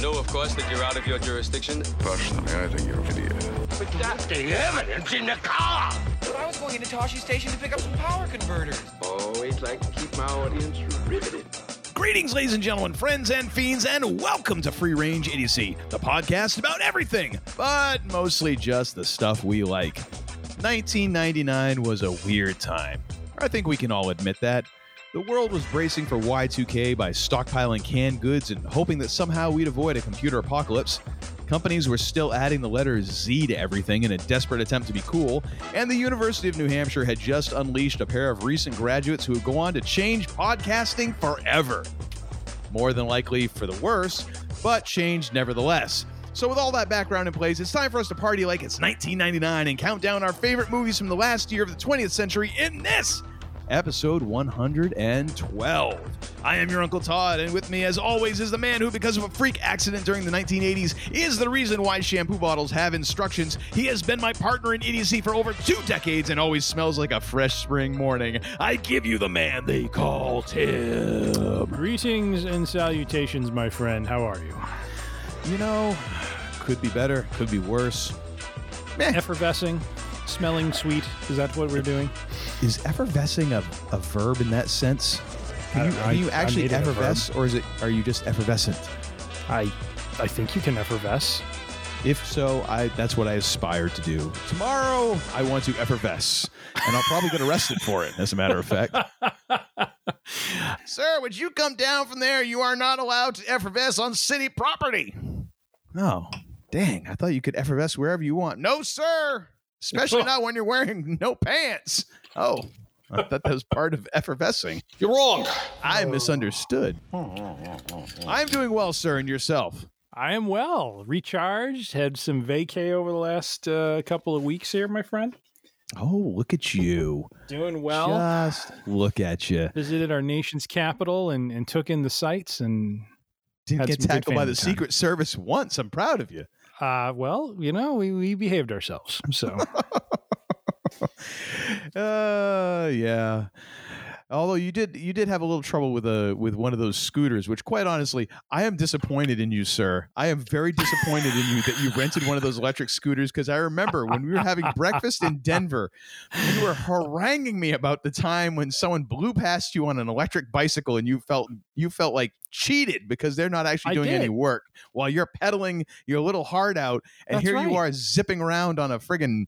You know, of course, that you're out of your jurisdiction. Personally, I think you're an idiot. But that's the evidence in the car. But I was going into Tosche Station to pick up some power converters. Always like to keep my audience riveted. Greetings, ladies and gentlemen, friends and fiends, and welcome to Free Range Idiocy, the podcast about everything, but mostly just the stuff we like. 1999 was a weird time. I think we can all admit that. The world was bracing for Y2K by stockpiling canned goods and hoping that somehow we'd avoid a computer apocalypse. Companies were still adding the letter Z to everything in a desperate attempt to be cool, and the University of New Hampshire had just unleashed a pair of recent graduates who would go on to change podcasting forever. More than likely for the worse, but changed nevertheless. So, with all that background in place, it's time for us to party like it's 1999 and count down our favorite movies from the last year of the 20th century in this episode 112. I am your Uncle Todd, and with me, as always, is the man who, because of a freak accident during the 1980s, is the reason why shampoo bottles have instructions. He has been my partner in idiocy for over two decades and always smells like a fresh spring morning. I give you the man they call Tim. Greetings and salutations, my friend. How are you? You know, could be better, could be worse. Meh. Effervescing, smelling sweet. Is that what we're doing? Is effervescing a, a verb in that sense? I Can you, know. can I- you actually made it a verb. effervesce, or is it? Are you just effervescent? I, I think you can effervesce. If so, I that's what I aspire to do. Tomorrow, I want to effervesce, and I'll probably get arrested for it. As a matter of fact, sir, would you come down from there? You are not allowed to effervesce on city property. Oh, dang! I thought you could effervesce wherever you want. No, sir. Especially not when you're wearing no pants. Oh, I thought that was part of effervescing. You're wrong. I misunderstood. I'm doing well, sir, and yourself. I am well, recharged. Had some vacay over the last uh, couple of weeks here, my friend. Oh, look at you. Doing well. Just look at you. Visited our nation's capital and, and took in the sights and Didn't Had get some good tackled by the time. Secret Service once. I'm proud of you. Uh, well, you know, we, we behaved ourselves. So Uh, yeah. Although you did, you did have a little trouble with a with one of those scooters, which, quite honestly, I am disappointed in you, sir. I am very disappointed in you that you rented one of those electric scooters because I remember when we were having breakfast in Denver, you were haranguing me about the time when someone blew past you on an electric bicycle and you felt you felt like cheated because they're not actually doing any work while you're pedaling your little heart out, and That's here you are zipping around on a friggin'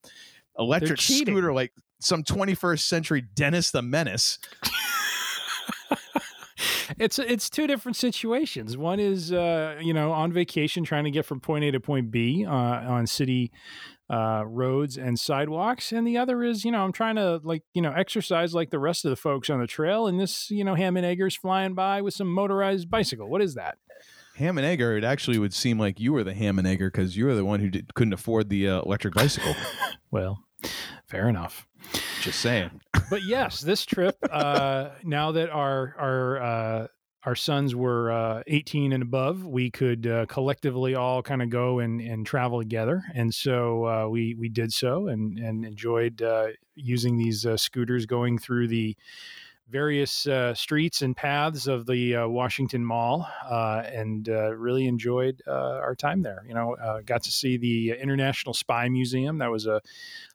electric scooter like some 21st century Dennis the Menace. it's it's two different situations. One is uh, you know on vacation trying to get from point A to point B uh, on city uh, roads and sidewalks, and the other is you know I'm trying to like you know exercise like the rest of the folks on the trail, and this you know ham and eggers flying by with some motorized bicycle. What is that? Ham and Egger, it actually would seem like you were the Ham and Egger because you were the one who did, couldn't afford the uh, electric bicycle. Well, fair enough. Just saying. but yes, this trip. Uh, now that our our uh, our sons were uh, 18 and above, we could uh, collectively all kind of go and, and travel together, and so uh, we we did so and and enjoyed uh, using these uh, scooters going through the various uh, streets and paths of the uh, Washington Mall, uh, and uh, really enjoyed uh, our time there. You know, uh, got to see the International Spy Museum. That was a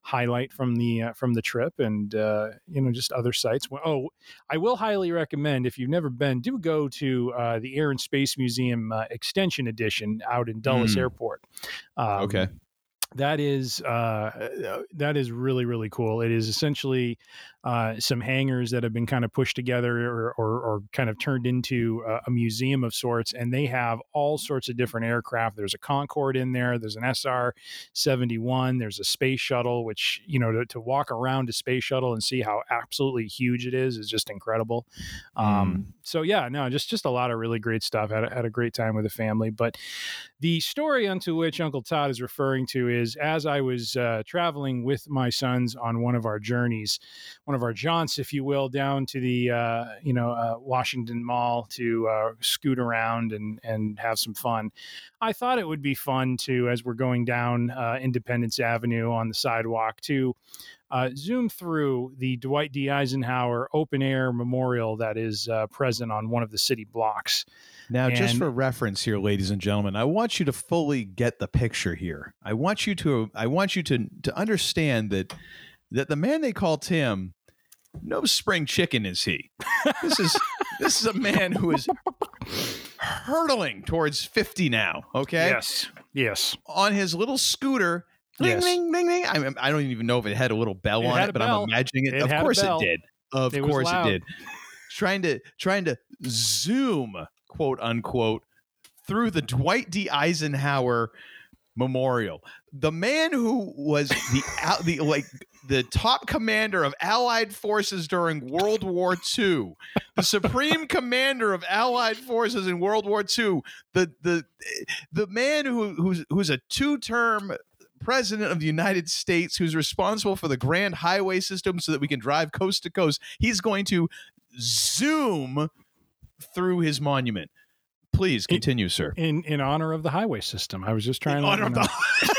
highlight from the uh, from the trip, and uh, you know, just other sites. Oh, I will highly recommend if you've never been, do go to uh, the Air and Space Museum uh, Extension Edition out in Dulles Mm. Airport. Um, Okay. that is uh, that is really really cool. It is essentially uh, some hangars that have been kind of pushed together or, or, or kind of turned into a, a museum of sorts, and they have all sorts of different aircraft. There's a Concorde in there. There's an SR seventy one. There's a space shuttle, which you know to, to walk around a space shuttle and see how absolutely huge it is is just incredible. Um, so yeah, no, just just a lot of really great stuff. Had a, had a great time with the family, but the story unto which Uncle Todd is referring to is as I was uh, traveling with my sons on one of our journeys, one of our jaunts, if you will, down to the uh, you know uh, Washington Mall to uh, scoot around and and have some fun. I thought it would be fun to, as we're going down uh, Independence Avenue on the sidewalk, to uh, zoom through the Dwight D. Eisenhower open air memorial that is uh, present on one of the city blocks. Now, just for reference here, ladies and gentlemen, I want you to fully get the picture here. I want you to I want you to to understand that that the man they call Tim, no spring chicken is he. This is this is a man who is hurtling towards 50 now, okay? Yes. Yes. On his little scooter. Ding, Yes. ding, ding, ding. I, I don't even know if it had a little bell It on it, but bell. I'm imagining it. It of course it did. Of It course it did. Trying to trying to zoom, quote unquote, through the Dwight D. Eisenhower Memorial. The man who was the out the like the top commander of Allied forces during World War II, the supreme commander of Allied forces in World War II, the the the man who who's who's a two-term president of the United States who's responsible for the grand highway system so that we can drive coast to coast. He's going to zoom through his monument. Please continue, sir. In in honor of the highway system. I was just trying In to honor of the-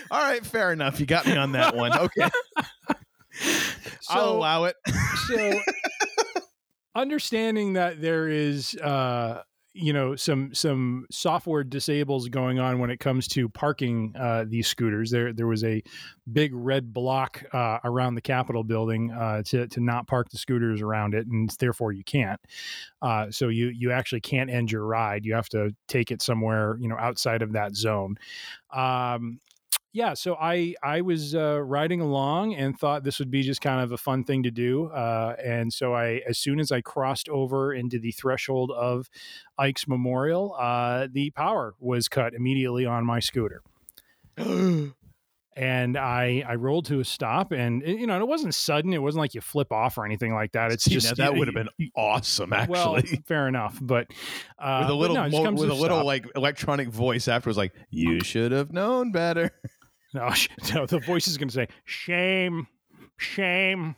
All right, fair enough. You got me on that one. Okay. I'll allow it. so understanding that there is uh you know some some software disables going on when it comes to parking uh, these scooters. There there was a big red block uh, around the Capitol building uh, to to not park the scooters around it, and therefore you can't. Uh, so you you actually can't end your ride. You have to take it somewhere you know outside of that zone. Um, yeah, so I I was uh, riding along and thought this would be just kind of a fun thing to do, uh, and so I as soon as I crossed over into the threshold of Ike's Memorial, uh, the power was cut immediately on my scooter. And I, I rolled to a stop, and it- you know it wasn't sudden. It wasn't like you flip off or anything like that. It's just that would have been awesome, actually. well, fair enough. But uh, with a little no, mo- with to a little like electronic voice afterwards, like you should have known better. no, no, the voice is going to say shame, shame.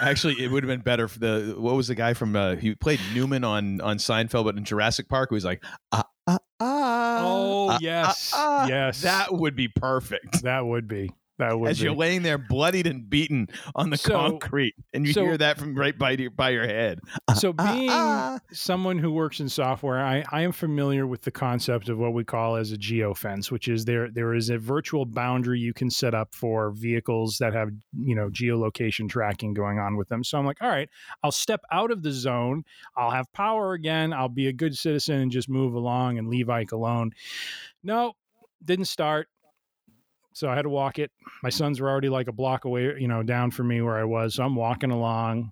Actually, it would have been better for the what was the guy from uh, he played Newman on on Seinfeld, but in Jurassic Park, who was like ah ah ah. Oh ah, yes, ah, ah." yes, that would be perfect. that would be that would As be. you're laying there, bloodied and beaten on the So- concrete, and you so- hear that from right by your by your head. so ah, being ah. someone who works in software, I, I am familiar with the concept of what we call as a geofence, which is there there is a virtual boundary you can set up for vehicles that have you know geolocation tracking going on with them. So I'm like, all right, I'll step out of the zone. I'll have power again. I'll be a good citizen and just move along and leave Ike alone. No, didn't start. So I had to walk it. My sons were already like a block away, you know, down from me where I was. So I'm walking along,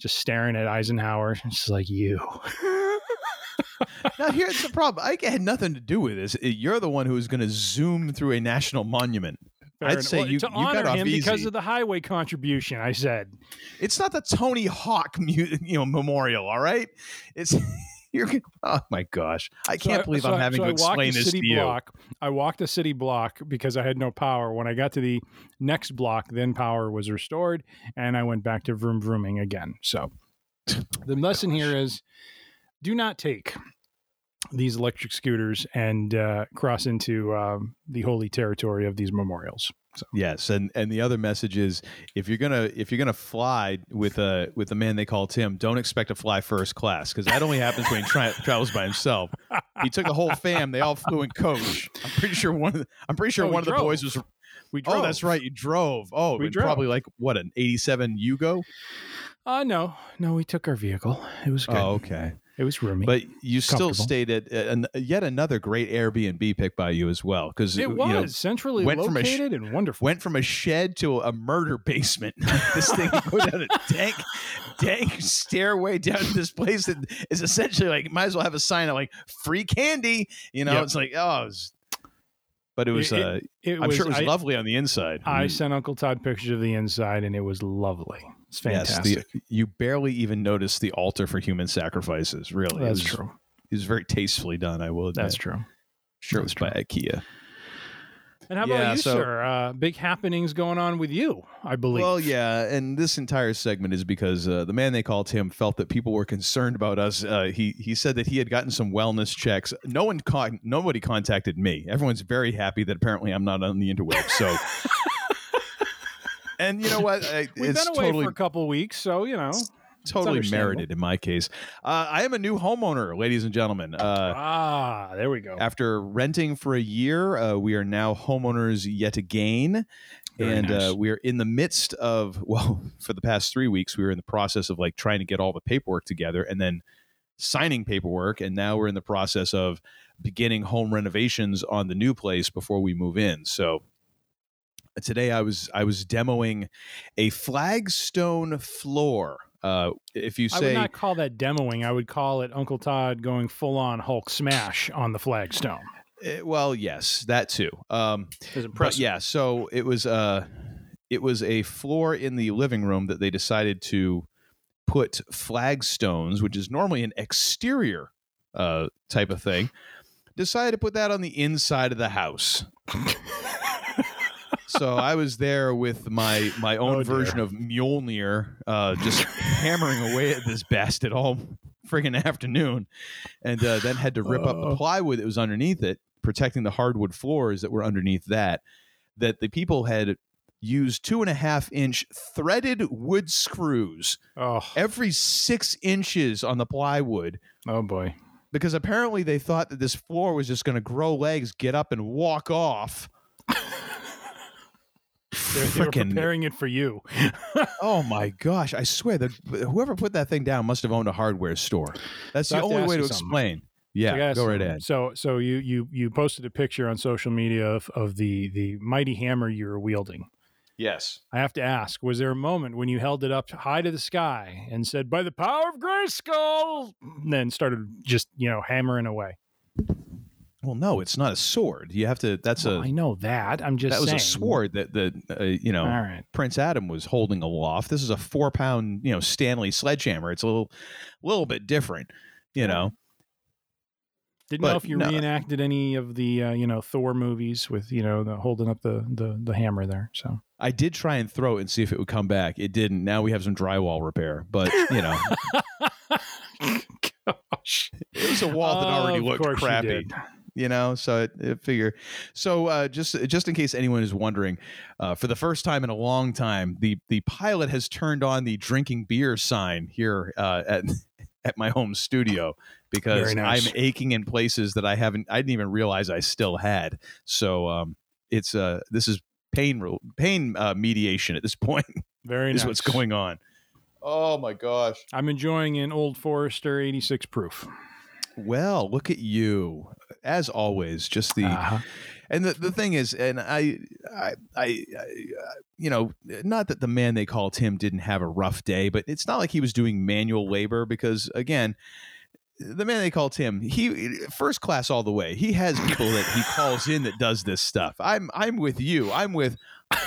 just staring at Eisenhower. It's like you. now here's the problem. I had nothing to do with this. Eh, you're the one who is going to zoom through a national monument. Fair I'd enough. say Well, you, to you honor got off him because easy. of the highway contribution. I said, It's not the Tony Hawk mu- you know memorial, all right? It's you're oh my gosh. I can't believe so I'm I- having so to I walked explain this city to you. block. I walked a city block because I had no power. When I got to the next block, then power was restored, and I went back to vroom vrooming again. So the lesson here is: do not take these electric scooters and uh, cross into um, the holy territory of these memorials. So Yes, and and the other message is if you're gonna if you're gonna fly with a with the man they call Tim, don't expect to fly first class because that only happens when he tra- travels by himself. He took the whole fam; they all flew in coach. I'm pretty sure one of the, I'm pretty sure Oh, one of the boys was. we drove. Oh, that's right, you drove. Oh, We drove. probably like what an '87 Yugo. Uh no, no, we took our vehicle. It was good. Oh, okay. It was roomy. But you still stayed at uh, an, yet another great Airbnb pick by you as well because it was you know, centrally went from a sh- located and wonderful. went from a shed to a murder basement. this thing goes down a dank, dank stairway down to this place that is essentially like might as well have a sign of like free candy. You know, Yep. it's like oh, it was, but it was. It- uh, It I'm sure it was I, lovely on the inside. I Mm. sent Uncle Todd pictures of the inside, and it was lovely. It's Yes, fantastic. the, you barely even notice the altar for human sacrifices. Really, That's it was, true. It was very tastefully done. I will admit. That's true. Sure, it That's was by IKEA. And how about Yeah, you, so- sir? Uh, big happenings going on with you, I believe. Well, yeah, and this entire segment is because uh, the man they called Tim felt that people were concerned about us. Uh, he he said that he had gotten some wellness checks. No one con- nobody contacted me. Everyone's very happy that apparently I'm not on the interweb. So, and you know what? I, We've been away totally for a couple weeks, so you know. totally merited in my case. Uh, I am a new homeowner, ladies and gentlemen. Uh, ah, there we go. after renting for a year, uh, we are now homeowners yet again. Very and nice. uh, we are in the midst of, well, for the past three weeks, we were in the process of like trying to get all the paperwork together and then signing paperwork. And now we're in the process of beginning home renovations on the new place before we move in. So today I was I was demoing a flagstone floor. Uh, if you say I would not call that demoing. I would call it Uncle Todd going full on Hulk smash on the flagstone. Eh, well, yes, that too. Um, impressive. yeah, so it was uh, it was a floor in the living room that they decided to put flagstones, which is normally an exterior uh, type of thing. Decided to put that on the inside of the house. so I was there with my my own Oh, version of Mjolnir, uh, just hammering away at this bastard all friggin' afternoon, and uh, then had to rip up the Oh. plywood that was underneath it, protecting the hardwood floors that were underneath that. That the people had used two and a half inch threaded wood screws Oh, every six inches on the plywood oh boy. because apparently they thought that this floor was just going to grow legs, get up, and walk off. They're, they were Frickin' preparing it for you. oh my gosh! I swear that whoever put that thing down must have owned a hardware store. That's So the have to only way to something. explain. So Yeah, gotta go right ahead. So, so you you you posted a picture on social media of, of the the mighty hammer you were wielding. Yes. I have to ask: Was there a moment when you held it up high to the sky and said, "By the power of Grayskull," and then started just you know hammering away? Well, no, it's not a sword. You have to. That's Well, a. I know that. I'm just That was saying. a sword that the uh, you know right. Prince Adam was holding aloft. This is a four pound you know Stanley sledgehammer. It's a little little bit different. You know. Didn't But know if you no. reenacted any of the uh, you know Thor movies with you know the holding up the the the hammer there. So I did try and throw it and see if it would come back. It didn't. Now we have some drywall repair, but you know, gosh, it was a wall that already Of looked crappy. You know, so it, it figure. So uh, just just in case anyone is wondering, uh, for the first time in a long time, the the pilot has turned on the drinking beer sign here uh, at at my home studio because nice. I'm aching in places that I haven't. I didn't even realize I still had. So um, it's uh this is pain pain uh, mediation at this point. Very is nice. what's going on. Oh my gosh. I'm enjoying an Old Forester 86 proof. Well, look at you. As always, just the Uh-huh. and the, the thing is, and I, I, I, I, you know, not that the man they call Tim didn't have a rough day, but it's not like he was doing manual labor because again, the man they call Tim, he first class all the way. He has people that he calls in that does this stuff. I'm, I'm with you. I'm with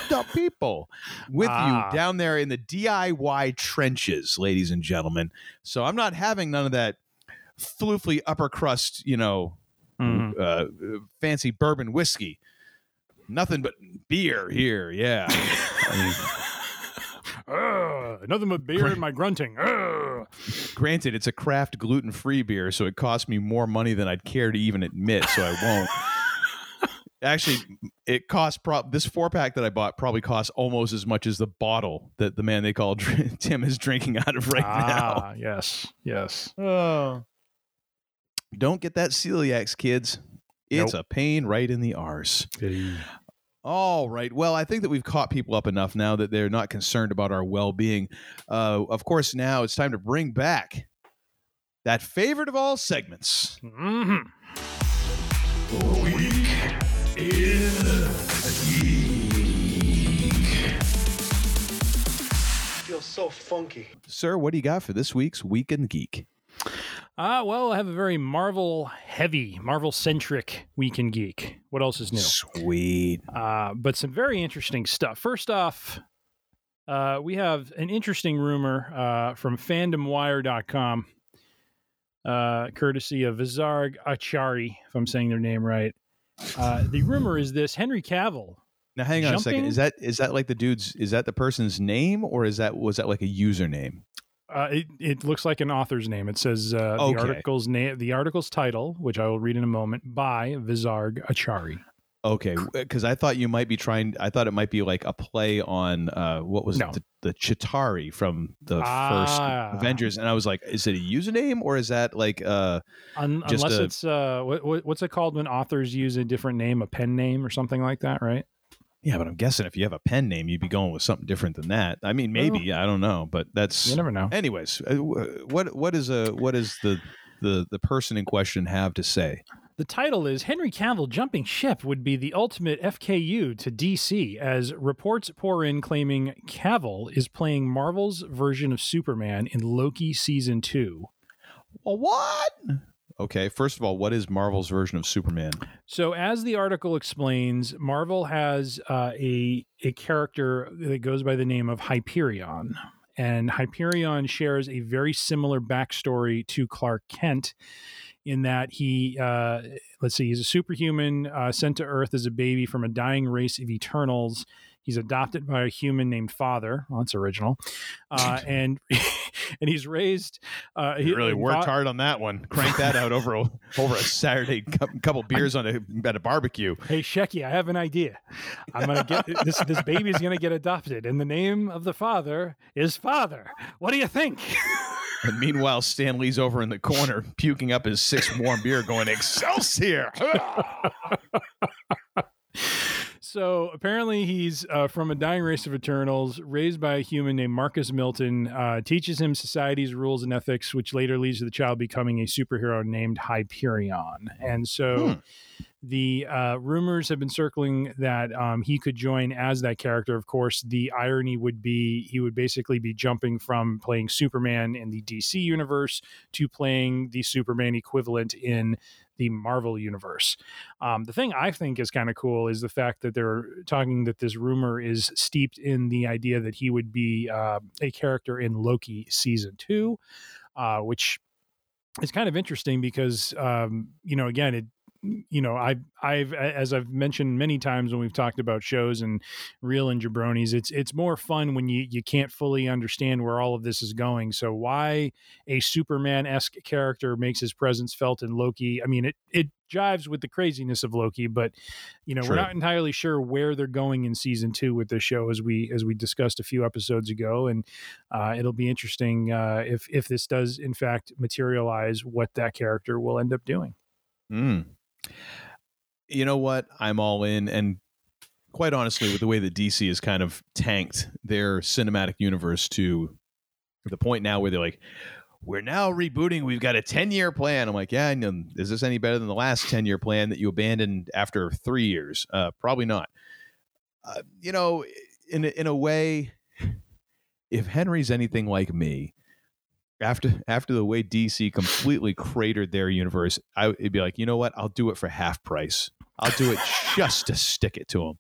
the people with Ah. you down there in the DIY trenches, ladies and gentlemen. So I'm not having none of that floofly upper crust, you know. Uh, fancy bourbon whiskey. Nothing but beer here. Yeah. I mean, nothing but beer and my grunting. Ugh. granted, it's a craft gluten free beer, so it costs me more money than I'd care to even admit, so I won't. Actually, it costs prob this four pack that I bought probably costs almost as much as the bottle that the man they call Tim is drinking out of right now. ah, yes, yes. Oh. Don't get that celiacs, kids. It's Nope. a pain right in the arse. All right. Well, I think that we've caught people up enough now that they're not concerned about our well being. Uh, of course, now it's time to bring back that favorite of all segments. hmm feels so funky. Sir, what do you got for this week's Week in Uh, well, I have a very Marvel heavy, Marvel centric Week in Geek. What else is new? Sweet. Uh, but some very interesting stuff. First off, uh, we have an interesting rumor uh, from fandomwire.com, uh, courtesy of Vizarg Achari, if I'm saying their name right. Uh, the rumor is this: Henry Cavill. Now hang on a second. Is that is that like the dude's? Is that the person's name, or is that was that like a username? Uh, it, it looks like an author's name. It says uh, Okay. the article's name, the article's title, which I will read in a moment, by Vizarg Achari. Okay, because I thought you might be trying. I thought it might be like a play on uh, what was No. it, the, the Chitauri from the Ah. first Avengers, and I was like, is it a username or is that like uh? Un- unless a- it's uh, what, what's it called when authors use a different name, a pen name or something like that, right? Yeah, but I'm guessing if you have a pen name, you'd be going with something different than that. I mean, maybe I don't know, but that's You never know. Anyways, uh, what what is a what is the the the person in question have to say? The title is Henry Cavill Jumping Ship would be the ultimate FKU to DC, as reports pour in claiming Cavill is playing Marvel's version of Superman in Loki Season 2. Well, what? Okay, first of all, what is Marvel's version of Superman? So, as the article explains, Marvel has uh, a a character that goes by the name of Hyperion, and Hyperion shares a very similar backstory to Clark Kent, in that he, uh, let's see, he's a superhuman uh, sent to Earth as a baby from a dying race of Eternals. He's adopted by a human named Father. Well, that's original, uh, and and he's raised. Uh, he really worked hard on that one. Crank that out over a, over a Saturday. Couple beers on a at a barbecue. Hey Shecky, I have an idea. I'm gonna get this. This baby's gonna get adopted, and the name of the father is Father. What do you think? And meanwhile, Stan Lee's over in the corner puking up his sixth warm beer, going Excelsior. So apparently, he's uh, from a dying race of Eternals, raised by a human named Marcus Milton. Uh, teaches him society's rules and ethics, which later leads to the child becoming a superhero named Hyperion. And so. The uh, rumors have been circling that um, he could join as that character. Of course, the irony would be he would basically be jumping from playing Superman in the DC universe to playing the Superman equivalent in the Marvel universe. Um, the thing I think is kind of cool is the fact that they're talking that this rumor is steeped in the idea that he would be uh, a character in Loki season two, uh, which is kind of interesting because um, you know again it you know I I've as I've mentioned many times when we've talked about shows and real and jabronis it's it's more fun when you you can't fully understand where all of this is going so why a Superman-esque character makes his presence felt in Loki I mean it it jives with the craziness of Loki but you know True. we're not entirely sure where they're going in season 2 with this show as we as we discussed a few episodes ago and uh, it'll be interesting uh, if if this does in fact materialize what that character will end up doing Mm. You know what? I'm all in. And quite honestly, with the way that DC has kind of tanked their cinematic universe to the point now where they're like, we're now rebooting. We've got a 10 year plan. I'm like, yeah, is this any better than the last 10 year plan that you abandoned after three years? Uh, probably not. Uh, you know, in, in a way, if Henry's anything like me, after after the way DC completely cratered their universe, I would be like, you know what? I'll do it for half price. I'll do it just to stick it to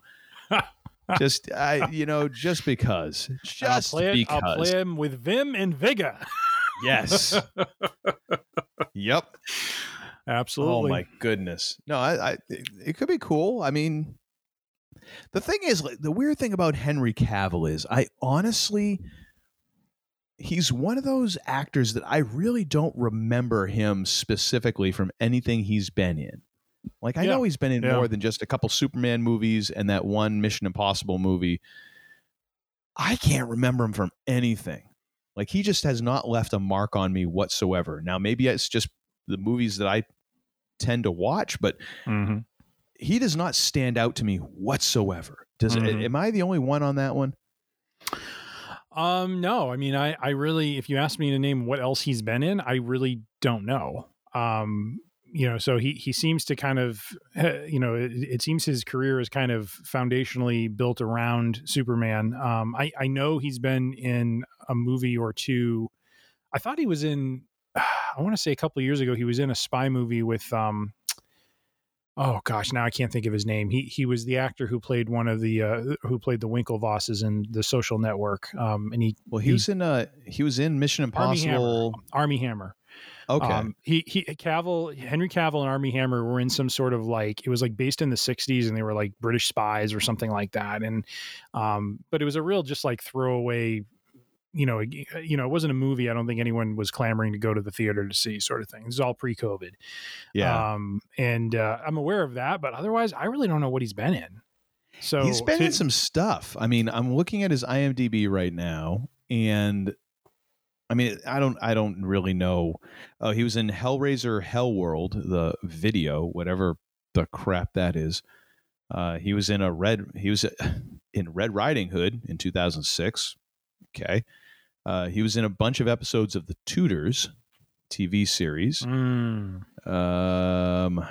them. just I, you know, just because, just I'll play it, because. I'll play him with vim and vigor. Yes. yep. Oh Absolutely. Oh my goodness. No, I, I it, it could be cool. I mean, the thing is, the weird thing about Henry Cavill is, I honestly, he's one of those actors that I really don't remember him specifically from anything he's been in. Like, I Yeah. know he's been in Yeah. more than just a couple Superman movies and that one Mission Impossible movie. I can't remember him from anything. Like, he just has not left a mark on me whatsoever. Now, maybe it's just the movies that I tend to watch, but Mhm. he does not stand out to me whatsoever. Does Mhm. am I the only one on that one? Um, no, I mean, I, I really, if you ask me to name what else he's been in, I really don't know. Um, you know, so he he seems to kind of, eh, you know, it, it seems his career is kind of foundationally built around Superman. Um, I I know he's been in a movie or two. I thought he was in. I want to say a couple years ago he was in a spy movie with um. Oh gosh, now I can't think of his name. He he was the actor who played one of the uh, who played the Winklevosses in The Social Network. Um, and he Well, he was in uh he was in Mission Armie Hammer. Impossible. Armie Hammer. Okay. Um, he he Cavill Henry Cavill and Armie Hammer were in some sort of like it was like based in the '60s, and they were like British spies or something like that. And um, but it was a real just like throwaway. You know, you know, it wasn't a movie. I don't think anyone was clamoring to go to the theater to see, sort of thing. This is all pre-COVID. yeah. Um, and uh, I'm aware of that, but otherwise, I really don't know what he's been in. So He's been to- in some stuff. I mean, I'm looking at his IMDb right now, and I mean, I don't, I don't really know. Oh, he was in Hellraiser Hellworld, the video, whatever the crap that is. Uh, he was in a red. He was in Red Riding Hood in 2006. Okay, uh, he was in a bunch of episodes of The Tudors TV series. Mm, Um,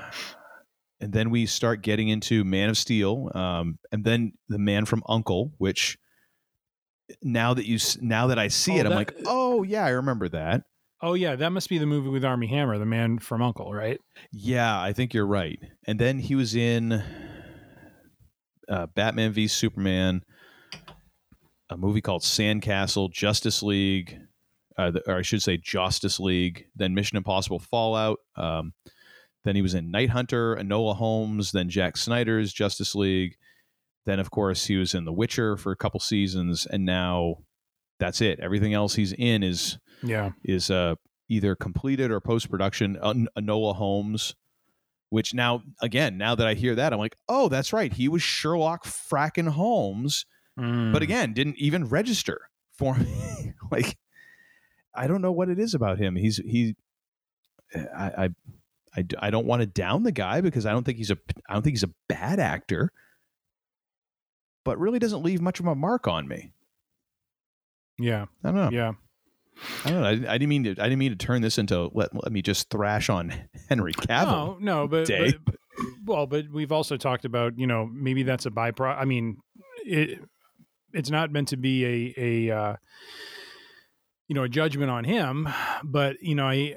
and then we start getting into Man of Steel, um, and then the Man from Uncle, which now that you now that I see Oh, it, I'm like, oh yeah, I remember that. oh yeah, that must be the movie with Armie Hammer, the man from Uncle, right? Yeah, I think you're right. And then he was in uh, Batman v Superman, a movie called Sandcastle, Justice League, uh, or I should say Justice League. Then Mission Impossible Fallout. Um, then he was in Night Hunter, Enola Holmes. Then Zack Snyder's Justice League. Then of course he was in The Witcher for a couple seasons, and now that's it. Everything else he's in is Yeah. is uh, either completed or post production. En- Enola Holmes, which now again, now that I hear that, I'm like, oh, that's right. He was Sherlock fracking Holmes, Mm. but again, didn't even register for me. like, I don't know what it is about him. He's he, I I I, I don't want to down the guy because I don't think he's a I don't think he's a bad actor, but really doesn't leave much of a mark on me. yeah, I don't know. yeah. I don't know. I, I didn't mean to. I didn't mean to turn this into let let me just thrash on Henry Cavill. No, no, but, but, but- well, but we've also talked about you know maybe that's a byproduct. I mean, it it's not meant to be a a uh, you know a judgment on him, but you know I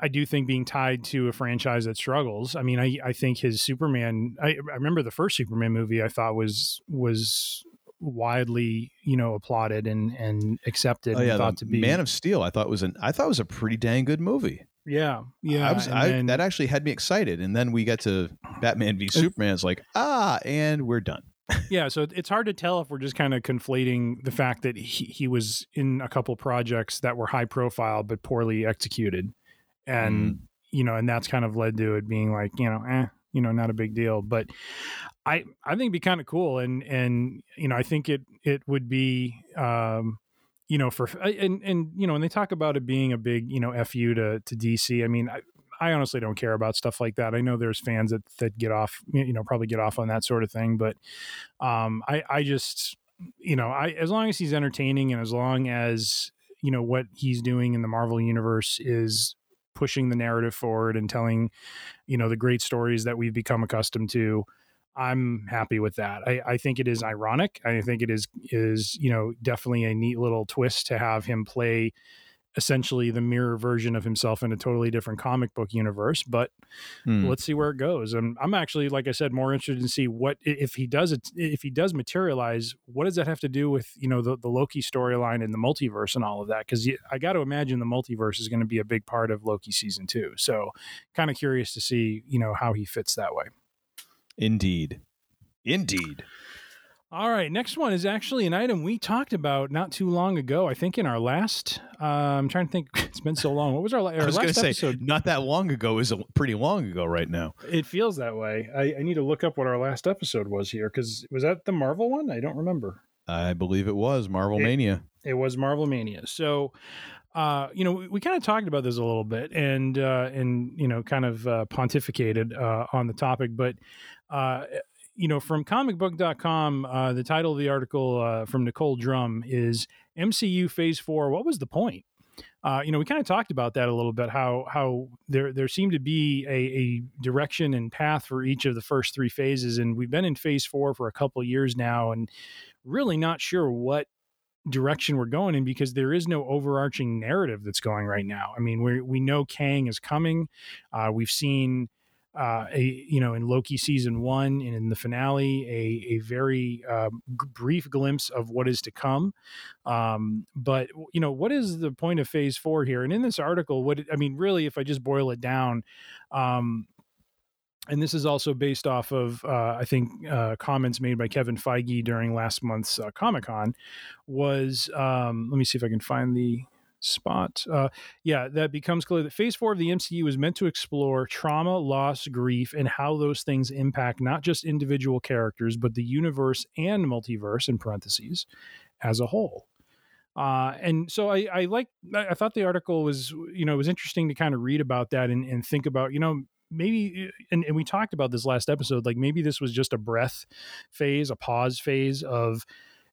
I do think being tied to a franchise that struggles. I mean, I I think his Superman. I, I remember the first Superman movie. I thought was was widely you know applauded and and accepted Oh and yeah, thought to be Man of Steel. I thought was an. I thought was a pretty dang good movie. yeah yeah I was. I, then- that actually had me excited. And then we got to Batman v Superman. It's like ah, and we're done. Yeah so it's hard to tell if we're just kind of conflating the fact that he, he was in a couple projects that were high profile but poorly executed and Mm. you know and that's kind of led to it being like you know eh you know not a big deal but i i think it'd be kind of cool and and you know i think it it would be um you know for and and you know when they talk about it being a big you know fu to to dc i mean I, I honestly don't care about stuff like that. I know there's fans that that get off, you know, probably get off on that sort of thing, but um, I I just you know, I as long as he's entertaining and as long as you know what he's doing in the Marvel universe is pushing the narrative forward and telling you know the great stories that we've become accustomed to. I'm happy with that. I, I think it is ironic. I think it is is you know definitely a neat little twist to have him play essentially the mirror version of himself in a totally different comic book universe. But Hmm. let's see where it goes. And I'm actually, like I said, more interested to see what if he does it. If he does materialize, what does that have to do with you know the, the Loki storyline and the multiverse and all of that? Because I got to imagine the multiverse is going to be a big part of Loki season two. So kind of curious to see you know how he fits that way. Indeed, indeed. All right, next one is actually an item we talked about not too long ago. I think in our last. Uh, I'm trying to think. It's been so long. What was our, la- our I was last say episode? not that long ago is a, pretty long ago right now. It feels that way. I, I need to look up what our last episode was here because was that the Marvel one? I don't remember. I believe it was Marvel It- Mania. It was Marvel Mania. So, uh, you know, we, we kind of talked about this a little bit and uh, and you know, kind of uh, pontificated uh, on the topic, but. Uh, you know, from comicbook.com, uh, the title of the article uh, from Nicole Drum is MCU Phase Four. What was the point? Uh, you know, we kind of talked about that a little bit. How how there there seemed to be a, a direction and path for each of the first three phases, and we've been in Phase Four for a couple years now, and really not sure what direction we're going in because there is no overarching narrative that's going right now. I mean, we we know Kang is coming. Uh, we've seen uh, a you know in Loki season one and in the finale a a very uh, g- brief glimpse of what is to come. Um, but you know what is the point of Phase Four here? And in this article, what I mean, really, if I just boil it down. Um, and this is also based off of uh, I think uh, comments made by Kevin Feige during last month's uh, Comic Con. Was um, let me see if I can find the spot. Uh, yeah, that becomes clear that Phase Four of the MCU is meant to explore trauma, loss, grief, and how those things impact not just individual characters but the universe and multiverse in parentheses as a whole. Uh, and so I, I like I thought the article was you know it was interesting to kind of read about that and, and think about you know maybe and, and we talked about this last episode like maybe this was just a breath phase a pause phase of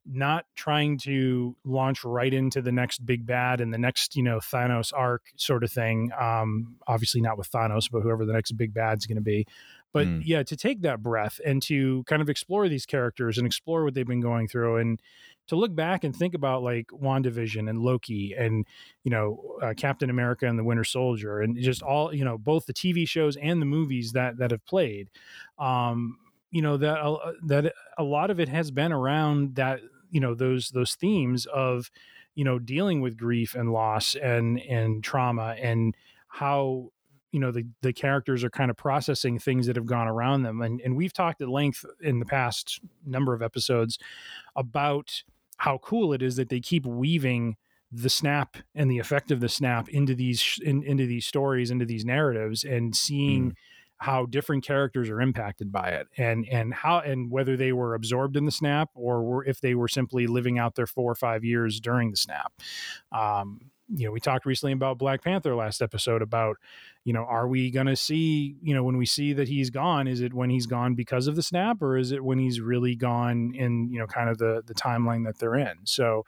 not trying to launch right into the next big bad and the next you know thanos arc sort of thing um obviously not with thanos but whoever the next big bad's going to be but mm. yeah to take that breath and to kind of explore these characters and explore what they've been going through and to look back and think about like WandaVision and Loki and you know uh, Captain America and the Winter Soldier and just all you know both the TV shows and the movies that that have played um you know that uh, that a lot of it has been around that you know those those themes of you know dealing with grief and loss and and trauma and how you know the the characters are kind of processing things that have gone around them and and we've talked at length in the past number of episodes about how cool it is that they keep weaving the snap and the effect of the snap into these in, into these stories into these narratives and seeing mm. How different characters are impacted by it and and how and whether they were absorbed in the snap or were, if they were simply living out their four or five years during the snap. Um, you know we talked recently about black panther last episode about you know are we going to see you know when we see that he's gone is it when he's gone because of the snap or is it when he's really gone in you know kind of the the timeline that they're in? So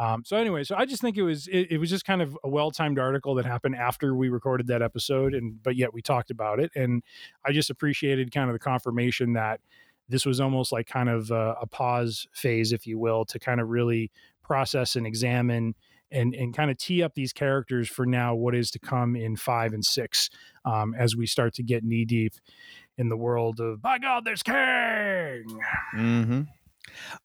um, so anyway, so I just think it was it, it was just kind of a well timed article that happened after we recorded that episode, and but yet we talked about it, and I just appreciated kind of the confirmation that this was almost like kind of a, a pause phase, if you will, to kind of really process and examine and and kind of tee up these characters for now what is to come in five and six um, as we start to get knee deep in the world of by God, there's King. Mm-hmm.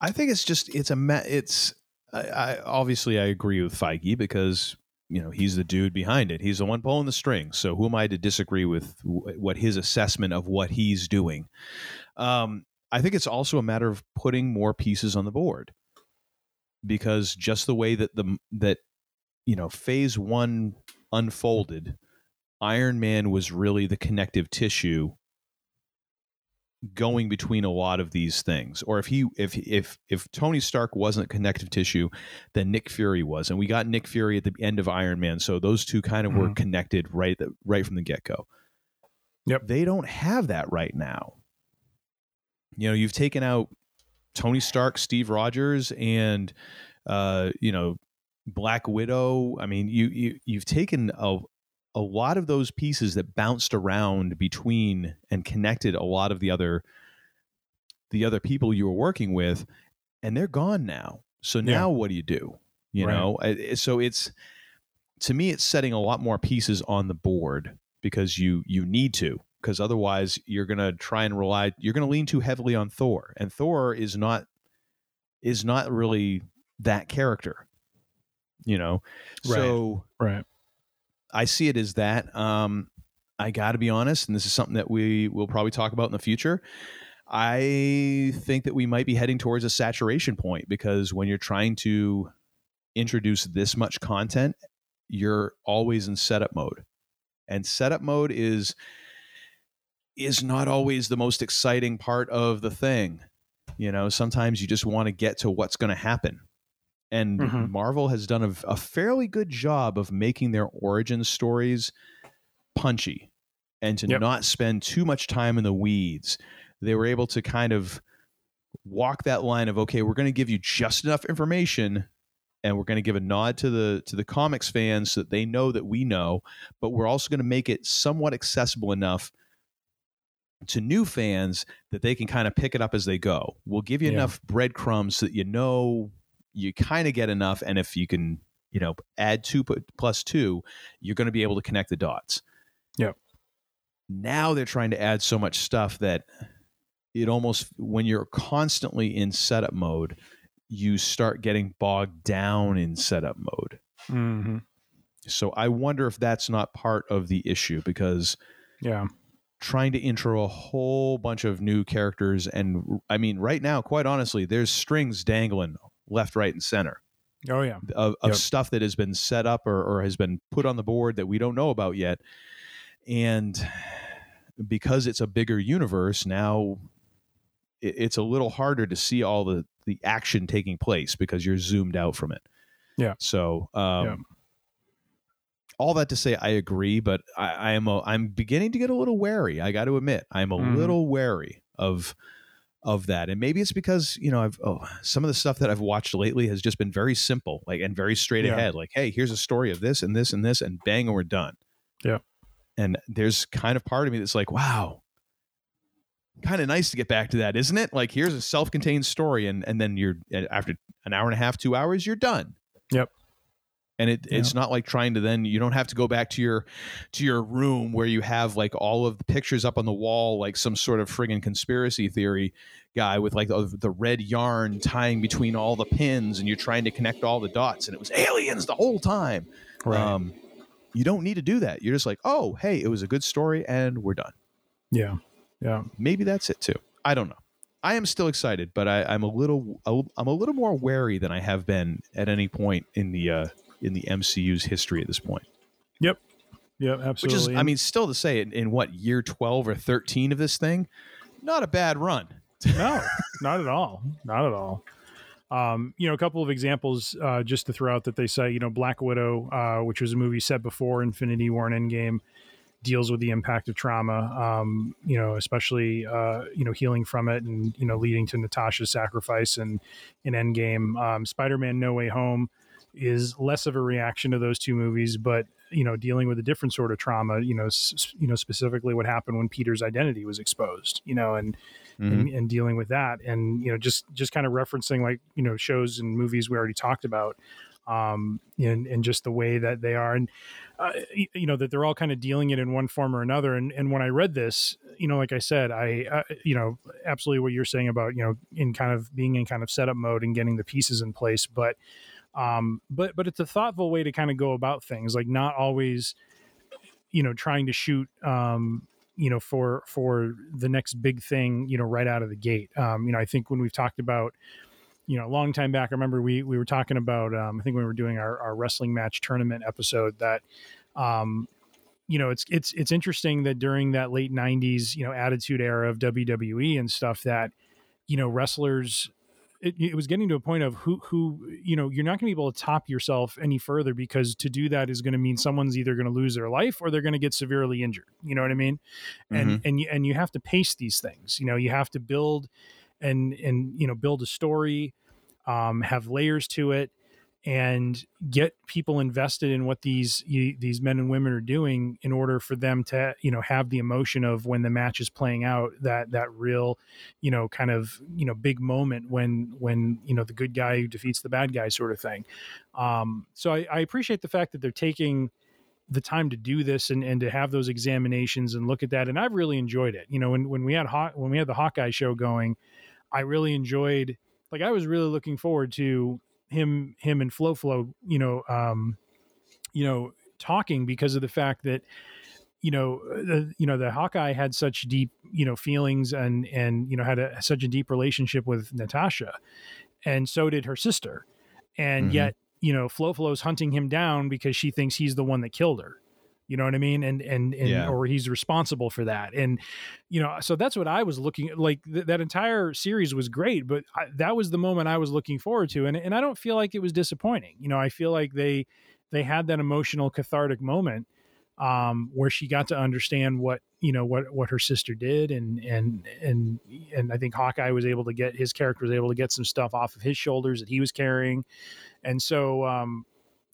I think it's just it's a it's I, I obviously I agree with Feige because you know he's the dude behind it. He's the one pulling the strings. So who am I to disagree with what his assessment of what he's doing? Um, I think it's also a matter of putting more pieces on the board because just the way that the that you know phase 1 unfolded Iron Man was really the connective tissue going between a lot of these things or if he if if if Tony Stark wasn't connective tissue then Nick Fury was and we got Nick Fury at the end of Iron Man so those two kind of mm-hmm. were connected right right from the get-go. Yep. They don't have that right now. You know, you've taken out Tony Stark, Steve Rogers, and uh, you know Black Widow. I mean, you you you've taken a a lot of those pieces that bounced around between and connected a lot of the other the other people you were working with, and they're gone now. So now yeah. what do you do? You right. know, so it's to me it's setting a lot more pieces on the board because you you need to because otherwise you're going to try and rely you're going to lean too heavily on Thor and Thor is not is not really that character you know right. so right I see it as that um I got to be honest and this is something that we will probably talk about in the future I think that we might be heading towards a saturation point because when you're trying to introduce this much content you're always in setup mode and setup mode is is not always the most exciting part of the thing. You know, sometimes you just want to get to what's going to happen. And mm-hmm. Marvel has done a, a, fairly good job of making their origin stories punchy and to yep. not spend too much time in the weeds. They were able to kind of walk that line of okay, we're going to give you just enough information and we're going to give a nod to the to the comics fans so that they know that we know, but we're also going to make it somewhat accessible enough to new fans that they can kind of pick it up as they go. We'll give you yeah. enough breadcrumbs so that you know you kind of get enough, and if you can, you know, add two plus two, you're going to be able to connect the dots. Yeah. now they're trying to add so much stuff that it almost when you're constantly in setup mode, you start getting bogged down in setup mode. Mm-hmm. So I wonder if that's not part of the issue because Yeah. trying to intro a whole bunch of new characters and I mean right now quite honestly there's strings dangling left right and center Oh yeah. of, of Yep. stuff that has been set up or, or has been put on the board that we don't know about yet and because it's a bigger universe now it, it's a little harder to see all the the action taking place because you're zoomed out from it Yeah. so um Yeah. all that to say i agree but i, I am a, i'm beginning to get a little wary i got to admit i'm a Mhm. little wary of of that and maybe it's because you know i've oh, some of the stuff that i've watched lately has just been very simple like and very straight Yeah. ahead like hey here's a story of this and this and this and bang and we're done Yeah. and there's kind of part of me that's like wow kind of nice to get back to that isn't it like here's a self-contained story and and then you're after an hour and a half two hours you're done Yep. And it, it's not like trying to then you don't have to go back to your to your room where you have like all of the pictures up on the wall like some sort of friggin' conspiracy theory guy with like the, the red yarn tying between all the pins and you're trying to connect all the dots and it was aliens the whole time Right. um you don't need to do that you're just like oh hey it was a good story and we're done Yeah. Yeah. maybe that's it too i don't know i am still excited but I, i'm a little i'm a little more wary than i have been at any point in the uh in the mcu's history at this point Yep. Yep. Absolutely. which is i mean still to say in, in what year 12 or 13 of this thing not a bad run no, not at all. Not at all. Um, you know, a couple of examples uh, just to throw out that they say, you know, Black Widow, uh, which was a movie set before Infinity War and Endgame, deals with the impact of trauma. Um, you know, especially uh, you know healing from it, and you know, leading to Natasha's sacrifice and in Endgame. Um, Spider-Man: No Way Home is less of a reaction to those two movies, but you know, dealing with a different sort of trauma. You know, s- you know, specifically what happened when Peter's identity was exposed. You know, and and, and dealing with that and you know just just kind of referencing like you know shows and movies we already talked about um and and just the way that they are and uh, you know that they're all kind of dealing it in one form or another and and when i read this you know like i said i uh, you know absolutely what you're saying about you know in kind of being in kind of setup mode and getting the pieces in place but um but but it's a thoughtful way to kind of go about things like not always you know trying to shoot um you know for for the next big thing you know right out of the gate. Um you know i think when we've talked about you know a long time back i remember we we were talking about um i think we were doing our, our wrestling match tournament episode that um you know it's it's it's interesting that during that late 90s you know attitude era of wwe and stuff that you know wrestlers it, it was getting to a point of who who you know you're not going to be able to top yourself any further because to do that is going to mean someone's either going to lose their life or they're going to get severely injured. You know what i mean? And and you, and you have to pace these things. You know you have to build and and you know build a story um, have layers to it and get people invested in what these you, these men and women are doing in order for them to you know have the emotion of when the match is playing out that that real you know kind of you know big moment when when you know the good guy defeats the bad guy sort of thing. Um so i, I appreciate the fact that they're taking the time to do this and, and to have those examinations and look at that and i've really enjoyed it. You know when, when we had Haw- when we had the hawkeye show going i really enjoyed like i was really looking forward to him him and Flo Flo, you know, um, you know, talking because of the fact that you know the you know the Hawkeye had such deep you know feelings and and you know had a, such a deep relationship with Natasha, and so did her sister, and Mhm. yet you know Flo Flo's hunting him down because she thinks he's the one that killed her. You know what I mean? And and and Yeah. or he's responsible for that. And you know, so that's what I was looking at. Like th- that entire series was great, but I, that was the moment I was looking forward to. And and I don't feel like it was disappointing. You know, I feel like they they had that emotional cathartic moment um, where she got to understand what you know what what her sister did, and and and and I think Hawkeye was able to get his character was able to get some stuff off of his shoulders that he was carrying, and so um,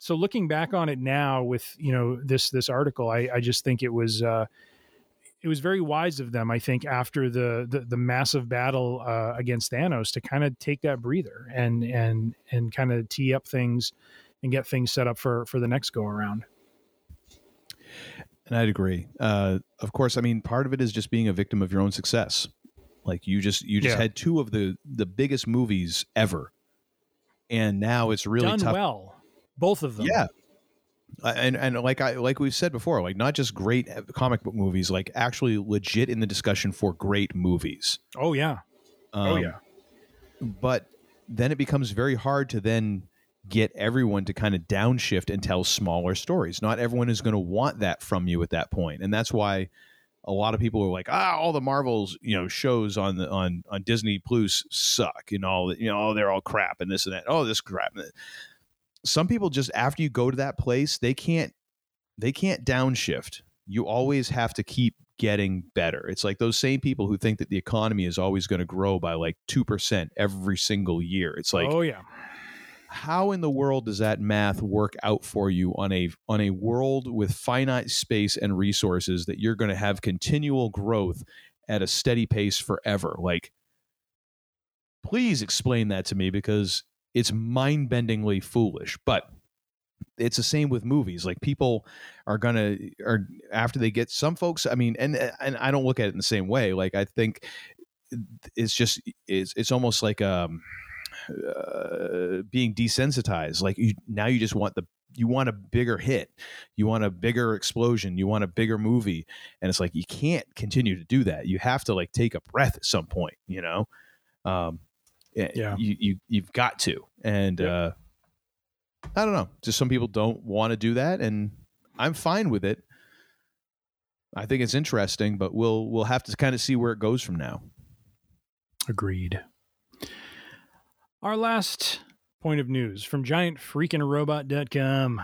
so looking back on it now with you know this this article, I, I just think it was uh, it was very wise of them. I think after the the, the massive battle uh, against Thanos to kind of take that breather and and and kind of tee up things and get things set up for for the next go around. And I'd agree. Uh, of course, I mean, part of it is just being a victim of your own success. Like you just you just Yeah. had two of the the biggest movies ever, and now it's really Done tough. well, both of them. Yeah. Uh, And and like I like we've said before, like not just great comic book movies, like actually legit in the discussion for great movies. Oh yeah. oh Um, yeah. But then it becomes very hard to then get everyone to kind of downshift and tell smaller stories. Not everyone is going to want that from you at that point, and that's why a lot of people are like, ah, all the Marvels, you know, shows on the on on Disney Plus suck, and all that, you know, oh, they're all crap and this and that. Oh, this crap. Some people just after you go to that place, they can't they can't downshift. You always have to keep getting better. It's like those same people who think that the economy is always going to grow by like 2% every single year. It's like oh yeah. how in the world does that math work out for you on a on a world with finite space and resources that you're going to have continual growth at a steady pace forever like please explain that to me because it's mind-bendingly foolish but it's the same with movies like people are gonna are after they get some folks i mean and and i don't look at it in the same way like i think it's just it's it's almost like um uh, being desensitized like you, now you just want the you want a bigger hit you want a bigger explosion you want a bigger movie and it's like you can't continue to do that you have to like take a breath at some point you know? Um Yeah. you, you you've got to. And uh i don't know. Just some people don't want to do that and i'm fine with it. I think it's interesting but we'll we'll have to kind of see where it goes from now. Agreed. Our last point of news from giantfreakingrobot.com,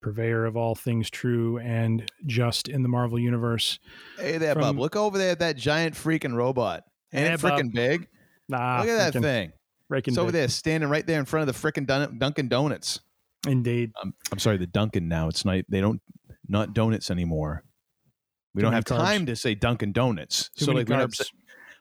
purveyor of all things true and just in the Marvel Universe. hey there From- bub look over there at that giant freaking robot. Ain't Hey, it freaking big Look at that thing. it's over there standing right there in front of the freaking Dun- dunkin donuts. Indeed. I'm, I'm sorry the dunkin now. It's not they don't not donuts anymore. We Too don't have carbs. time to say dunkin donuts. Too so like we don't, have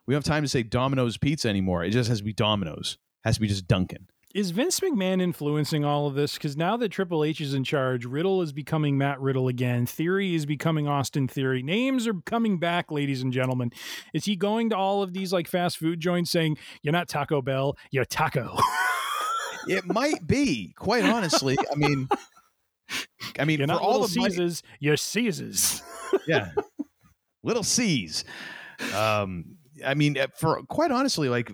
we don't have time to say domino's pizza anymore. It just has to be domino's. It has to be just dunkin Is Vince McMahon influencing all of this? Because now that Triple H is in charge, Riddle is becoming Matt Riddle again. Theory is becoming Austin Theory. Names are coming back, ladies and gentlemen. Is he going to all of these like fast food joints saying, You're not Taco Bell, you're Taco? it might be quite honestly i mean i mean You're for all the money, Caesars, you're Caesars. yeah little c's um i mean uh, for quite honestly like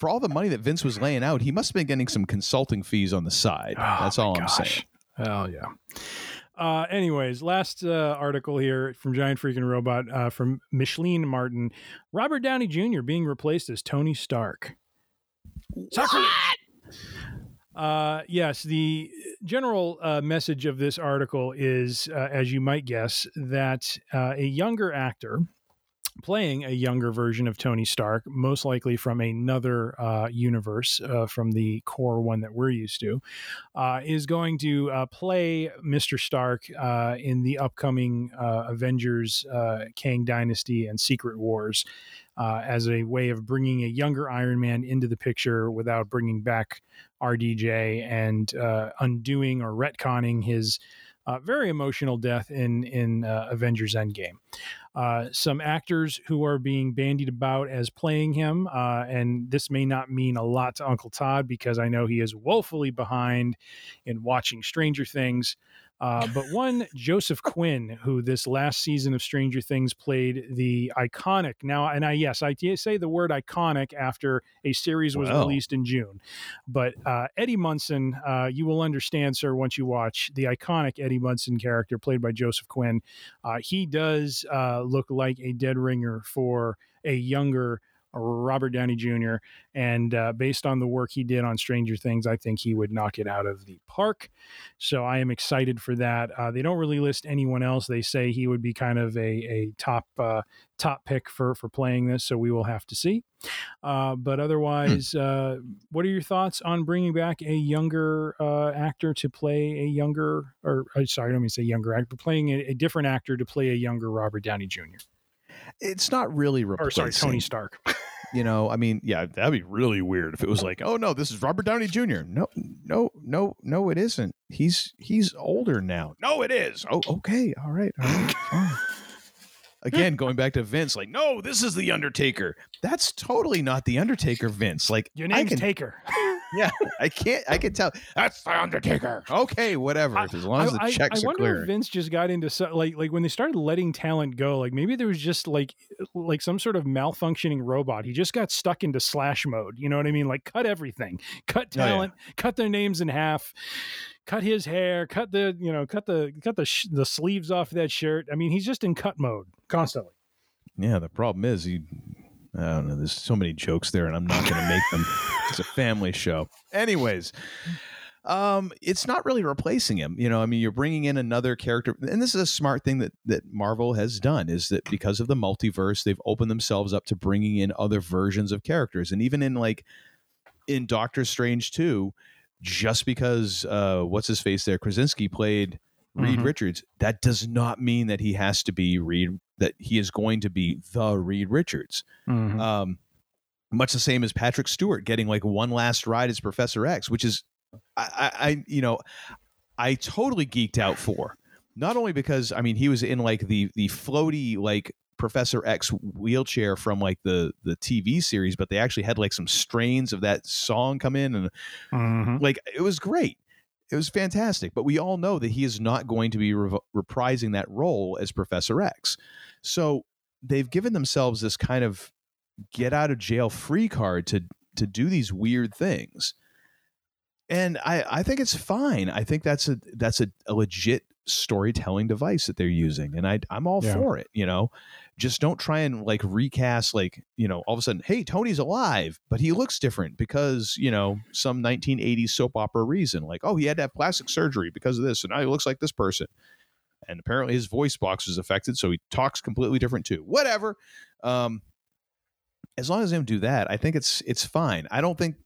for all the money that vince was laying out he must have been getting some consulting fees on the side Oh, that's all i'm gosh. saying Hell yeah. Uh, anyways, last uh, article here from Giant Freaking Robot uh, from Micheline Martin. Robert Downey Jr. being replaced as Tony Stark. Sacrilege! Uh, yes, the general uh, message of this article is, uh, as you might guess, that uh, a younger actor playing a younger version of Tony Stark, most likely from another uh, universe, uh, from the core one that we're used to, uh, is going to uh, play Mr. Stark uh, in the upcoming uh, Avengers, Kang Dynasty, and Secret Wars. As a way of bringing a younger Iron Man into the picture without bringing back RDJ and undoing or retconning his uh, very emotional death in in uh, Avengers Endgame. Uh, some actors who are being bandied about as playing him, uh, and this may not mean a lot to Uncle Todd because I know he is woefully behind in watching Stranger Things. Uh, but one Joseph Quinn, who this last season of Stranger Things played the iconic now, and I yes, I say the word iconic after a series was Wow. released in June. But uh, Eddie Munson, uh, you will understand, sir, once you watch the iconic Eddie Munson character played by Joseph Quinn. Uh, he does uh, look like a dead ringer for a younger Robert Downey Jr. And uh, based on the work he did on Stranger Things, I think he would knock it out of the park. So I am excited for that. Uh, they don't really list anyone else. They say he would be kind of a, a top uh, top pick for for playing this. So we will have to see. Uh, but otherwise, uh, what are your thoughts on bringing back a younger uh, actor to play a younger, or sorry, I don't mean to say younger actor, but playing a, a different actor to play a younger Robert Downey Jr. it's not really Or replacing. sorry, Tony Stark. You know, I mean, yeah, that'd be really weird if it was like, oh no, this is Robert Downey Jr. No, no, no, no, it isn't. He's he's older now. No, it is. Oh, okay, all right, all right. Again, going back to Vince, like, no, this is the Undertaker. That's totally not the Undertaker, Vince. Like, Your name's can, Taker. Yeah, I can't. I can tell. That's the Undertaker. Okay, whatever. as long as the I, checks I are wonder clear. if Vince just got into so, like like when they started letting talent go, like maybe there was just like like some sort of malfunctioning robot. He just got stuck into slash mode. You know what I mean? Like cut everything, cut Oh, yeah. talent, cut their names in half, cut his hair, cut the you know cut the cut the sh- the sleeves off that shirt. I mean, he's just in cut mode constantly. Yeah, the problem is he. I don't know. There's so many jokes there, and I'm not going to make them. It's a family show. Anyways, um, it's not really replacing him. You know, I mean, you're bringing in another character, and this is a smart thing that that Marvel has done is that because of the multiverse, they've opened themselves up to bringing in other versions of characters, and even in like in Doctor Strange 2, just because uh, what's his face there, Krasinski played Reed Mhm. Richards, that does not mean that he has to be Reed. That he is going to be the Reed Richards. Um, much the same as Patrick Stewart getting like one last ride as Professor X, which is, I, I, I you know, I totally geeked out for. Not only because I mean he was in like the the floaty like Professor X wheelchair from like the the TV series, but they actually had like some strains of that song come in and Mhm. like it was great. It was fantastic, but we all know that he is not going to be rev- reprising that role as Professor X. So they've given themselves this kind of get out of jail free card to to do these weird things. And I I think it's fine. I think that's a that's a, a legit storytelling device that they're using and I I'm all Yeah. for it, you know. Just don't try and like recast like, you know, all of a sudden, hey, Tony's alive, but he looks different because, you know, some 1980s soap opera reason. Like, oh, he had to have plastic surgery because of this and now he looks like this person. And apparently his voice box is affected, so he talks completely different too. Whatever. Um as long as they don't do that, I think it's it's fine. I don't think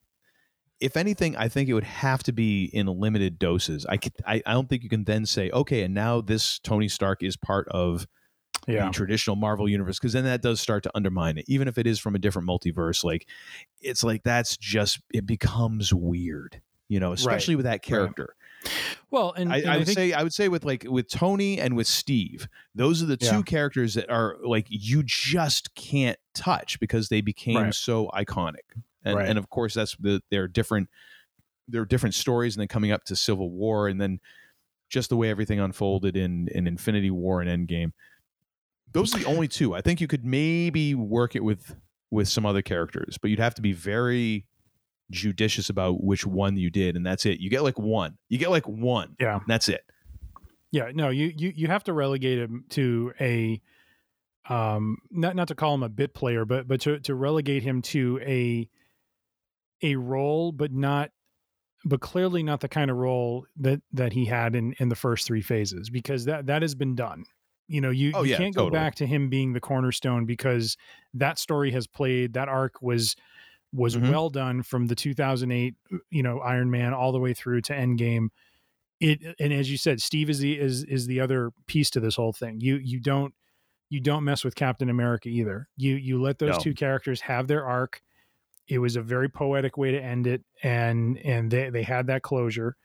if anything, I think it would have to be in limited doses. I could, I, I don't think you can then say, okay, and now this Tony Stark is part of Yeah. the traditional Marvel universe, because then that does start to undermine it. Even if it is from a different multiverse, like it's like that's just it becomes weird, you know, especially with that character. Well, and, I, and I would think- say I would say with like with Tony and with Steve, those are the two Yeah. characters that are like you just can't touch because they became Right. so iconic. And Right. and of course that's the they're different there are different stories and then coming up to Civil War and then just the way everything unfolded in in Infinity War and Endgame. Those are the only two. I think you could maybe work it with with some other characters, but you'd have to be very judicious about which one you did and that's it. You get like one. You get like one. Yeah. That's it. Yeah, no, you you you have to relegate him to a um not not to call him a bit player, but but to to relegate him to a a role, but not but clearly not the kind of role that that he had in in the first three phases because that that has been done. You know, you, Oh, you yeah, can't go back to him being the cornerstone because that story has played that arc was was Mhm. well done from the 2008 you know Iron Man all the way through to Endgame. It and as you said steve is the is is the other piece to this whole thing. You you don't you don't mess with captain america either. You you let those No. two characters have their arc. It was a very poetic way to end it and and they they had that closure.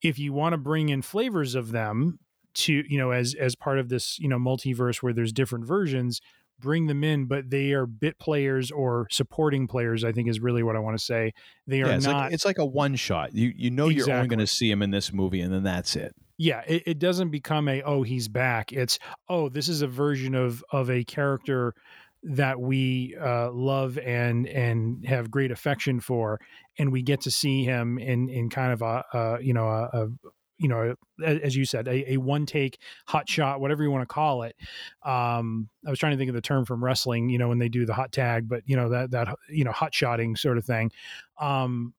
If you want to bring in flavors of them to you know as as part of this you know multiverse where there's different versions bring them in but they are bit players or supporting players i think is really what i want to say they are Yeah, it's not like it's like a one shot. You you know you're only going to see him in this movie and then that's it. yeah it, it doesn't become a oh he's back it's oh this is a version of of a character that we uh, love and and have great affection for and we get to see him in in kind of a, a you know a you know as you said a, a one take hot shot whatever you want to call it. Um i was trying to think of the term from wrestling you know when they do the hot tag but you know that that you know hot shotting sort of thing. Um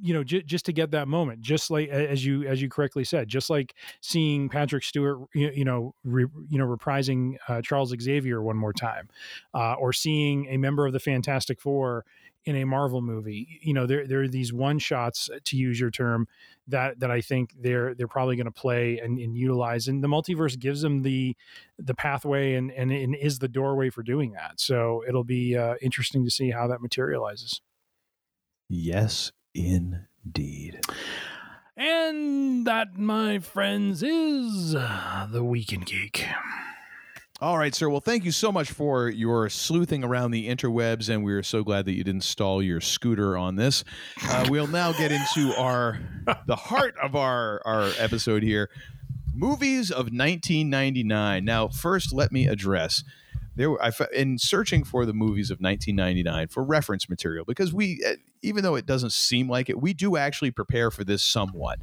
you know j- just to get that moment just like as you as you correctly said just like seeing patrick stewart you, you know re, you know reprising uh, charles xavier one more time uh, or seeing a member of the fantastic four in a marvel movie you know there there are these one shots to use your term that that i think they're they're probably going to play and, and utilize and the multiverse gives them the the pathway and, and and is the doorway for doing that so it'll be uh, interesting to see how that materializes Yes, indeed. And that, my friends, is uh, the Weekend Geek. All right, sir. Well, thank you so much for your sleuthing around the interwebs, and we're so glad that you didn't stall your scooter on this. Uh, we'll now get into our the heart of our our episode here: movies of 1999. Now, first, let me address there. Were, I in searching for the movies of 1999 for reference material because we, uh, even though it doesn't seem like it, we do actually prepare for this somewhat.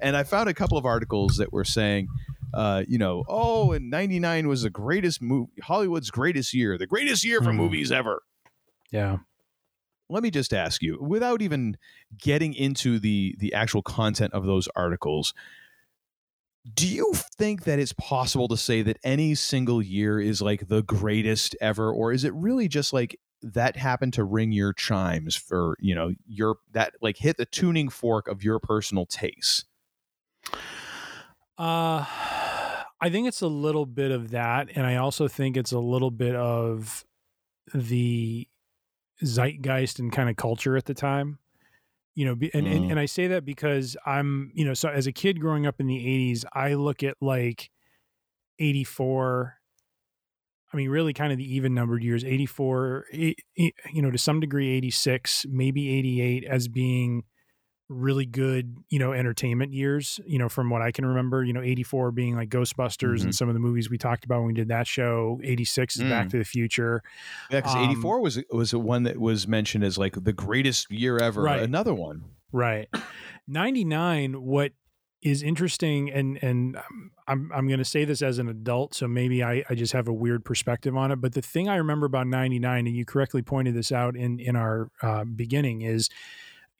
And I found a couple of articles that were saying uh, you know, oh, and 99 was the greatest movie, Hollywood's greatest year, the greatest year for mm. movies ever. Yeah. Let me just ask you, without even getting into the the actual content of those articles, do you think that it's possible to say that any single year is like the greatest ever or is it really just like that happened to ring your chimes for, you know, your that like hit the tuning fork of your personal taste? Uh I think it's a little bit of that, and I also think it's a little bit of the zeitgeist and kind of culture at the time. You know, and, mm. and, and I say that because I'm, you know, so as a kid growing up in the 80s, I look at like 84 I mean, really kind of the even numbered years, 84, you know, to some degree, 86, maybe 88 as being really good, you know, entertainment years, you know, from what I can remember, you know, 84 being like Ghostbusters mm-hmm. and some of the movies we talked about when we did that show. 86 is mm. Back to the Future. Yeah, because um, 84 was was the one that was mentioned as like the greatest year ever. Right. Another one. Right. 99, what is interesting and and I'm I'm going to say this as an adult so maybe I I just have a weird perspective on it but the thing I remember about 99 and you correctly pointed this out in in our uh, beginning is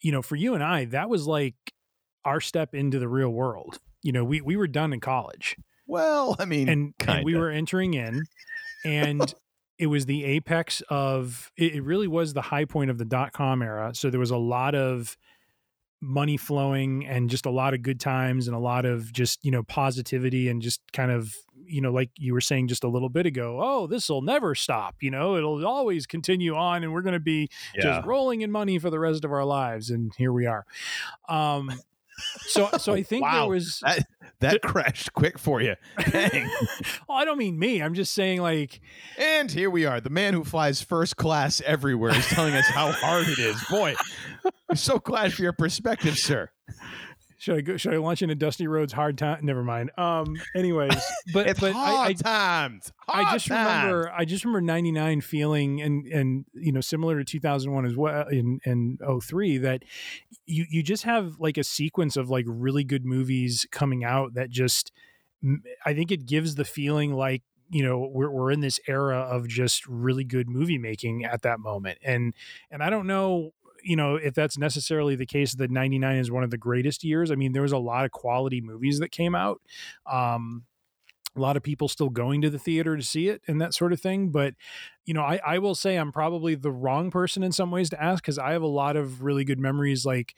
you know, for you and I, that was like our step into the real world. You know, we we were done in college. Well, I mean, and, and we were entering in, and it was the apex of. It, it really was the high point of the dot com era. So there was a lot of money flowing and just a lot of good times and a lot of just you know positivity and just kind of you know like you were saying just a little bit ago oh this will never stop you know it'll always continue on and we're going to be yeah. just rolling in money for the rest of our lives and here we are um so so I oh, think wow. there was that, that crashed quick for you. Dang. well, I don't mean me. I'm just saying like And here we are. The man who flies first class everywhere is telling us how hard it is. Boy, I'm so glad for your perspective, sir. Should I go? Should I launch into Dusty Rhodes Hard Time? Never mind. Um. Anyways, but it's but hard I, I, times. Hard I just times. remember. I just remember '99 feeling and and you know similar to 2001 as well in in 03 that you you just have like a sequence of like really good movies coming out that just I think it gives the feeling like you know we're we're in this era of just really good movie making at that moment and and I don't know you know, if that's necessarily the case that 99 is one of the greatest years. I mean, there was a lot of quality movies that came out. Um, a lot of people still going to the theater to see it and that sort of thing. But, you know, I, I will say I'm probably the wrong person in some ways to ask because I have a lot of really good memories. Like,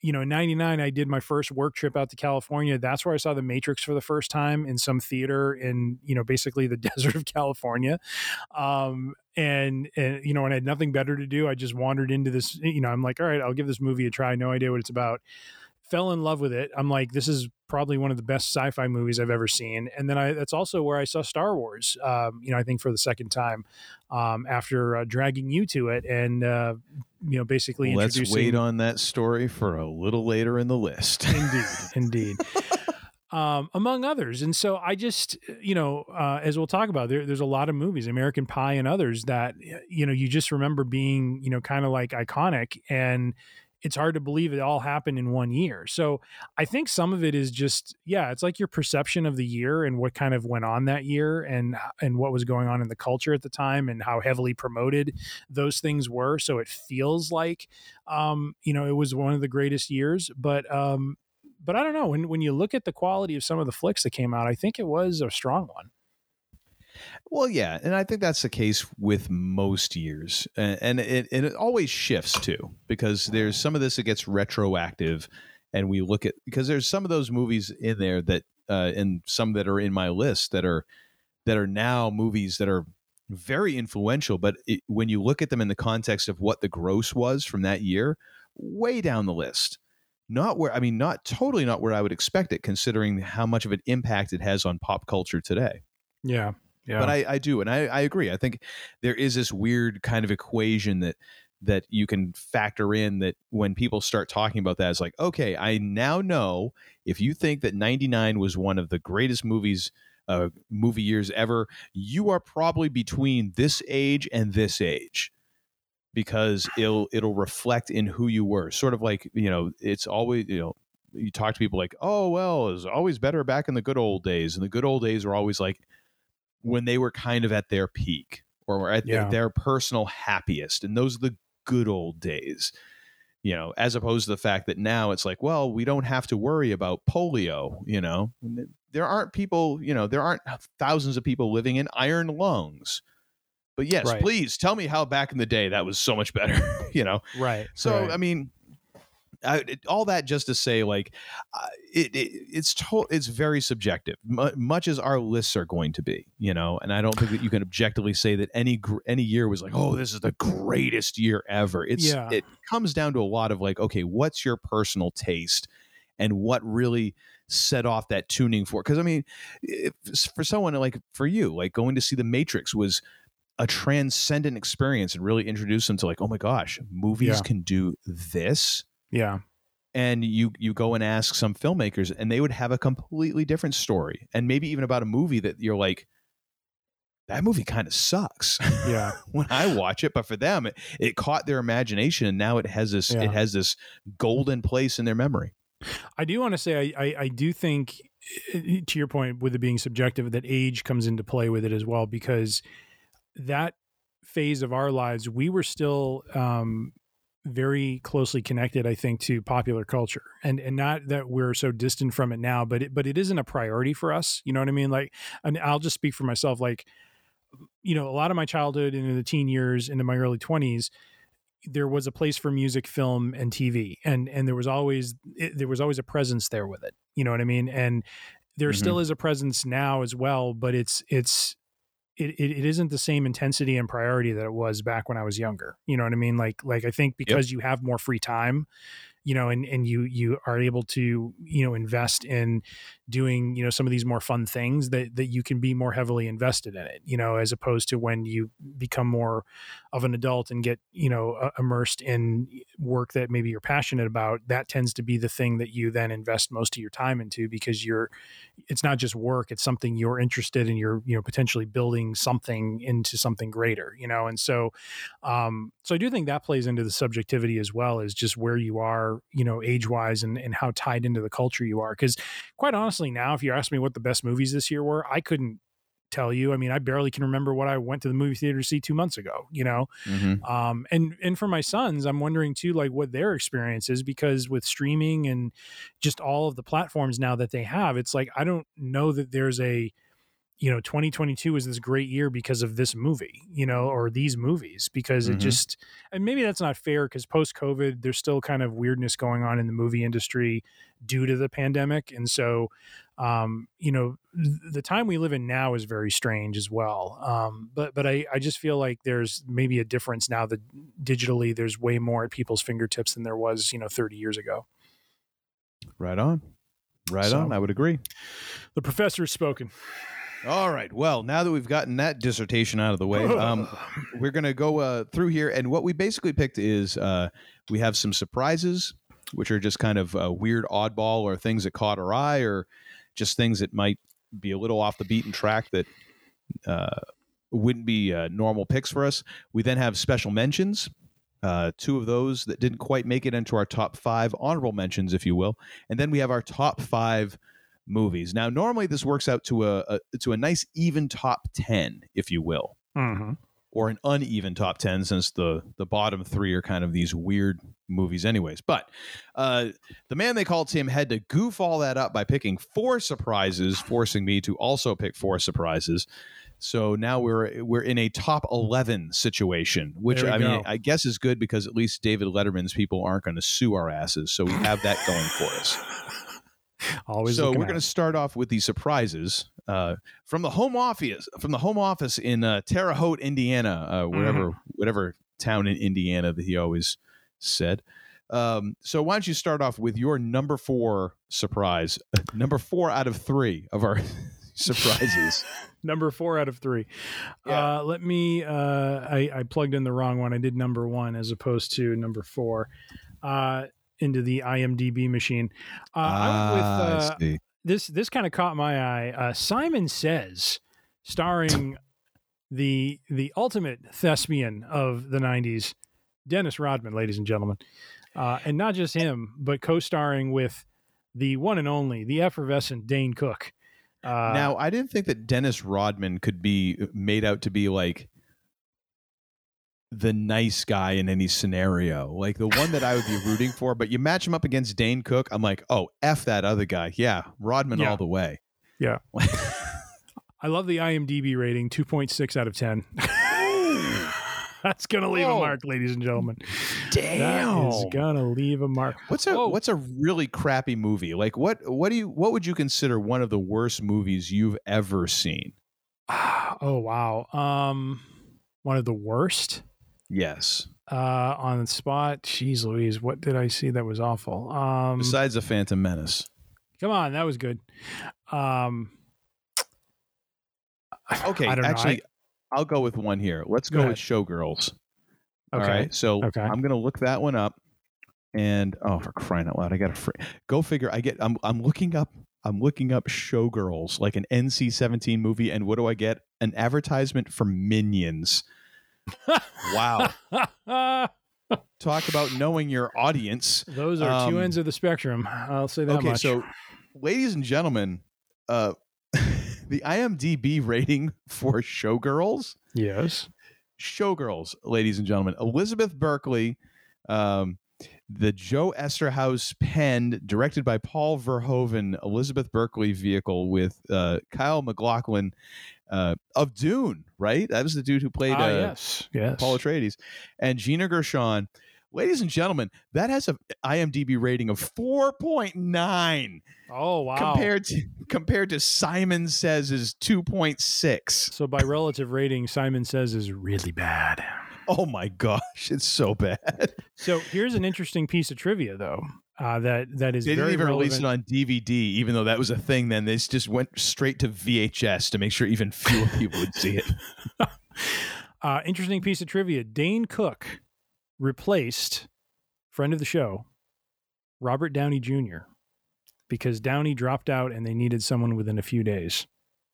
you know, in 99, I did my first work trip out to California. That's where I saw The Matrix for the first time in some theater in, you know, basically the desert of California. Um, and, and, you know, and I had nothing better to do, I just wandered into this, you know, I'm like, all right, I'll give this movie a try. No idea what it's about fell in love with it. I'm like, this is probably one of the best sci-fi movies I've ever seen. And then I, that's also where I saw Star Wars. Um, you know, I think for the second time um, after uh, dragging you to it, and uh, you know, basically let's introducing. wait on that story for a little later in the list. indeed, indeed. Um, among others. And so I just, you know, uh, as we'll talk about, there, there's a lot of movies, American Pie and others that, you know, you just remember being, you know, kind of like iconic. And it's hard to believe it all happened in one year. So I think some of it is just yeah, it's like your perception of the year and what kind of went on that year and and what was going on in the culture at the time and how heavily promoted those things were. So it feels like um, you know, it was one of the greatest years, but um but I don't know when when you look at the quality of some of the flicks that came out, I think it was a strong one. Well, yeah, and I think that's the case with most years, and, it and it always shifts too because there's some of this that gets retroactive, and we look at because there's some of those movies in there that uh, and some that are in my list that are that are now movies that are very influential, but it, when you look at them in the context of what the gross was from that year, way down the list. not where I mean, not totally not where I would expect it, considering how much of an impact it has on pop culture today. Yeah. Yeah. But I, I do, and I, I agree. I think there is this weird kind of equation that that you can factor in that when people start talking about that, it's like, okay, I now know if you think that 99 was one of the greatest movies, uh, movie years ever, you are probably between this age and this age because it'll it'll reflect in who you were. Sort of like, you know, it's always, you know, you talk to people like, oh, well, it was always better back in the good old days. And the good old days were always like when they were kind of at their peak or at Yeah. their personal happiest. And those are the good old days, you know, as opposed to the fact that now it's like, well, we don't have to worry about polio, you know. There aren't people, you know, there aren't thousands of people living in iron lungs. But yes, Right. please tell me how back in the day that was so much better, you know. right. So right. I mean, I, it, all that just to say, like, uh, it, it it's to, it's very subjective, mu much as our lists are going to be, you know. And I don't think that you can objectively say that any gr- any year was like, oh, this is the greatest year ever. It's Yeah. it comes down to a lot of like, okay, what's your personal taste, and what really set off that tuning for? Because I mean, if, for someone like for you, like going to see The Matrix was a transcendent experience and really introduce them to like, oh my gosh, movies Yeah. can do this. Yeah. And you you go and ask some filmmakers, and they would have a completely different story, and maybe even about a movie that you're like, that movie kind of sucks Yeah. when I watch it, but for them, it, it caught their imagination, and now it has this Yeah. it has this golden place in their memory. I do want to say I, I, I do think eh, to your point with it being subjective that age comes into play with it as well because that phase of our lives we were still um, very closely connected I think to popular culture and and not that we're so distant from it now but it, but it isn't a priority for us you know what I mean like and I'll just speak for myself like you know a lot of my childhood into the teen years into my early 20s there was a place for music, film, and TV, and and there was always it, there was always a presence there with it. You know what I mean? And there Mhm. still is a presence now as well, but it's it's it, it, it isn't the same intensity and priority that it was back when I was younger. You know what I mean? Like like I think because you have more free time, you know, and and you you are able to you know invest in doing you know some of these more fun things that that you can be more heavily invested in it. You know, as opposed to when you become more of an adult and get you know uh, immersed in work that maybe you're passionate about that tends to be the thing that you then invest most of your time into because you're it's not just work it's something you're interested in you're you know potentially building something into something greater you know and so um so i do think that plays into the subjectivity as well as just where you are you know age wise and and how tied into the culture you are. Because quite honestly now if you ask me what the best movies this year were i couldn't tell you i mean i barely can remember what i went to the movie theater to see two months ago you know? Um and and for my sons i'm wondering too like what their experience is because with streaming and just all of the platforms now that they have it's like i don't know that there's a you know 2022 is this great year because of this movie you know or these movies because it Mhm. just and maybe that's not fair because post covid there's still kind of weirdness going on in the movie industry due to the pandemic and so um you know th- the time we live in now is very strange as well um but but i i just feel like there's maybe a difference now that digitally there's way more at people's fingertips than there was you know 30 years ago Right on, right So- on. I would agree. the professor has spoken All right. Well, now that we've gotten that dissertation out of the way, um, we're going to go uh, through here. And what we basically picked is uh, we have some surprises, which are just kind of uh, weird oddball or things that caught our eye or just things that might be a little off the beaten track that uh, wouldn't be uh, normal picks for us. We then have special mentions. Uh, two of those that didn't quite make it into our top five honorable mentions, if you will, and then we have our top five movies. Now, normally this works out to a, a to a nice even top ten, if you will, mm-hmm. or an uneven top ten, since the the bottom three are kind of these weird movies, anyways. But uh, the man they called Tim had to goof all that up by picking four surprises, forcing me to also pick four surprises. So now we're we're in a top eleven situation, which I mean. I guess is good because at least David Letterman's people aren't going to sue our asses, so we have that going for us. Always so we're going to start off with the surprises uh, from the home office from the home office in uh, Terre Haute, Indiana, uh, wherever Mm-hmm. whatever town in Indiana that he always said. Um, so why don't you start off with your number four surprise? number four out of three of our surprises. number four out of three. Yeah. Uh, let me. Uh, I, I plugged in the wrong one. I did number one as opposed to number four uh, into the IMDb machine. Uh, with Ah, I uh, this. This kind of caught my eye. Uh, Simon Says, starring the the ultimate thespian of the '90s, Dennis Rodman, ladies and gentlemen, uh, and not just him, but co-starring with the one and only, the effervescent Dane Cook. Uh, now, I didn't think that Dennis Rodman could be made out to be like the nice guy in any scenario, like the one that I would be rooting for. But you match him up against Dane Cook, I'm like, oh, f that other guy. Yeah, Rodman Yeah. all the way. Yeah. I love the IMDb rating, 2.6 out of 10. That's going to leave Whoa. a mark, ladies and gentlemen. That is Damn. going to leave a mark. What's a Whoa. what's a really crappy movie? Like what what do you what would you consider one of the worst movies you've ever seen? Oh, wow. Um, one of the worst Yes. uh, on the spot. Jeez Louise, what did I see that was awful? Um, Besides the Phantom Menace. come on, that was good. Um, Okay, I don't know. actually I'll go with one here. Let's Go go, with Showgirls. Okay. right. So Okay. I'm gonna look that one up. And oh for crying out loud, I got to fr- go figure. I get I'm I'm looking up I'm looking up Showgirls, like an NC-17 movie, and what do I get? An advertisement for Minions. Wow. Talk about knowing your audience. Those are two Um, ends of the spectrum. I'll say that okay, much. so ladies and gentlemen, uh the IMDb rating for Showgirls yes. Showgirls, ladies and gentlemen. Elizabeth Berkley, um, the Joe Eszterhas penned, directed by Paul Verhoeven, Elizabeth Berkley vehicle with uh, Kyle MacLachlan uh, of Dune, right? That was the dude who played Ah, uh, yes. Yes. Paul Atreides, and Gina Gershon. Ladies and gentlemen, that has a IMDb rating of 4.9 oh, wow. compared to compared to Simon Says is 2.6. So by relative rating, Simon says is really bad. Oh my gosh, it's so bad. So here's an interesting piece of trivia, though. Uh, that that is They didn't even release it on DVD, even though that was a thing. Then they just went straight to VHS to make sure even fewer people would see it. Uh, interesting piece of trivia: Dane Cook replaced friend of the show, Robert Downey Jr. because Downey dropped out and they needed someone within a few days.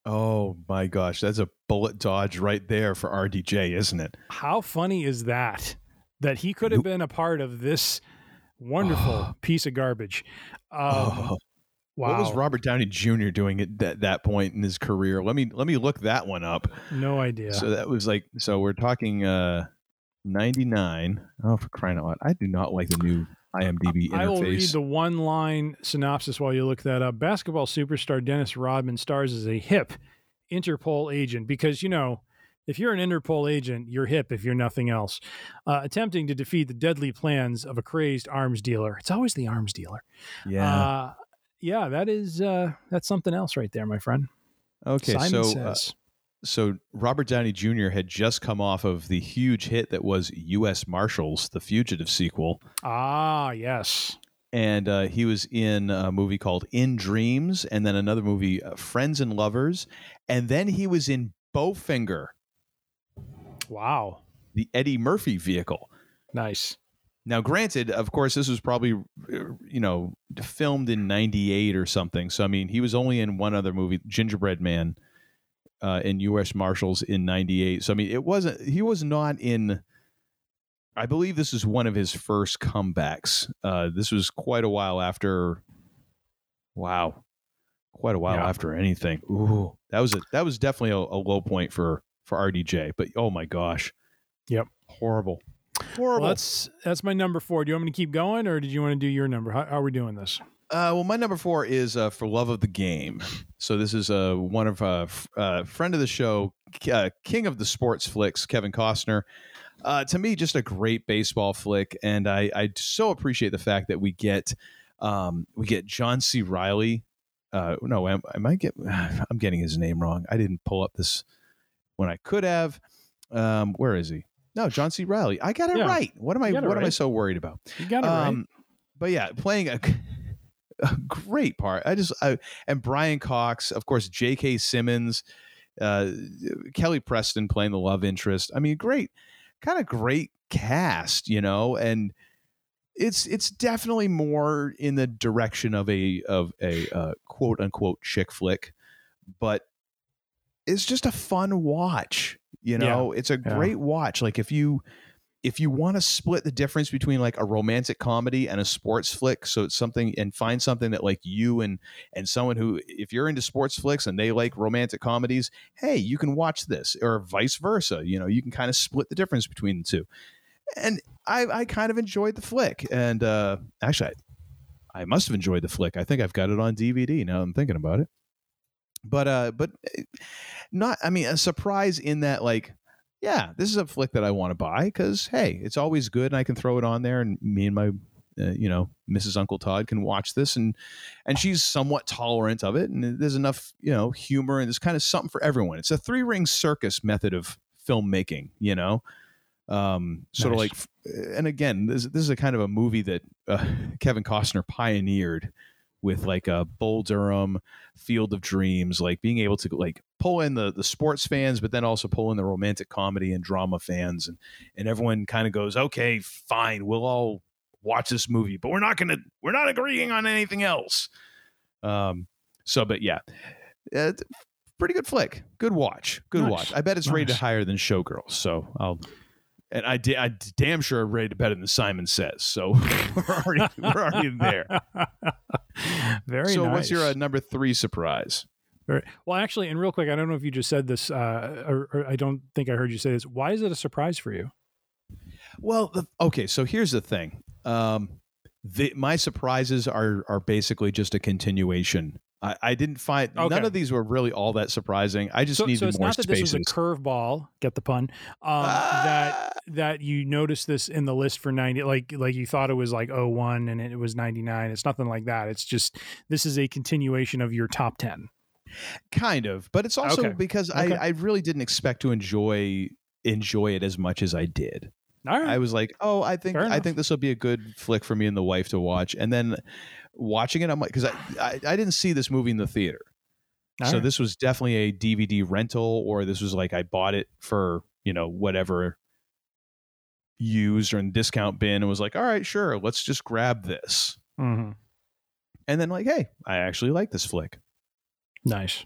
Oh my gosh, that's a bullet dodge right there for RDJ, isn't it? How funny is that? That he could have been a part of this wonderful piece of garbage. Um, Oh. wow. What was Robert Downey Jr. doing at that, that point in his career? Let me let me look that one up. No idea. So that was like so we're talking uh 99. Oh for crying out loud. I do not like the new IMDb interface. I will read the one line synopsis while you look that up. Basketball superstar Dennis Rodman stars as a hip Interpol agent because, you know, if you're an Interpol agent, you're hip if you're nothing else. Uh, attempting to defeat the deadly plans of a crazed arms dealer. It's always the arms dealer. yeah. Uh, yeah, that is uh, that's something else right there, my friend. okay, Simon so uh, so Robert Downey Jr. had just come off of the huge hit that was U.S. Marshals, the Fugitive sequel, ah, yes. and uh, he was in a movie called In Dreams, and then another movie, uh, Friends and Lovers, and then he was in Bowfinger, Wow. the Eddie Murphy vehicle. Nice. Now, granted, of course, this was probably uh, you know filmed in '98 or something. So, I mean, he was only in one other movie, Gingerbread Man, uh, in U.S. Marshals in '98. So, I mean, it wasn't. He was not in. I believe this is one of his first comebacks. Uh, this was quite a while after. Wow, quite a while Yeah. after anything. Ooh, that was a that was definitely a, a low point for for RDJ. But oh my gosh, Yep. horrible, horrible. Well, that's that's my number four. Do you want me to keep going, or did you want to do your number? How, how are we doing this? Uh, well, my number four is uh, for love of the game. So this is uh, one of uh, f- uh, friend of the show, uh, king of the sports flicks, Kevin Costner. Uh, to me, just a great baseball flick, and I, I so appreciate the fact that we get um, we get John C. Reilly. Uh, no, am, am I get? I'm getting his name wrong. I didn't pull up this when I could have. Um, where is he? No, John C. Reilly. I got it Yeah. right. What am I? What it am I so worried about? You got it right. But yeah, playing a, a great part. I just I, and Brian Cox, of course, J.K. Simmons, uh, Kelly Preston playing the love interest. I mean, great, kind of great cast, you know, and it's it's definitely more in the direction of a of a uh, quote unquote chick flick, but it's just a fun watch. You Yeah. know, it's a Yeah. great watch. Like if you if you want to split the difference between like a romantic comedy and a sports flick, so it's something and find something that like you and and someone who if you're into sports flicks and they like romantic comedies, hey, you can watch this or vice versa. You know, you can kind of split the difference between the two. And I I kind of enjoyed the flick, and uh actually I, I must have enjoyed the flick. I think I've got it on DVD now. I'm thinking about it. But uh, but eh, not. I mean, a surprise in that like, yeah, this is a flick that I want to buy because hey, it's always good, and I can throw it on there, and me and my, uh, you know, Mrs. Uncle Todd can watch this, and and she's somewhat tolerant of it, and there's enough, you know, humor, and there's kind of something for everyone. It's a three ring circus method of filmmaking, you know. Um, sort Nice. of like, and again, this this is a kind of a movie that uh, Kevin Costner pioneered with like a Bull Durham, Field of Dreams, like being able to like pull in the the sports fans, but then also pull in the romantic comedy and drama fans, and and everyone kind of goes, okay, fine, we'll all watch this movie, but we're not gonna we're not agreeing on anything else. Um, so, but yeah, uh, pretty good flick, good watch, good Nice. watch. I bet it's rated higher than Showgirls, so I'll. And I, I damn sure rated better than Simon Says. So we're already, we're already there. Very so nice. what's your uh, number three surprise? Well, actually, and real quick, I don't know if you just said this, uh, or, or I don't think I heard you say this. Why is it a surprise for you? Well, the, okay, so here's the thing. Um, the, my surprises are are basically just a continuation. I, I didn't find none of these were really all that surprising. I just so, needed so it's more not that spaces. this was a curveball. Get the pun? Um, that that you noticed this in the list for ninety, like like you thought it was like 01 and it was ninety nine. It's nothing like that. It's just this is a continuation of your top ten. kind of, but it's also Okay. because Okay. I, I really didn't expect to enjoy enjoy it as much as I did. All right. I was like, oh, I think I think this will be a good flick for me and the wife to watch. And then watching it, I'm like, because I, I I didn't see this movie in the theater, All so right. this was definitely a DVD rental, or this was like I bought it for you know whatever used or in discount bin, and was like, all right, sure, let's just grab this. Mhm. And then like, hey, I actually like this flick. Nice.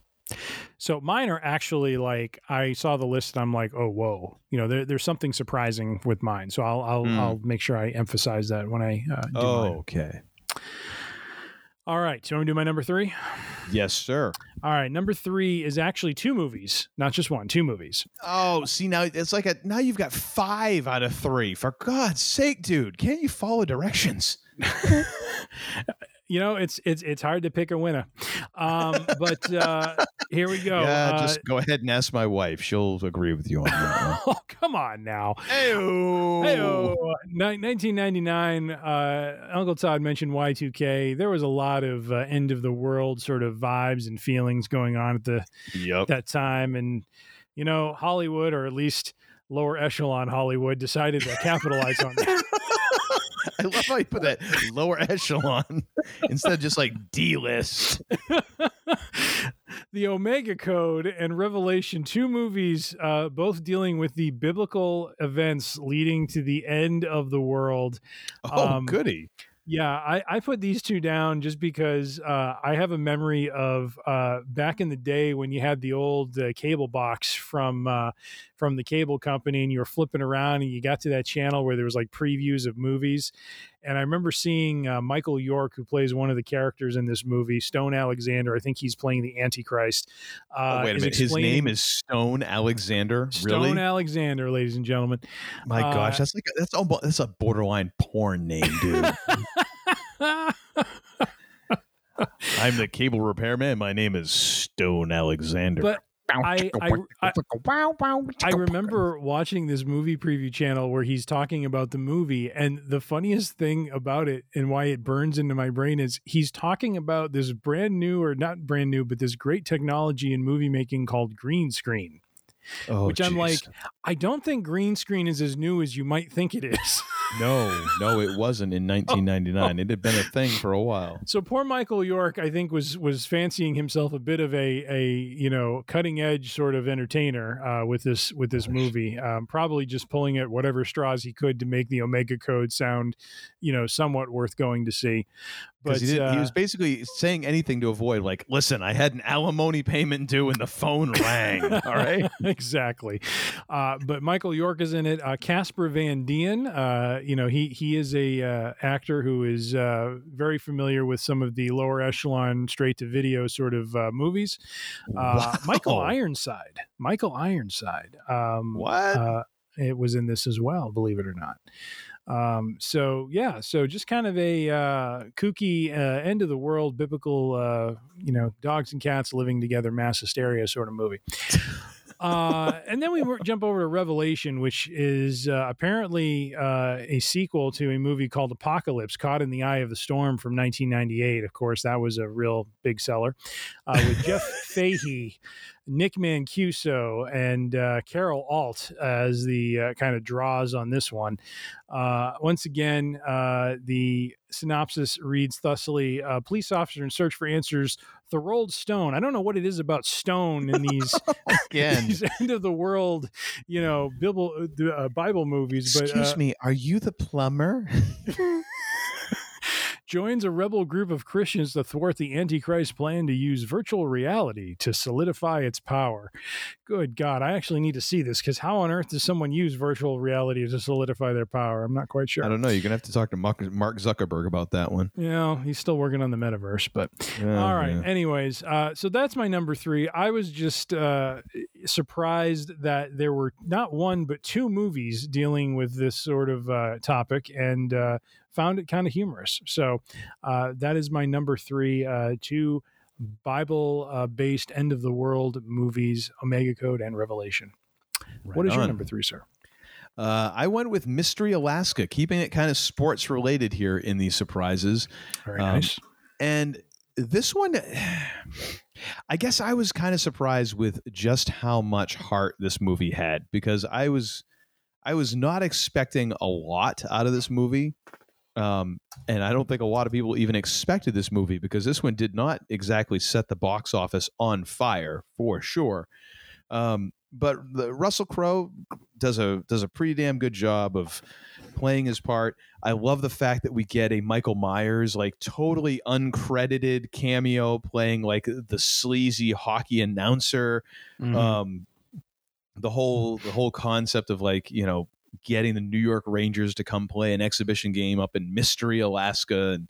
So mine are actually like I saw the list and I'm like, oh whoa, you know, there, there's something surprising with mine. So I'll I'll, Mm. I'll make sure I emphasize that when I uh, do mine. okay, All right, so I'm gonna do my number three. yes, sir. All right, number three is actually two movies, not just one, two movies. Oh, see now it's like a now you've got five out of three. For God's sake, dude, can't you follow directions? You know, it's it's it's hard to pick a winner, um, but uh, here we go. yeah, Uh, just go ahead and ask my wife. She'll agree with you on that. oh, come on now. Hey, Hey, 1999, uh, Uncle Todd mentioned Y2K. There was a lot of uh, end of the world sort of vibes and feelings going on at the Yep. that time, and you know, Hollywood, or at least lower echelon Hollywood, decided to capitalize on that. I love how you put that lower echelon instead of just like D list. the Omega Code and Revelation, two movies, uh, both dealing with the biblical events leading to the end of the world. Oh, Um, goody. Yeah, I, I put these two down just because uh, I have a memory of uh, back in the day when you had the old uh, cable box from uh, from the cable company, and you were flipping around, and you got to that channel where there was like previews of movies, and I remember seeing uh, Michael York, who plays one of the characters in this movie, Stone Alexander. I think he's playing the Antichrist. Uh, oh, wait a minute. His name is Stone Alexander. Stone really? Alexander, ladies and gentlemen. My uh, gosh, that's like a, that's almost that's a borderline porn name, dude. I'm the cable repairman. My name is Stone Alexander. But I, I, I, I remember watching this movie preview channel where he's talking about the movie, and the funniest thing about it and why it burns into my brain is he's talking about this brand new, or not brand new, but this great technology in movie making called green screen. Oh, which I'm like. I don't think green screen is as new as you might think it is. no, no, it wasn't in 1999. It had been a thing for a while. So poor Michael York, I think, was was fancying himself a bit of a a you know cutting edge sort of entertainer uh, with this with this movie. Um, probably just pulling at whatever straws he could to make the Omega Code sound, you know, somewhat worth going to see. But Because he, did, he uh, was basically saying anything to avoid, like, listen, I had an alimony payment due and the phone rang. All right. exactly. Uh, but Michael York is in it. Uh, Casper Van Dien, uh, you know, he he is a uh, actor who is uh, very familiar with some of the lower echelon, straight to video sort of uh, movies. Uh, Michael Ironside. Michael Ironside. Um, What? Uh, it was in this as well, believe it or not. Um, so yeah, so just kind of a uh, kooky uh, end of the world, biblical, uh, you know, dogs and cats living together, mass hysteria sort of movie. Uh, and then we jump over to Revelation, which is uh, apparently uh, a sequel to a movie called Apocalypse: Caught in the Eye of the Storm from 1998. Of course, that was a real big seller uh, with Jeff Fahey, Nick Mancuso, and uh, Carol Alt as the uh, kind of draws on this one. Uh, once again, uh, the synopsis reads thusly: uh, Police officer in search for answers. Thorold Stone. I don't know what it is about Stone in these Again. these end of the world, you know, Bible uh, Bible movies. But Excuse uh, me, are you the plumber? joins a rebel group of Christians to thwart the Antichrist plan to use virtual reality to solidify its power. Good God, I actually need to see this because how on earth does someone use virtual reality to solidify their power? I'm not quite sure. I don't know. You're going to have to talk to Mark, Zuckerberg about that one. You know, he's still working on the metaverse, but Yeah, all right. yeah. Anyways, uh, so that's my number three. I was just uh, surprised that there were not one but two movies dealing with this sort of uh, topic, and uh, found it kind of humorous. So uh, that is my number three. Uh, two Bible-based end of the world movies: Omega Code and Revelation. what is your number three, sir? Uh, I went with Mystery Alaska, keeping it kind of sports related here in these surprises. Very Um, nice. And this one, I guess I was kind of surprised with just how much heart this movie had because I was, I was not expecting a lot out of this movie. Um, and I don't think a lot of people even expected this movie because this one did not exactly set the box office on fire for sure. Um, but the Russell Crowe does a does a pretty damn good job of playing his part. I love the fact that we get a Michael Myers like totally uncredited cameo playing like the sleazy hockey announcer. Mhm. Um, the whole the whole concept of like you know getting the New York Rangers to come play an exhibition game up in Mystery, Alaska, and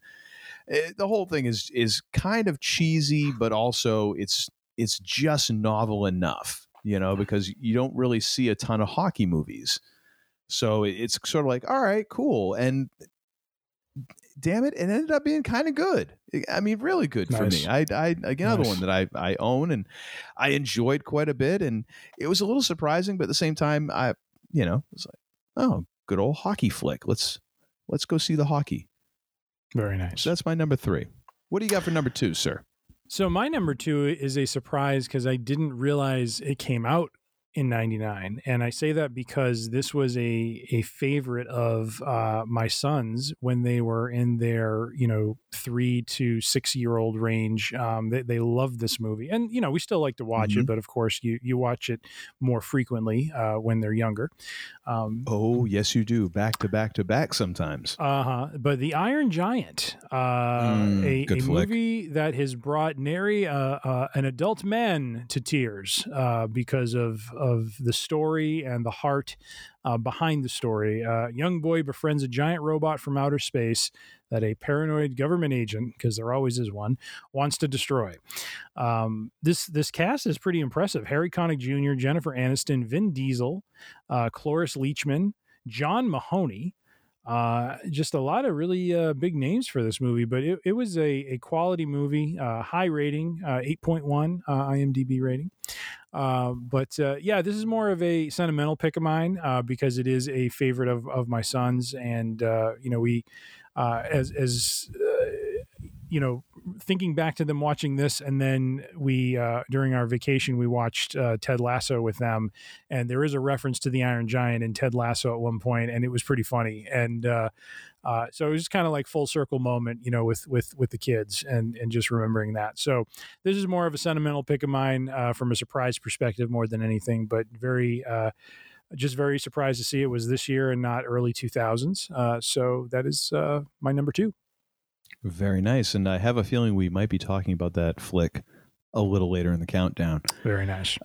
eh, the whole thing is is kind of cheesy, but also it's it's just novel enough, you know, because you don't really see a ton of hockey movies. So it's sort of like, all right, cool. And damn it, it ended up being kind of good. I mean, really good for me. I, I another Nice. one that I, I own and I enjoyed quite a bit. And it was a little surprising, but at the same time, I, you know, it's like, oh, good old hockey flick. Let's, let's go see the hockey. Very nice. So that's my number three. What do you got for number two, sir? So my number two is a surprise because I didn't realize it came out in 99 and i say that because this was a a favorite of uh my sons when they were in their you know three to six year old range um they, they loved this movie and you know we still like to watch Mhm. it but of course you you watch it more frequently uh when they're younger um Oh, yes, you do. Back to back to back sometimes. uh huh. But the Iron Giant, uh, Mm, a, a movie that has brought nary uh, uh, an adult man to tears uh, because of of the story and the heart uh, behind the story. Uh, young boy befriends a giant robot from outer space that a paranoid government agent, because there always is one, wants to destroy. Um, this this cast is pretty impressive. Harry Connick Jr., Jennifer Aniston, Vin Diesel, uh, Cloris Leachman, John Mahoney. Uh, just a lot of really uh, big names for this movie, but it, it was a, a quality movie, uh, high rating, uh, 8.1 uh, IMDb rating. Uh, but yeah, this is more of a sentimental pick of mine because it is a favorite of, of my sons. And, you know, we, as, as you know, thinking back to them watching this, and then we uh, during our vacation we watched uh, Ted Lasso with them, and there is a reference to the Iron Giant in Ted Lasso at one point, and it was pretty funny. And uh, uh, so it was just kind of like full circle moment, you know, with with with the kids and and just remembering that. So this is more of a sentimental pick of mine uh, from a surprise perspective more than anything, but very. Uh, just very surprised to see it was this year and not early 2000s. Uh, so that is uh, my number two. Very nice. And I have a feeling we might be talking about that flick a little later in the countdown. Very nice.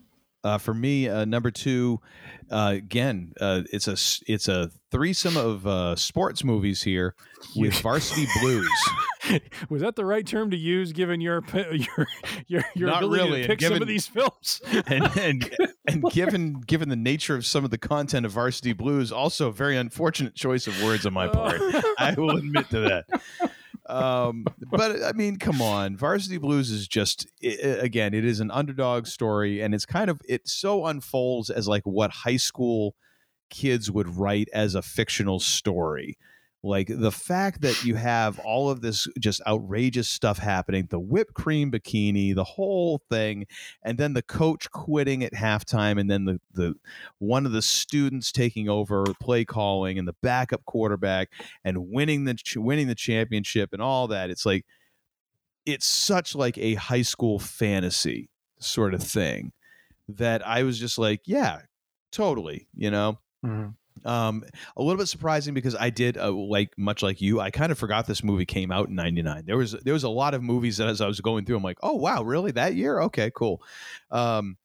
Uh, for me, uh, number two, uh, again, uh, it's a it's a threesome of uh, sports movies here with Varsity Blues. Was that the right term to use, given your your your, your Not ability really, to pick given- some of these films? and, and and given given the nature of some of the content of Varsity Blues, also a very unfortunate choice of words on my part. I will admit to that. Um, but I mean, come on, Varsity Blues is just i- i- again, it is an underdog story, and it's kind of it so unfolds as like what high school kids would write as a fictional story. Like the fact that you have all of this just outrageous stuff happening, the whipped cream bikini, the whole thing, and then the coach quitting at halftime, and then the the one of the students taking over play calling, and the backup quarterback, and winning the winning the championship, and all that. It's like it's such like a high school fantasy sort of thing that I was just like, yeah, totally, you know. Mm-hmm. Um, a little bit surprising because I did uh, like much like you. I kind of forgot this movie came out in '99. There was there was a lot of movies that as I was going through, I'm like, oh wow, really that year? Okay, cool. Um,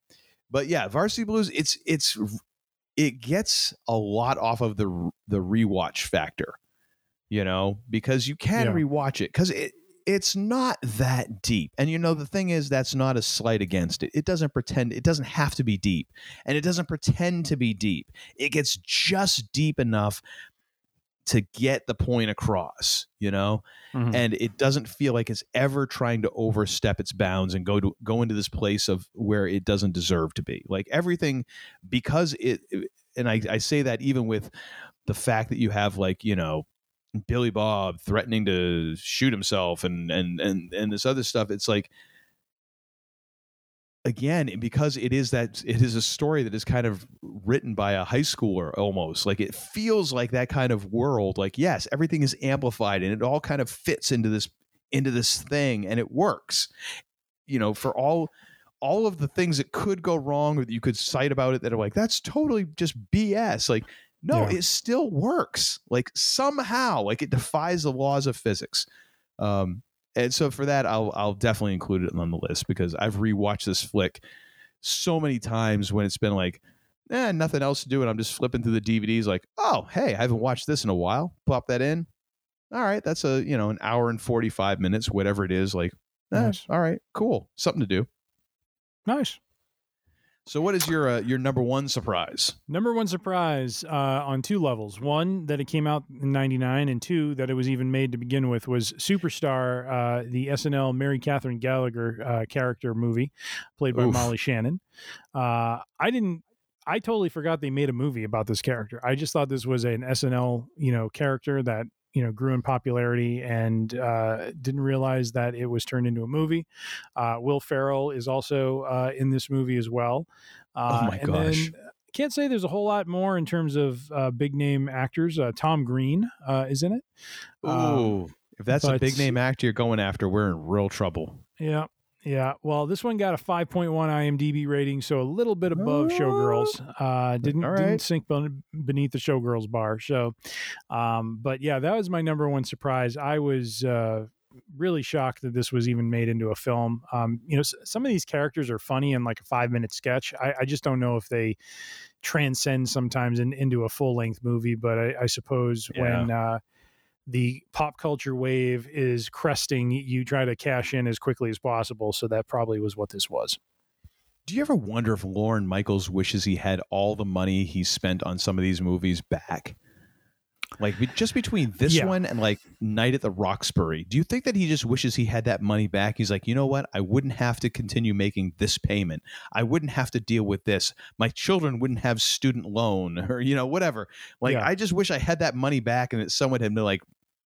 but yeah, Varsity Blues. It's it's it gets a lot off of the the rewatch factor, you know, because you can Yeah. rewatch it because it it's not that deep. And you know, the thing is, that's not a slight against it. It doesn't pretend, it doesn't have to be deep. And it doesn't pretend to be deep. It gets just deep enough to get the point across, you know? Mhm. And it doesn't feel like it's ever trying to overstep its bounds and go to go into this place of where it doesn't deserve to be. Like everything, because it, and I, I say that even with the fact that you have like, you know, Billy Bob threatening to shoot himself and and and and this other stuff. It's like again because it is that it is a story that is kind of written by a high schooler almost like it feels like that kind of world like yes everything is amplified and it all kind of fits into this into this thing and it works you know for all all of the things that could go wrong or that you could cite about it that are like that's totally just bs like no Yeah. it still works like somehow like it defies the laws of physics um and so for that i'll i'll definitely include it on the list because i've rewatched this flick so many times when it's been like eh, nothing else to do and i'm just flipping through the dvds like oh hey i haven't watched this in a while pop that in all right that's a you know an hour and 45 minutes whatever it is like eh, Nice. all right cool something to do Nice. So what is your uh, your number one surprise Number one surprise uh, on two levels. One, that it came out in 99, and two, that it was even made to begin with, was Superstar, uh, the SNL Mary Catherine Gallagher uh, character movie played by Oof. Molly Shannon. Uh, I didn't. I totally forgot they made a movie about this character. I just thought this was an SNL, you know, character that you know grew in popularity, and uh, didn't realize that it was turned into a movie. Uh, Will Ferrell is also uh, in this movie as well. Uh, Oh my and gosh. then can't say there's a whole lot more in terms of uh, big name actors. Uh, Tom Green uh, is in it. Um, if that's a big name actor you're going after we're in real trouble yeah, yeah. Well, this one got a 5.1 IMDb rating, so a little bit above Showgirls. Uh, didn't All didn't sink beneath the Showgirls bar. So, um, but yeah, that was my number one surprise. I was. Uh, really shocked that this was even made into a film um you know s- some of these characters are funny in like a five minute sketch i, I just don't know if they transcend sometimes in, into a full length movie but i, I suppose Yeah. when uh the pop culture wave is cresting you try to cash in as quickly as possible so that probably was what this was do you ever wonder if Lorne Michaels wishes he had all the money he spent on some of these movies back? Like just between this Yeah. one and like Night at the Roxbury, do you think that he just wishes he had that money back? He's like, you know what? I wouldn't have to continue making this payment. I wouldn't have to deal with this. My children wouldn't have student loan or you know whatever. Like Yeah. I just wish I had that money back and that someone had been like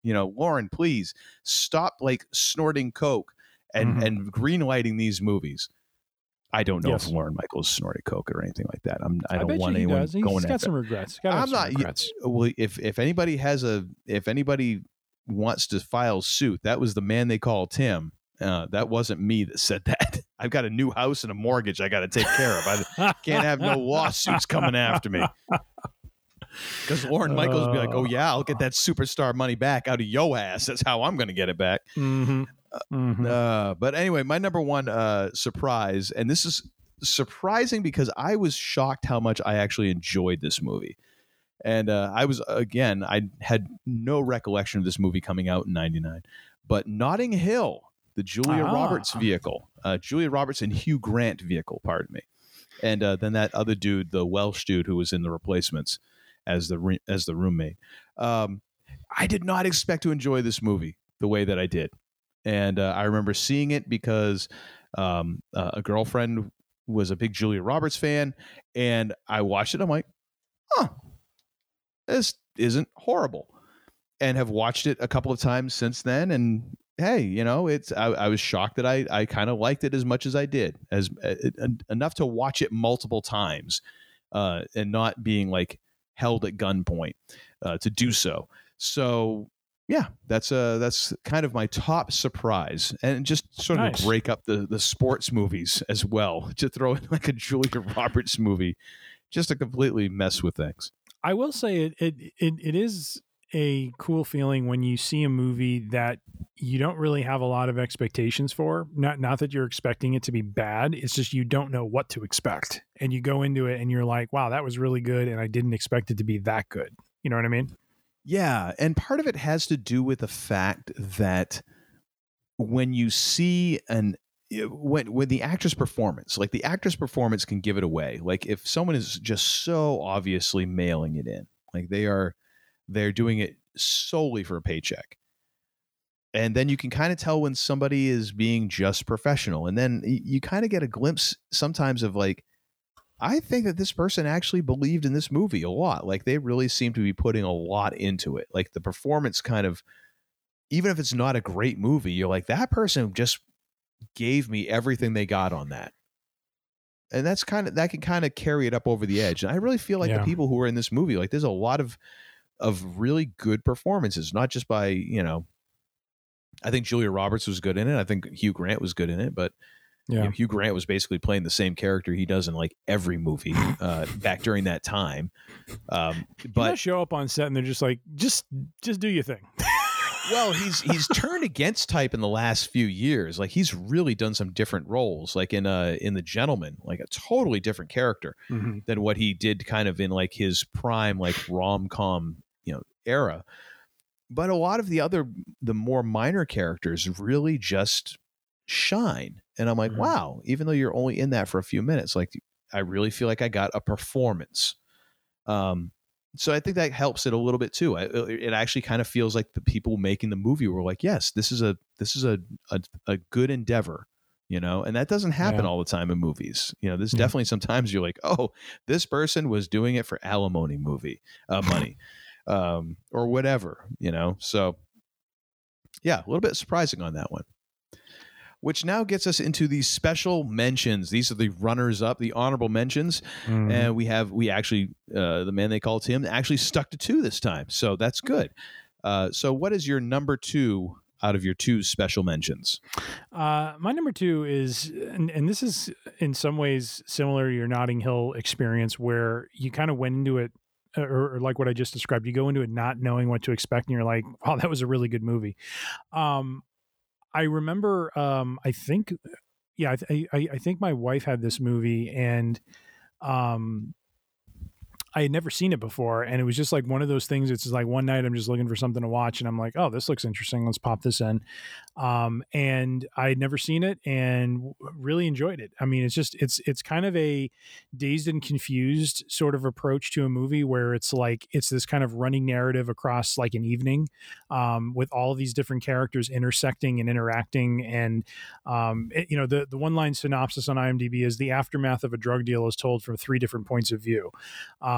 You know, Lorne, please stop like snorting coke and Mhm. and green lighting these movies. I don't know Yes. if Lorne Michaels snorted coke or anything like that. I'm I I don't want anyone does. He's going got some regrets. Gotta I'm some not. regrets. Well, if if anybody has a if anybody wants to file suit, that was the man they call Tim. Uh, that wasn't me that said that. I've got a new house and a mortgage I got to take care of. I can't have no lawsuits coming after me. Because Lorne Michaels would be like, "Oh yeah, I'll get that superstar money back out of yo ass. That's how I'm going to get it back." Mhm. Mhm. Uh, but anyway, my number one uh, surprise, and this is surprising because I was shocked how much I actually enjoyed this movie. And uh, I was, again, I had no recollection of this movie coming out in 99. But Notting Hill, the Julia Ah. Roberts vehicle, uh, Julia Roberts and Hugh Grant vehicle, pardon me. And uh, then that other dude, the Welsh dude who was in the replacements as the, re- as the roommate. Um, I did not expect to enjoy this movie the way that I did and uh, I remember seeing it because um, uh, a girlfriend was a big Julia Roberts fan, and I watched it. I'm like, huh, this isn't horrible, and have watched it a couple of times since then. And hey, you know, it's I, I was shocked that I I kind of liked it as much as I did, as uh, enough to watch it multiple times, uh, and not being like held at gunpoint uh, to do so. So yeah, that's uh that's kind of my top surprise, and just sort of Nice. break up the the sports movies as well. To throw in like a Julia Roberts movie, just to completely mess with things. I will say it, it it it is a cool feeling when you see a movie that you don't really have a lot of expectations for. Not not that you're expecting it to be bad. It's just you don't know what to expect, and you go into it and you're like, "Wow, that was really good," and I didn't expect it to be that good. You know what I mean? Yeah, and part of it has to do with the fact that when you see an eh, when when the actress performance, like the actress performance can give it away. Like if someone is just so obviously mailing it in, like they are they're doing it solely for a paycheck. And then you can kind of tell when somebody is being just professional. And then you kind of get a glimpse sometimes of like I think that this person actually believed in this movie a lot. Like they really seem to be putting a lot into it. Like the performance kind of even if it's not a great movie, you're like that person just gave me everything they got on that. And that's kind of that can kind of carry it up over the edge. And I really feel like Yeah. the people who are in this movie, like there's a lot of of really good performances, not just by, you know, I think Julia Roberts was good in it. I think Hugh Grant was good in it, but you Yeah. know, Hugh Grant was basically playing the same character he does in like every movie uh, back during that time. Um, But show up on set and they're just like, just just do your thing. well, he's he's turned against type in the last few years. Like he's really done some different roles, like in uh in The Gentleman, like a totally different character Mhm. than what he did kind of in like his prime like rom com you era. But a lot of the other the more minor characters really just shine, and I'm like, Mhm. wow. Even though you're only in that for a few minutes, like I really feel like I got a performance. Um, so I think that helps it a little bit too. I, it actually kind of feels like the people making the movie were like, yes, this is a this is a a, a good endeavor, you know, and that doesn't happen Yeah. all the time in movies. You know, there's Yeah. definitely sometimes you're like, oh, this person was doing it for alimony movie uh, money, um, or whatever, you know. So yeah, a little bit surprising on that one. Which now gets us into the special mentions. These are the runners up, the honorable mentions Mhm. and we have we actually uh, the man they call Tim actually stuck to two this time, so that's good. Uh, so, what is your number two out of your two special mentions? Uh, my number two is, and, and this is in some ways similar to your Notting Hill experience, where you kind of went into it, or, or like what I just described, you go into it not knowing what to expect, and you're like, "Wow, that was a really good movie." Um, I remember, um, I think, yeah, I, I, I think my wife had this movie, and um, I had never seen it before, and it was just like one of those things. It's like one night I'm just looking for something to watch, and I'm like, "Oh, this looks interesting. Let's pop this in." Um, and I had never seen it, and really enjoyed it. I mean, it's just it's it's kind of a dazed and confused sort of approach to a movie where it's like it's this kind of running narrative across like an evening, um, with all these different characters intersecting and interacting, and um, it- you know the the one line synopsis on IMDb is the aftermath of a drug deal is told from three different points of view.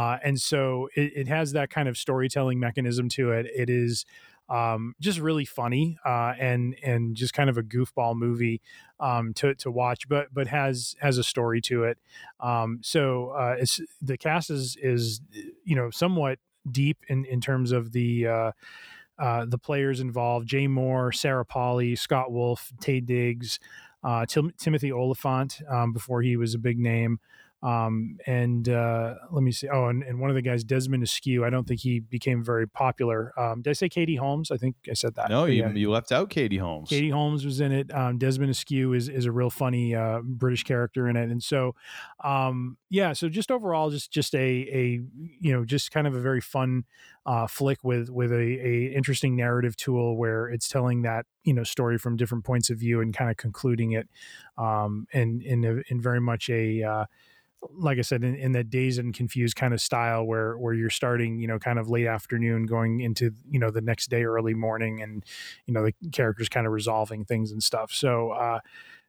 Uh, and so it, it has that kind of storytelling mechanism to it. It is um, just really funny uh, and and just kind of a goofball movie um, to to watch, but but has has a story to it. Um, so uh, it's the cast is is you know somewhat deep in in terms of the. Uh, uh, the players involved: Jay Mohr, Sarah Polley, Scott Wolf, Taye Diggs, uh, Tim- Timothy Olyphant um, before he was a big name. Um, and uh, let me see. Oh, and, and one of the guys, Desmond Askew. I don't think he became very popular. Um, did I say Katie Holmes? I think I said that. No, you, yeah. you left out Katie Holmes. Katie Holmes was in it. Um, Desmond Askew is is a real funny uh, British character in it, and so um, yeah. So just overall, just just a a you know just kind of a very fun uh, flick with with a, a interesting narrative tool where it's telling that you know story from different points of view and kind of concluding it, um, and in a, in very much a uh, like I said, in, in that dazed and confused kind of style where where you're starting, you know, kind of late afternoon, going into you know the next day early morning, and you know the characters kind of resolving things and stuff. So. uh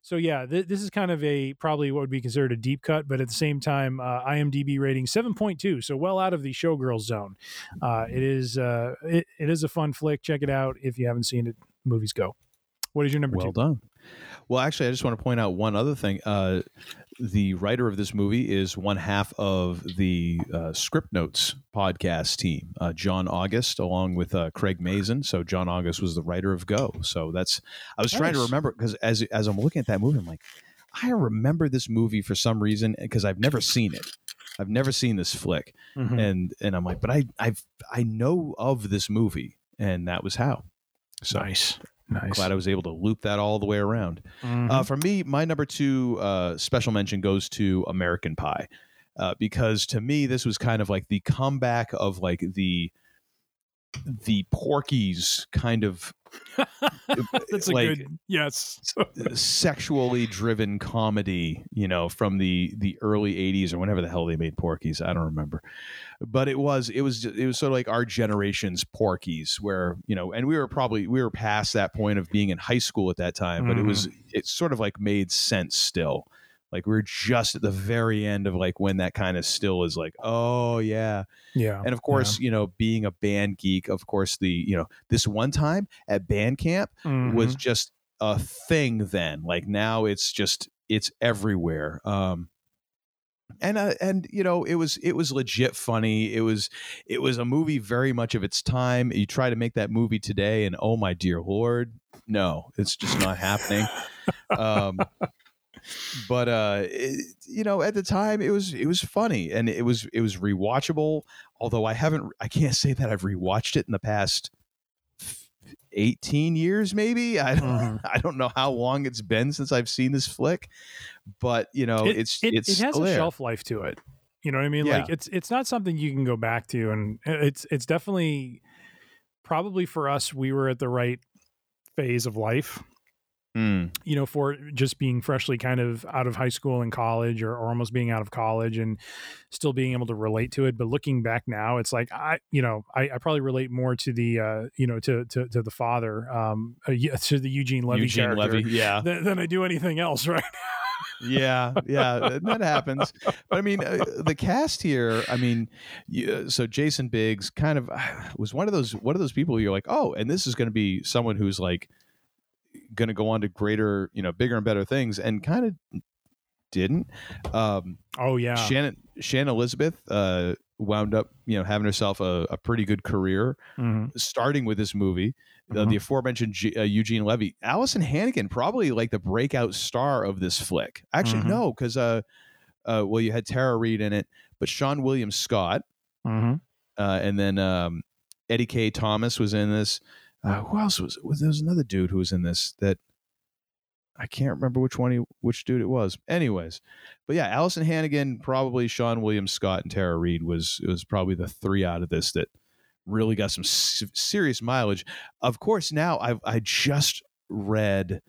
so yeah, th- this is kind of a probably what would be considered a deep cut, but at the same time, uh, IMDb rating seven point two, so well out of the showgirl zone. Uh, it is uh, it, it is a fun flick. Check it out if you haven't seen it. Movies go. What is your number well two? done. Well, actually, I just want to point out one other thing. Uh, the writer of this movie is one half of the uh, Scriptnotes podcast team, uh, John August, along with uh, Craig Mazin. So John August was the writer of Go. So that's I was trying to remember because as as I'm looking at that movie, I'm like, I remember this movie for some reason because I've never seen it. I've never seen this flick, Mhm. and and I'm like, but I I've I know of this movie, and that was how. So nice, nice. glad I was able to loop that all the way around. Mhm. Uh, for me, my number two uh, special mention goes to American Pie, uh, because to me this was kind of like the comeback of like the the Porky's kind of That's a good yes. Uh, sexually driven comedy, you know, from the the early '80s or whenever the hell they made Porky's. I don't remember, but it was it was it was sort of like our generation's Porky's, where you know, and we were probably we were past that point of being in high school at that time, but it mm-hmm. was it sort of like made sense still. Like we are just at the very end of like when that kind of still is like, oh yeah, Yeah. and of course, you know, being a band geek, of course, the you know this one time at band camp was Mhm. just a thing then. Like now it's just it's everywhere. Um and uh, and you know it was it was legit funny. It was it was a movie very much of its time. You try to make that movie today and oh my dear lord no it's just not happening. Um but uh it, you know at the time it was it was funny and it was it was rewatchable although i haven't i can't say that i've rewatched it in the past 18 years maybe i don't Mhm. i don't know how long it's been since i've seen this flick but you know it, it's it, it's it has a shelf life to it. You know what I mean? Yeah. Like it's it's not something you can go back to, and it's it's definitely probably for us we were at the right phase of life. Mm. You know, for just being freshly kind of out of high school and college, or, or almost being out of college, and still being able to relate to it. But looking back now, it's like I, you know, I, I probably relate more to the, uh, you know, to to, to the father, um, uh, to the Eugene Levy eugene character, levy yeah than, than I do anything else, right? yeah yeah that happens but i mean uh, the cast here i mean you, so jason biggs kind of was one of those one of those people you're like oh and this is going to be someone who's like going to go on to greater you know bigger and better things and kind of didn't um Oh yeah, shannon shannon elizabeth uh wound up you know having herself a, a pretty good career Mhm. starting with this movie uh, Mhm. the aforementioned G- uh, Eugene Levy, Alyson Hannigan, probably like the breakout star of this flick. Actually, Mhm. no, because uh, uh, well, you had Tara Reid in it, but Seann William Scott, Mhm. uh, and then um, Eddie Kaye Thomas was in this. Uh, who else was? was there was another dude who was in this that I can't remember which one he, which dude it was. Anyways, but yeah, Alyson Hannigan, probably Seann Williams, Scott, and Tara Reid was was probably the three out of this that really got some s- serious mileage. Of course, now I've I just read.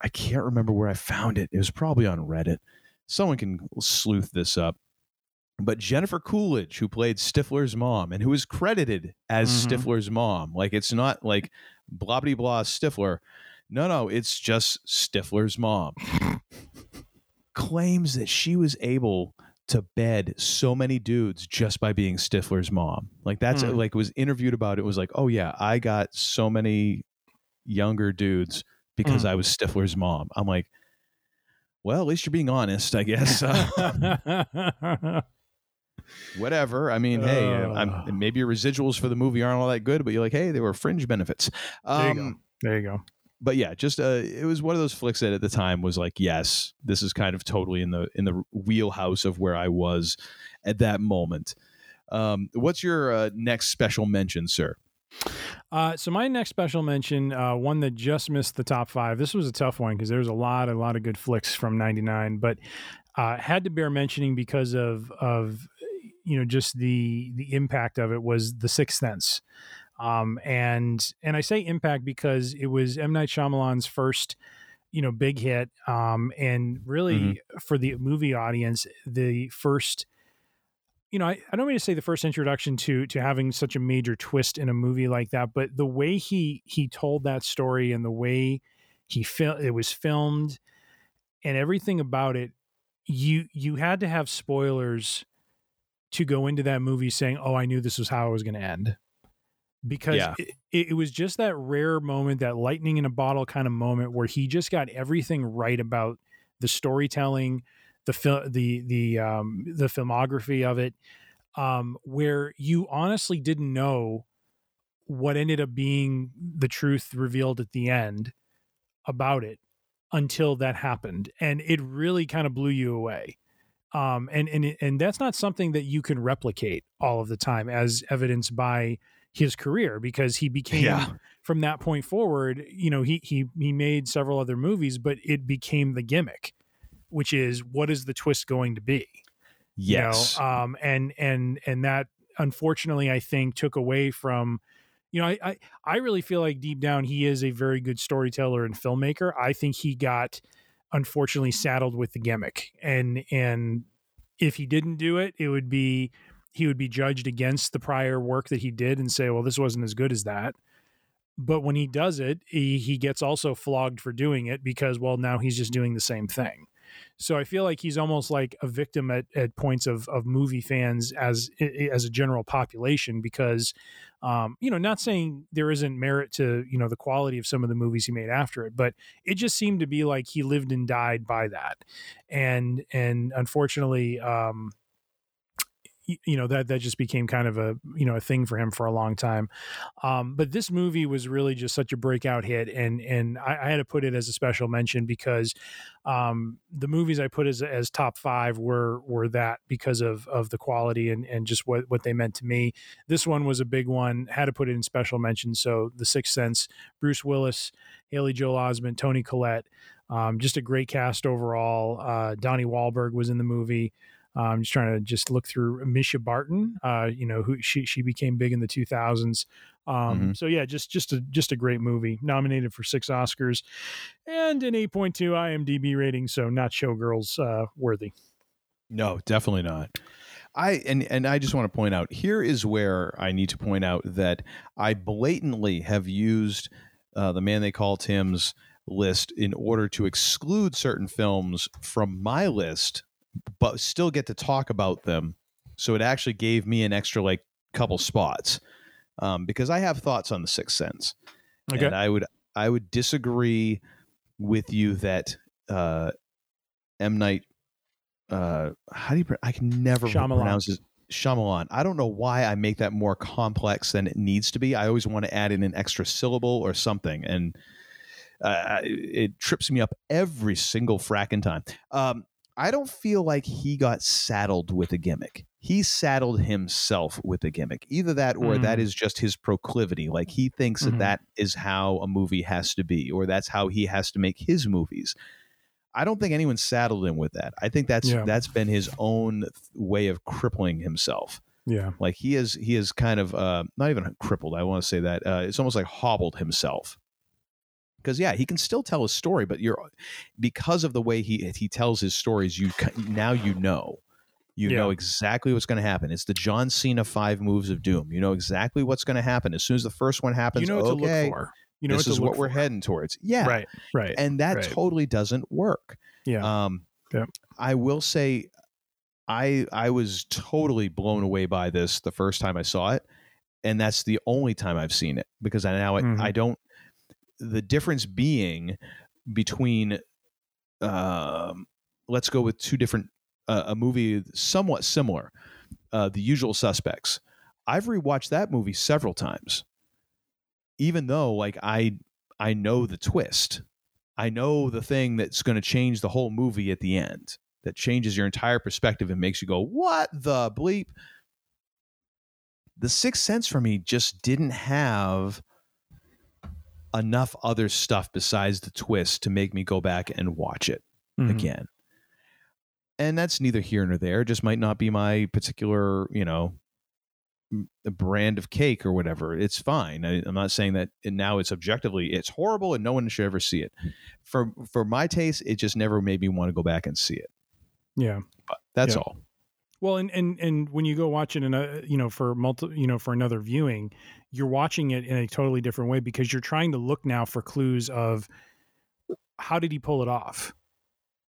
I can't remember where I found it. It was probably on Reddit. Someone can sleuth this up. But Jennifer Coolidge, who played Stifler's mom and who is credited as Mhm. Stifler's mom, like it's not like blah blah blah Stifler. No, no, it's just Stifler's mom. Claims that she was able to bed so many dudes just by being Stifler's mom. Like that's Hmm. like was interviewed about it was like, "Oh yeah, I got so many younger dudes because Hmm. I was Stifler's mom." I'm like, "Well, at least you're being honest, I guess." Whatever. I mean, hey, uh, Uh. I'm, maybe your residuals for the movie aren't all that good, but you're like, "Hey, they were fringe benefits." there you go. Um, There you go. but yeah, just uh, it was one of those flicks that at the time was like, yes, this is kind of totally in the in the wheelhouse of where I was at that moment. Um, what's your uh, next special mention, sir? Uh, so my next special mention, uh, one that just missed the top five. This was a tough one because there's a lot, a lot of good flicks from '99, but uh, had to bear mentioning because of of you know just the the impact of it was The Sixth Sense, um, and and I say impact because it was M. Night Shyamalan's first you know big hit, um, and really for the movie audience, the first you know, I, I don't mean to say the first introduction to to having such a major twist in a movie like that, but the way he he told that story and the way he fil- it was filmed and everything about it, you you had to have spoilers to go into that movie saying, "Oh, I knew this was how it was going to end," because Yeah. it, it was just that rare moment, that lightning in a bottle kind of moment where he just got everything right about the storytelling, the the the um, the filmography of it, um, where you honestly didn't know what ended up being the truth revealed at the end about it until that happened, and it really kind of blew you away. Um, and and and that's not something that you can replicate all of the time, as evidenced by his career, because he became Yeah. from that point forward. You know, he he he made several other movies, but it became the gimmick, which is what is the twist going to be? you know? Yes, um and and and that unfortunately i think took away from you know I, I i really feel like deep down he is a very good storyteller and filmmaker i think he got unfortunately saddled with the gimmick. And and if he didn't do it it would be he would be judged against the prior work that he did and say well this wasn't as good as that. But when he does it he, he gets also flogged for doing it because well now he's just doing the same thing. So I feel like he's almost like a victim at, at points of, of movie fans as as a general population because, um, you know, not saying there isn't merit to you know the quality of some of the movies he made after it, but it just seemed to be like he lived and died by that, and and unfortunately, um, you know that that just became kind of a you know a thing for him for a long time. Um, but this movie was really just such a breakout hit and and I, I had to put it as a special mention because um, the movies I put as as top five were were that because of of the quality and and just what what they meant to me. This one was a big one had to put it in special mention. So the sixth sense bruce willis haley joel osment tony collette um, just a great cast overall. Uh, donnie Wahlberg was in the movie I'm just trying to just look through Mischa Barton. Uh, you know, who she she became big in the 2000s. Um, So yeah, just just a just a great movie. Nominated for six Oscars, and an 8.2 IMDb rating. So not Showgirls uh, worthy. no, definitely not. I and and I just want to point out here is where I need to point out that I blatantly have used uh, the man they call Tim's list in order to exclude certain films from my list, but still get to talk about them. So it actually gave me an extra like couple spots um, because I have thoughts on the Sixth Sense, Okay. and I would I would disagree with you that uh, M Night. Uh, how do you? pro- I can never Shyamalan. pronounce his Shyamalan. I don't know why I make that more complex than it needs to be. I always want to add in an extra syllable or something, and uh, it trips me up every single fracking time. Um, I don't feel like he got saddled with a gimmick. He saddled himself with a gimmick. Either that or that Mm. is just his proclivity. Like he thinks Mhm. that that is how a movie has to be, or that's how he has to make his movies. I don't think anyone saddled him with that. I think that's Yeah. that's been his own way of crippling himself. Yeah. Like he is he is kind of uh, not even crippled. I want to say that uh, it's almost like hobbled himself. Because yeah, he can still tell a story, but you're because of the way he he tells his stories. You now you know, you Yeah. know exactly what's going to happen. It's the John Cena five moves of doom. You know exactly what's going to happen as soon as the first one happens. You know what okay, to look for. You know this what is what we're heading towards. Yeah, Right. Right. and that right. totally doesn't work. yeah. Um, Yep. I will say, I I was totally blown away by this the first time I saw it, and that's the only time I've seen it because I now Mhm. I, I don't. The difference being between, um, let's go with two different uh, a movie somewhat similar, uh, The Usual Suspects. I've rewatched that movie several times, even though like I I know the twist. I know the thing that's going to change the whole movie at the end that changes your entire perspective and makes you go, "What the bleep?" The Sixth Sense for me just didn't have enough other stuff besides the twist to make me go back and watch it Mhm. again. And that's neither here nor there. It just might not be my particular, you know, brand of cake or whatever. It's fine. I, I'm not saying that now it's objectively it's horrible and no one should ever see it. For for my taste, it just never made me want to go back and see it. Yeah. But that's Yeah. all. Well, and and and when you go watch it in a you know for multi you know for another viewing, you're watching it in a totally different way because you're trying to look now for clues of how did he pull it off.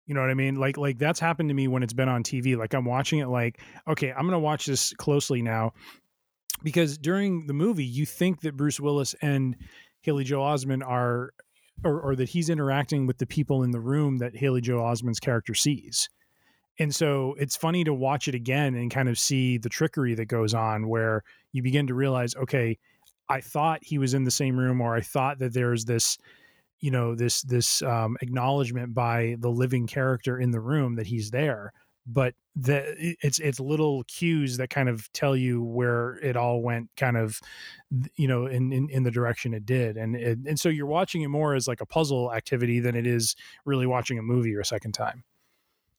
You know what I mean? Like like that's happened to me when it's been on TV. Like I'm watching it like, okay, I'm going to watch this closely now because during the movie you think that Bruce Willis and Haley Joel Osment are or, or that he's interacting with the people in the room that Haley Joel Osment's character sees. And so it's funny to watch it again and kind of see the trickery that goes on where you begin to realize, okay, I thought he was in the same room or I thought that there's this, you know, this this um, acknowledgement by the living character in the room that he's there. But the it's it's little cues that kind of tell you where it all went kind of you know in in, in the direction it did and it, and so you're watching it more as like a puzzle activity than it is really watching a movie or a second time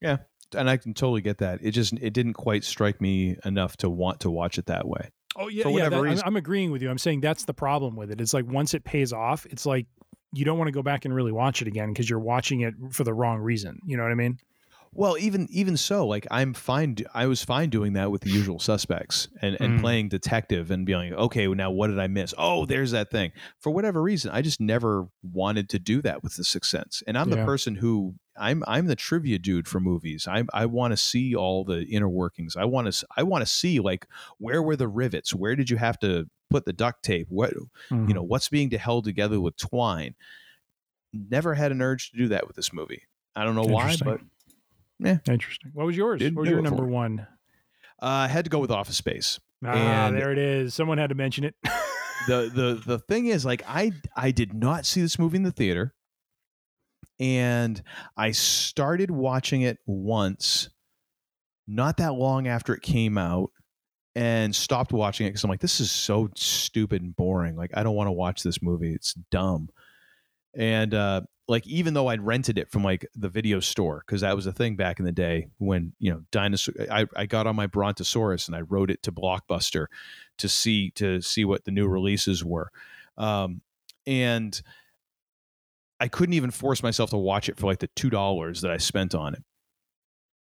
Yeah. And I can totally get that. It just it didn't quite strike me enough to want to watch it that way. Oh yeah, yeah. that- I'm. I'm agreeing with you. I'm saying that's the problem with it. It's like once it pays off, it's like you don't want to go back and really watch it again because you're watching it for the wrong reason. You know what I mean? Well, even even so, like I'm fine. I was fine doing that with the usual suspects and and Mm. playing detective and being like, okay, well, now what did I miss? Oh, there's that thing. For whatever reason, I just never wanted to do that with the Sixth Sense. And I'm the person who I'm I'm the trivia dude for movies. I I want to see all the inner workings. I want to I want to see like where were the rivets? Where did you have to put the duct tape? What Mm-hmm. you know what's being held together with twine? Never had an urge to do that with this movie. I don't know why, but yeah. Interesting. What was yours? Didn't what was your number one? Uh, I had to go with Office Space. Ah, And- there it is. Someone had to mention it. the the the thing is, like, I I did not see this movie in the theater, and I started watching it once, not that long after it came out, and stopped watching it because I'm like, this is so stupid and boring. Like, I don't want to watch this movie. It's dumb. And uh, like, even though I'd rented it from like the video store because that was a thing back in the day when you know dinosaur. I, I got on my Brontosaurus and I rode it to Blockbuster to see to see what the new releases were, um, and I couldn't even force myself to watch it for like the two dollars that I spent on it.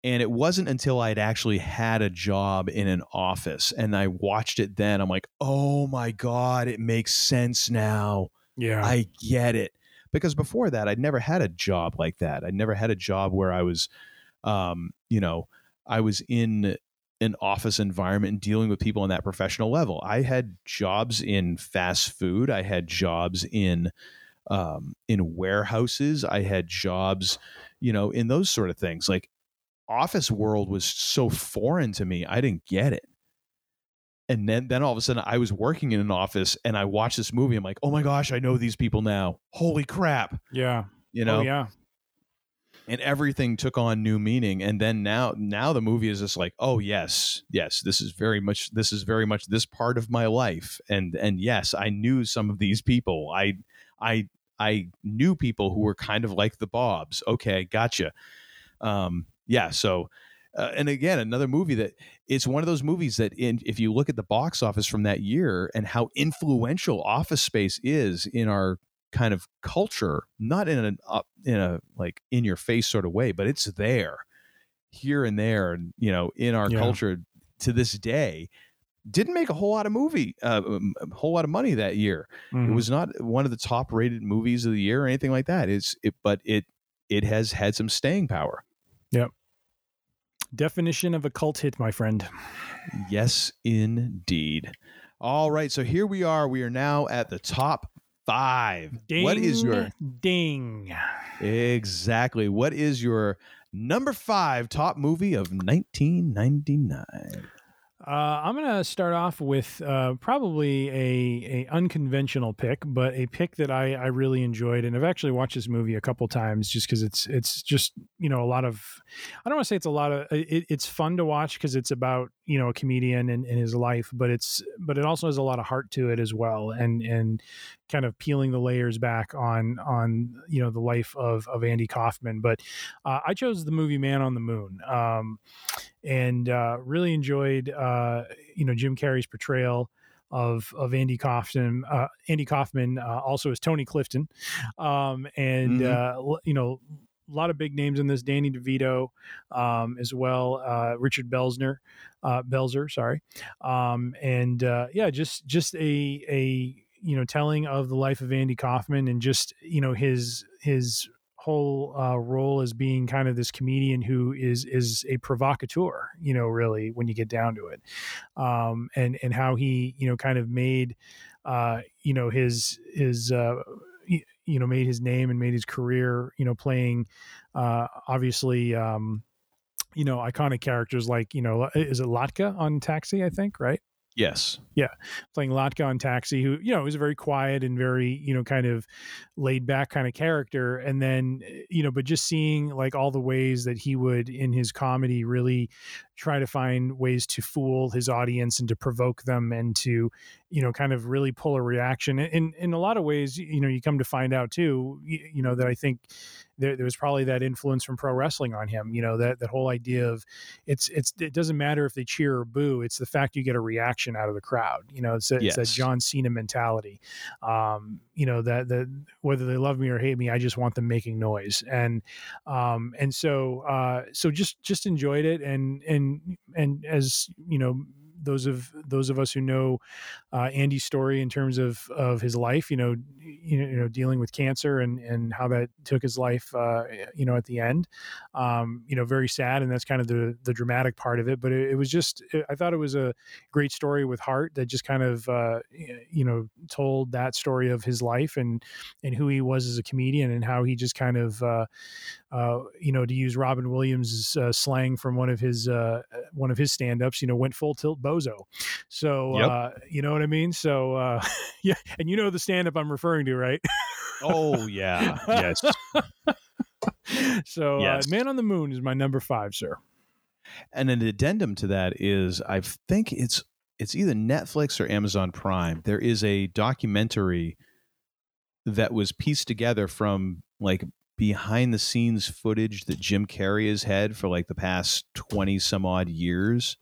And it wasn't until I'd actually had a job in an office and I watched it then. I'm like, oh my God, it makes sense now. yeah. I get it. Because before that, I'd never had a job like that. I'd never had a job where I was, um, you know, I was in an office environment and dealing with people on that professional level. I had jobs in fast food. I had jobs in um, in warehouses. I had jobs, you know, in those sort of things. Like office world was so foreign to me. I didn't get it. And then, then all of a sudden, I was working in an office, and I watched this movie. I'm like, "Oh my gosh, I know these people now! Holy crap!" yeah. You know, oh yeah. and everything took on new meaning and then now now the movie is just like oh yes yes this is very much this is very much this part of my life and and yes i knew some of these people i i i knew people who were kind of like the bobs. Okay gotcha. Um yeah so uh, and again another movie that it's one of those movies that in, if you look at the box office from that year and how influential office space is in our kind of culture not in an up in a like in your face sort of way but it's there here and there and you know in our Yeah. culture to this day didn't make a whole lot of movie uh, um, a whole lot of money that year it Mhm. was not one of the top rated movies of the year or anything like that it's it but it it has had some staying power Yep. Definition of a cult hit, my friend. Yes, indeed. All right, so here we are. We are now at the top five. Ding, what is your ding? Exactly. What is your number five top movie of 1999? Uh, I'm going to start off with uh, probably a, a unconventional pick, but a pick that I, I really enjoyed, and I've actually watched this movie a couple times just because it's it's just you know a lot of I don't want to say it's a lot of it, it's fun to watch because it's about you know a comedian and, and his life, but it's but it also has a lot of heart to it as well, and and kind of peeling the layers back on on you know the life of of Andy Kaufman. But uh, I chose the movie Man on the Moon, um, and uh, really enjoyed uh, you know Jim Carrey's portrayal of of Andy Kaufman. Uh, Andy Kaufman uh, also is Tony Clifton, um, and Mhm. uh, you know. A lot of big names in this. Danny DeVito, um, as well. Uh, Richard Belzner, uh, Belzer, sorry, um, and uh, yeah, just just a a you know telling of the life of Andy Kaufman and just you know his his whole uh, role as being kind of this comedian who is is a provocateur you know really when you get down to it. Um, and and how he you know kind of made uh, you know his his uh, you know made his name and made his career you know playing uh, obviously um, you know iconic characters like you know is it Latka on Taxi I think right Yes. yeah, playing Latka on Taxi, who you know is a very quiet and very you know kind of laid back kind of character, and then eh, you know, but just seeing like all the ways that he would in his comedy really try to find ways to fool his audience and to provoke them and to you know kind of really pull a reaction. In in a lot of ways, you know, you come to find out too, you, you know, that I think there, there was probably that influence from pro wrestling on him. You know, that that whole idea of it's it's it doesn't matter if they cheer or boo. It's the fact you get a reaction out of the crowd. You know, it's, a, it's that John Cena mentality. Um, you know that that whether they love me or hate me, I just want them making noise. And um, and so uh, so just just enjoyed it. And and and as you know. Those of those of us who know uh, Andy's story in terms of of his life, you know, you know, dealing with cancer and and how that took his life, uh, you know, at the end, um, you know, very sad, and that's kind of the the dramatic part of it. But it, it was just, I thought it was a great story with heart that just kind of, uh, you know, told that story of his life and and who he was as a comedian and how he just kind of, uh, uh, you know, to use Robin Williams' uh, slang from one of his uh, one of his stand-ups, you know, went full tilt bozo. So Yep. uh, you know what I mean. So uh, yeah, and you know the stand-up I'm referring to, right? Oh yeah. Yes. so Yes. uh, Man on the Moon is my number five, sir. And an addendum to that is I think it's it's either Netflix or Amazon Prime. There is a documentary that was pieced together from like behind the scenes footage that Jim Carrey has had for like the past 20 some odd years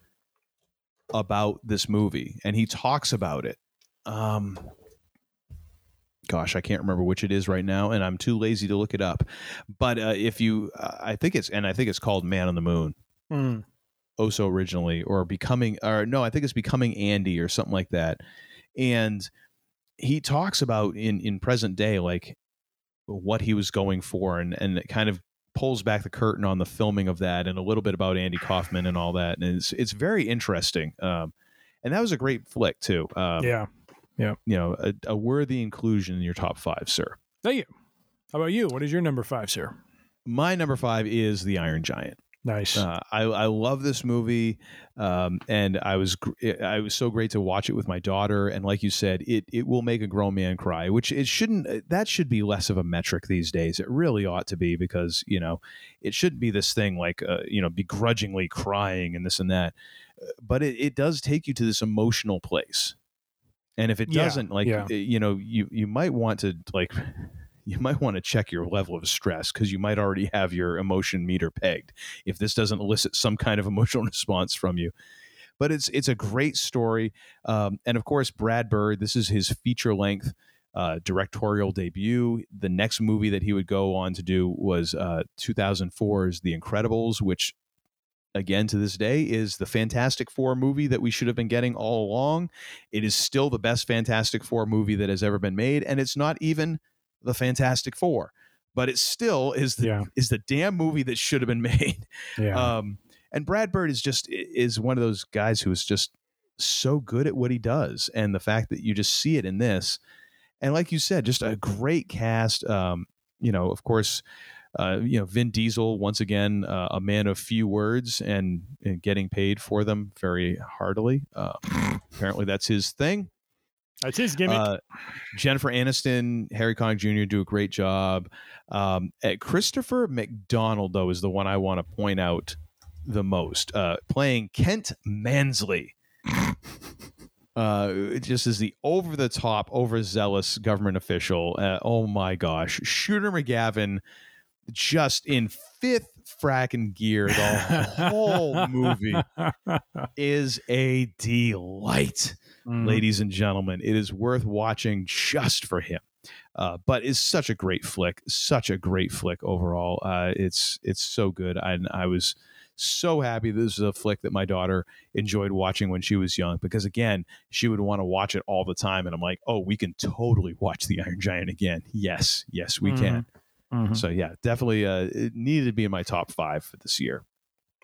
about this movie and he talks about it. Um gosh, I can't remember which it is right now and I'm too lazy to look it up. But uh, if you uh, I think it's and I think it's called Man on the Moon. Mm. so originally, or becoming, or no, I think it's becoming Andy or something like that. And he talks about in in present day, like what he was going for, and and it kind of pulls back the curtain on the filming of that, and a little bit about Andy Kaufman and all that. And it's it's very interesting. Um, and that was a great flick too. Um, yeah, yeah. you know, a, a worthy inclusion in your top five, sir. Thank you. How about you? What is your number five, sir? My number five is The Iron Giant. Nice. Uh, I I love this movie, um, and I was gr- I was so great to watch it with my daughter. And like you said, it it will make a grown man cry, which it shouldn't. That should be less of a metric these days. It really ought to be because you know it shouldn't be this thing like uh, you know begrudgingly crying and this and that. Uh, But it, it does take you to this emotional place, and if it doesn't, like yeah. you know, you you might want to like you might want to check your level of stress because you might already have your emotion meter pegged if this doesn't elicit some kind of emotional response from you. But it's it's a great story, um, and of course Brad Bird. This is his feature length uh, directorial debut. The next movie that he would go on to do was uh, 2004's The Incredibles, which again to this day is the Fantastic Four movie that we should have been getting all along. It is still the best Fantastic Four movie that has ever been made, and it's not even the Fantastic Four, but it still is the Yeah. is the damn movie that should have been made. yeah. Um, and Brad Bird is just is one of those guys who is just so good at what he does, and the fact that you just see it in this, and like you said, just a great cast. Um, you know, of course, uh, you know Vin Diesel once again, uh, a man of few words and, and, getting paid for them very heartily. Uh, apparently, that's his thing. That's his gimmick. Uh, Jennifer Aniston, Harry Connick Jr. do a great job. Um, Christopher McDonald, though, is the one I want to point out the most, uh, playing Kent Mansley. Uh, just as the over the top, overzealous government official. Uh, oh my gosh. Shooter McGavin just in fifth fracking gear. The whole movie is a delight, mm. ladies and gentlemen. It is worth watching just for him. Uh, but it's such a great flick, such a great flick overall. Uh, it's it's so good. I, I was so happy this is a flick that my daughter enjoyed watching when she was young because again she would want to watch it all the time and i'm like oh we can totally watch the iron giant again yes yes we mm-hmm. can mm-hmm. so yeah definitely uh, it needed to be in my top five for this year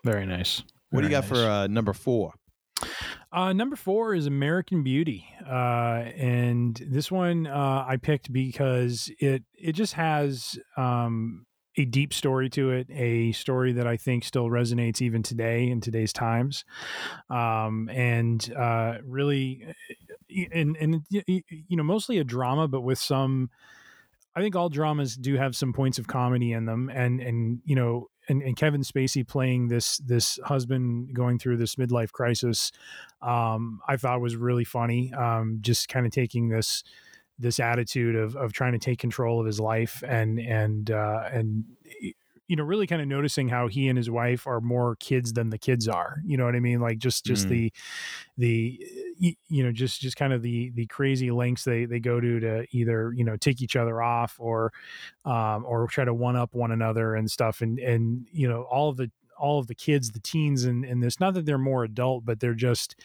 very nice what do you got nice. for uh, number four uh, number four is American Beauty, uh, and this one uh, I picked because it it just has um, a deep story to it, a story that I think still resonates even today in today's times, um, and uh, really, and and you know, mostly a drama, but with some. I think all dramas do have some points of comedy in them, and and you know, and, and Kevin Spacey playing this this husband going through this midlife crisis, um, I thought was really funny. Um, just kind of taking this this attitude of of trying to take control of his life and and uh, and you know really kind of noticing how he and his wife are more kids than the kids are you know what i mean like just just mm. the the you know just just kind of the the crazy lengths they they go to to either you know take each other off or um or try to one up one another and stuff and and you know all of the all of the kids the teens and in this not that they're more adult but they're just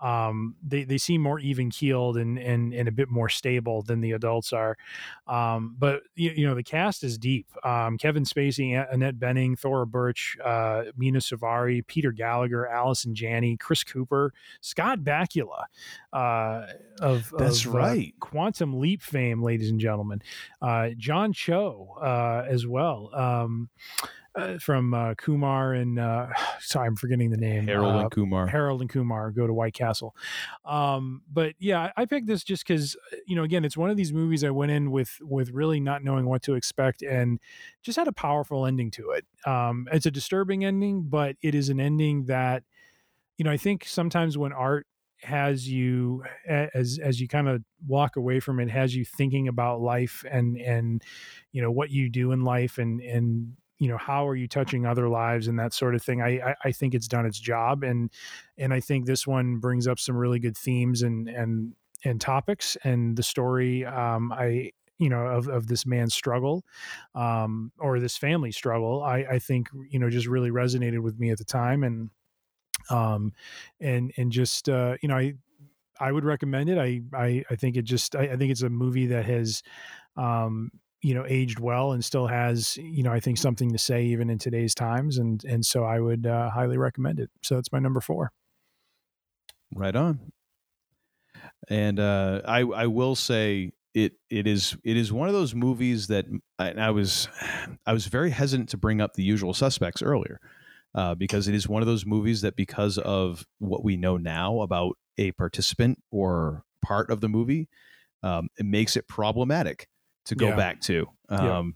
um, they they seem more even keeled and, and and a bit more stable than the adults are. Um, but you, you, know the cast is deep. Um, Kevin Spacey, Annette Bening, Thora Birch, uh, Mena Suvari, Peter Gallagher, Allison Janney, Chris Cooper, Scott Bakula uh, of that's of, uh, right uh, Quantum Leap fame, ladies and gentlemen. Uh, John Cho uh, as well. Uh, from uh, Kumar and uh, sorry, I'm forgetting the name. Harold and uh, Kumar. Harold and Kumar go to White Castle. Um, but yeah, I picked this just because you know, again, it's one of these movies I went in with with really not knowing what to expect and just had a powerful ending to it. Um, it's a disturbing ending, but it is an ending that you know I think sometimes when art has you as as you kind of walk away from it has you thinking about life and and you know what you do in life and and you know how are you touching other lives and that sort of thing I, I, I think it's done its job and and i think this one brings up some really good themes and and and topics and the story um i you know of, of this man's struggle um or this family struggle i i think you know just really resonated with me at the time and um and and just uh you know i i would recommend it i i, I think it just I, I think it's a movie that has um you know aged well and still has you know I think something to say even in today's times and and so I would uh, highly recommend it. So that's my number four. Right on. And uh, I I will say it it is it is one of those movies that I, I was I was very hesitant to bring up the usual suspects earlier uh, because it is one of those movies that because of what we know now about a participant or part of the movie, um, it makes it problematic to go yeah. back to. Um,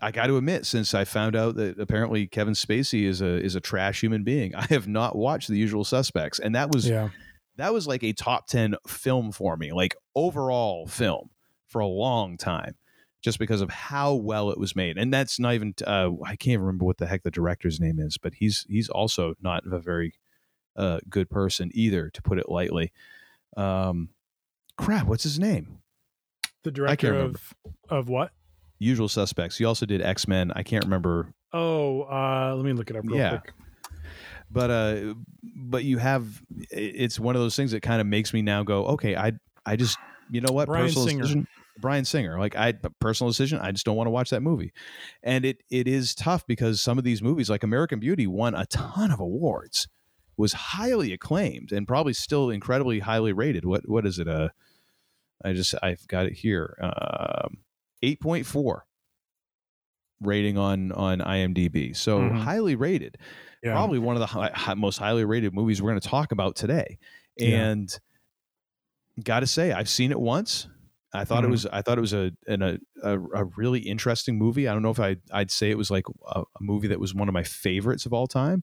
yeah. I got to admit, since I found out that apparently Kevin Spacey is a is a trash human being, I have not watched The Usual Suspects, and that was yeah. that was like a top ten film for me, like overall film for a long time, just because of how well it was made. And that's not even uh, I can't remember what the heck the director's name is, but he's he's also not a very uh, good person either, to put it lightly. Um, crap, what's his name? The director of of what? Usual Suspects. He also did X Men. I can't remember. Oh, uh, let me look it up real yeah. quick. But uh, but you have it's one of those things that kind of makes me now go, okay, I I just you know what Bryan Personal Singer. Decision. Bryan Singer. Like I personal decision, I just don't want to watch that movie. And it it is tough because some of these movies, like American Beauty, won a ton of awards, was highly acclaimed, and probably still incredibly highly rated. What what is it? Uh, I just I've got it here. Um, eight point four rating on on IMDb. So Mhm. highly rated. Yeah. Probably one of the hi- hi- most highly rated movies we're going to talk about today. Yeah. And got to say, I've seen it once. I thought Mhm. it was I thought it was a, an, a a really interesting movie. I don't know if I I'd say it was like a, a movie that was one of my favorites of all time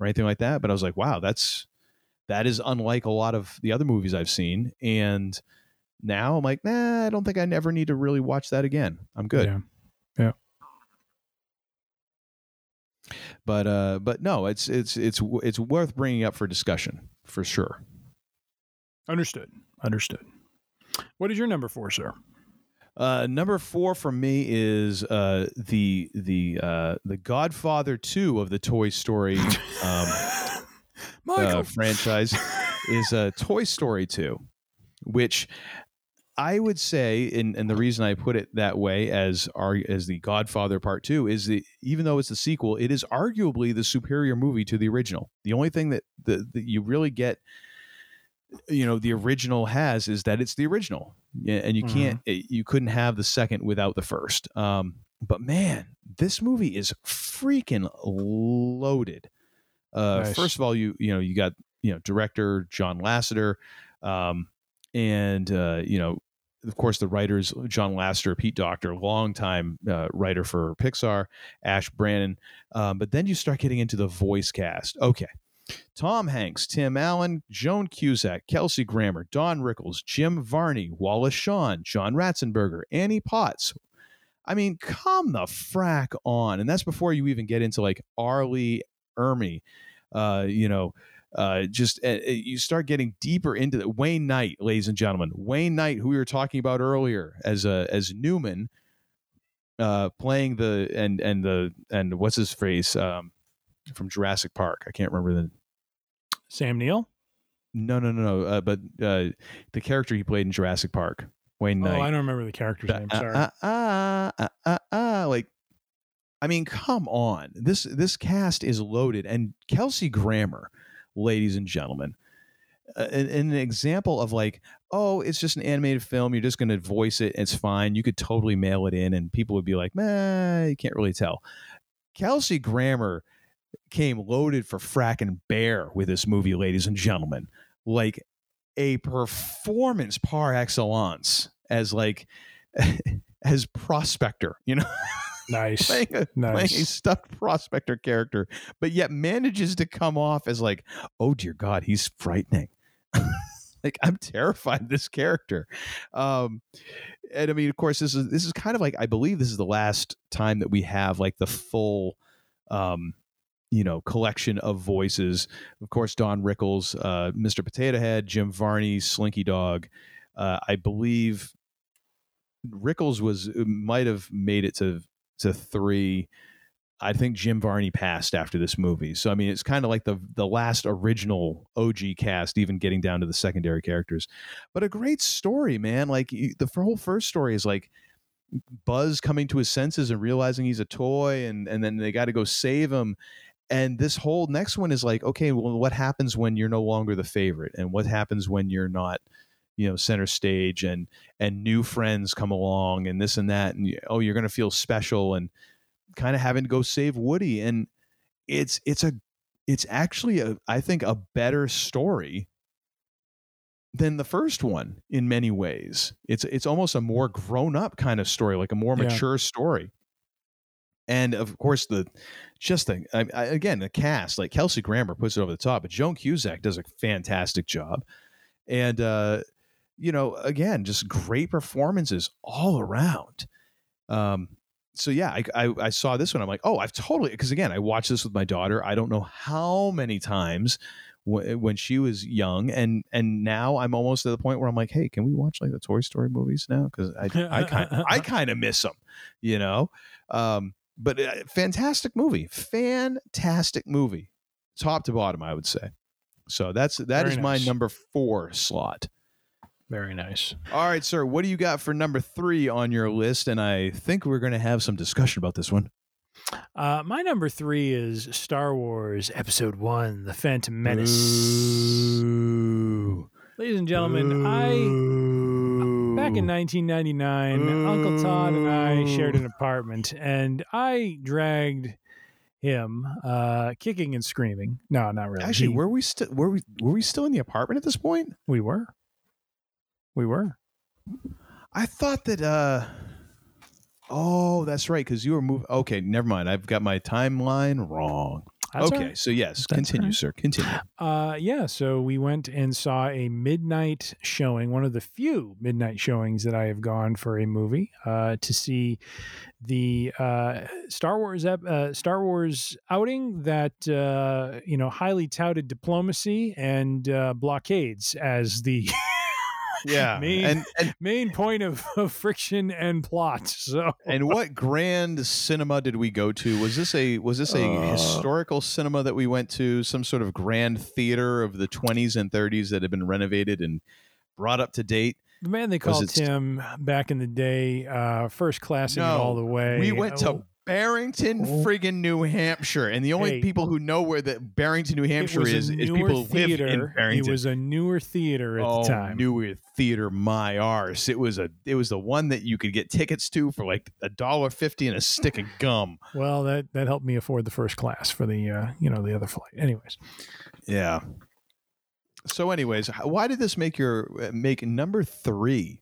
or anything like that. But I was like, wow, that's that is unlike a lot of the other movies I've seen. And now I'm like, nah, I don't think I never need to really watch that again. I'm good. Yeah. Yeah. But uh, but no, it's it's it's it's worth bringing up for discussion for sure. Understood. Understood. What is your number four, sir? Uh, number four for me is uh, the the uh, the Godfather two of the Toy Story um, uh, franchise is uh, Toy Story two, which I would say, and, and the reason I put it that way as our as the Godfather Part Two is that even though it's the sequel, it is arguably the superior movie to the original. The only thing that the, that you really get, you know, the original has is that it's the original, and you can't, eh, you couldn't have the second without the first. Um, but man, this movie is freaking loaded. Uh, Nice. First of all, you you know you got you know director John Lasseter, um, and uh, you know of course the writers John Lasseter, Pete Docter, longtime uh, writer for Pixar, Ash Brannon. Um, but then you start getting into the voice cast. Okay. Tom Hanks, Tim Allen, Joan Cusack, Kelsey Grammer, Don Rickles, Jim Varney, Wallace Shawn, John Ratzenberger, Annie Potts. I mean, come the frack on. And that's before you even get into like Arlie Ermy, uh, you know, uh, just uh, you start getting deeper into the Wayne Knight, ladies and gentlemen. Wayne Knight, who we were talking about earlier as uh, as Newman, uh, playing the and and the and what's his face um, from Jurassic Park. I can't remember the Sam Neill. no no no no. Uh, but uh, the character he played in Jurassic Park, Wayne Knight. Oh, I don't remember the character's name. Uh, Sorry. uh, uh, uh, uh, uh, like, I mean, come on. This this cast is loaded, and Kelsey Grammer, ladies and gentlemen, uh, an, example of like, oh, it's just an animated film. You're just going to voice it. It's fine. You could totally mail it in, and people would be like, man, you can't really tell. Kelsey Grammer came loaded for fracking bear with this movie, ladies and gentlemen. Like a performance par excellence as like as prospector, you know, nice. playing a, playing a stuffed prospector character, but yet manages to come off as like, oh dear God, he's frightening. like I'm terrified of this character. Um, and I mean, of course, this is this is kind of like I believe this is the last time that we have like the full um you know collection of voices of course don rickles uh, mr potato head jim varney slinky dog uh, i believe rickles was might have made it to to three. I think jim varney passed after this movie. So i mean it's kind of like the the last original og cast even getting down to the secondary characters. But a great story man. Like the whole first story is like Buzz coming to his senses and realizing he's a toy, and and then they got to go save him. And this whole next one is like, okay, well, what happens when you're no longer the favorite, and what happens when you're not, you know, center stage, and and new friends come along, and this and that, and oh, you're gonna feel special, and kind of having to go save Woody, and it's it's a it's actually a I think a better story than the first one in many ways. It's it's almost a more grown up kind of story, like a more Yeah. mature story. And of course, the just the I, I, again the cast like Kelsey Grammer puts it over the top, but Joan Cusack does a fantastic job, and uh, you know again just great performances all around. Um, so yeah, I, I I saw this one. I'm like, oh, I've totally because again I watched this with my daughter. I don't know how many times wh- when she was young and and now i'm almost to the point where i'm like hey can we watch like the toy story movies now because i i kind i kind of miss them you know um but uh, fantastic movie fantastic movie top to bottom i would say so that's that Very is my number four slot Very nice. All right, sir. What do you got for number three on your list? And I think we're going to have some discussion about this one. Uh, my number three is Star Wars Episode One: The Phantom Menace. Ooh. Ladies and gentlemen, I back in 1999, Uncle Todd and I shared an apartment, and I dragged him, uh, kicking and screaming. No, not really. Actually, He- were we still were we were we still in the apartment at this point? we were, we were. I thought that. uh Oh, that's right. Because you were moving. Okay, never mind. I've got my timeline wrong. That's okay, right. so yes, That's continue, right. sir. Continue. Uh, yeah, so we went and saw a midnight showing, one of the few midnight showings that I have gone for a movie uh, to see the uh, Star Wars ep- uh, Star Wars outing that uh, you know highly touted diplomacy and uh, blockades as the Yeah, main and and main point of, of friction and plot. So and what grand cinema did we go to? Was this a was this a Uh, historical cinema that we went to? Some sort of grand theater of the 20s and 30s that had been renovated and brought up to date? the man they called Tim back in the day, uh, first classing it all the way. We went to Oh, Barrington, Oh. friggin' New Hampshire, and the only Hey. people who know where that Barrington, New Hampshire is, is people who live in theater. Barrington. It was a newer theater at oh, the time. newer theater, my arse. It was a it was the one that you could get tickets to for like a dollar fifty and a stick of gum. Well, that that helped me afford the first class for the uh, you know the other flight. Anyways, Yeah. So, anyways, why did this make your uh, make number three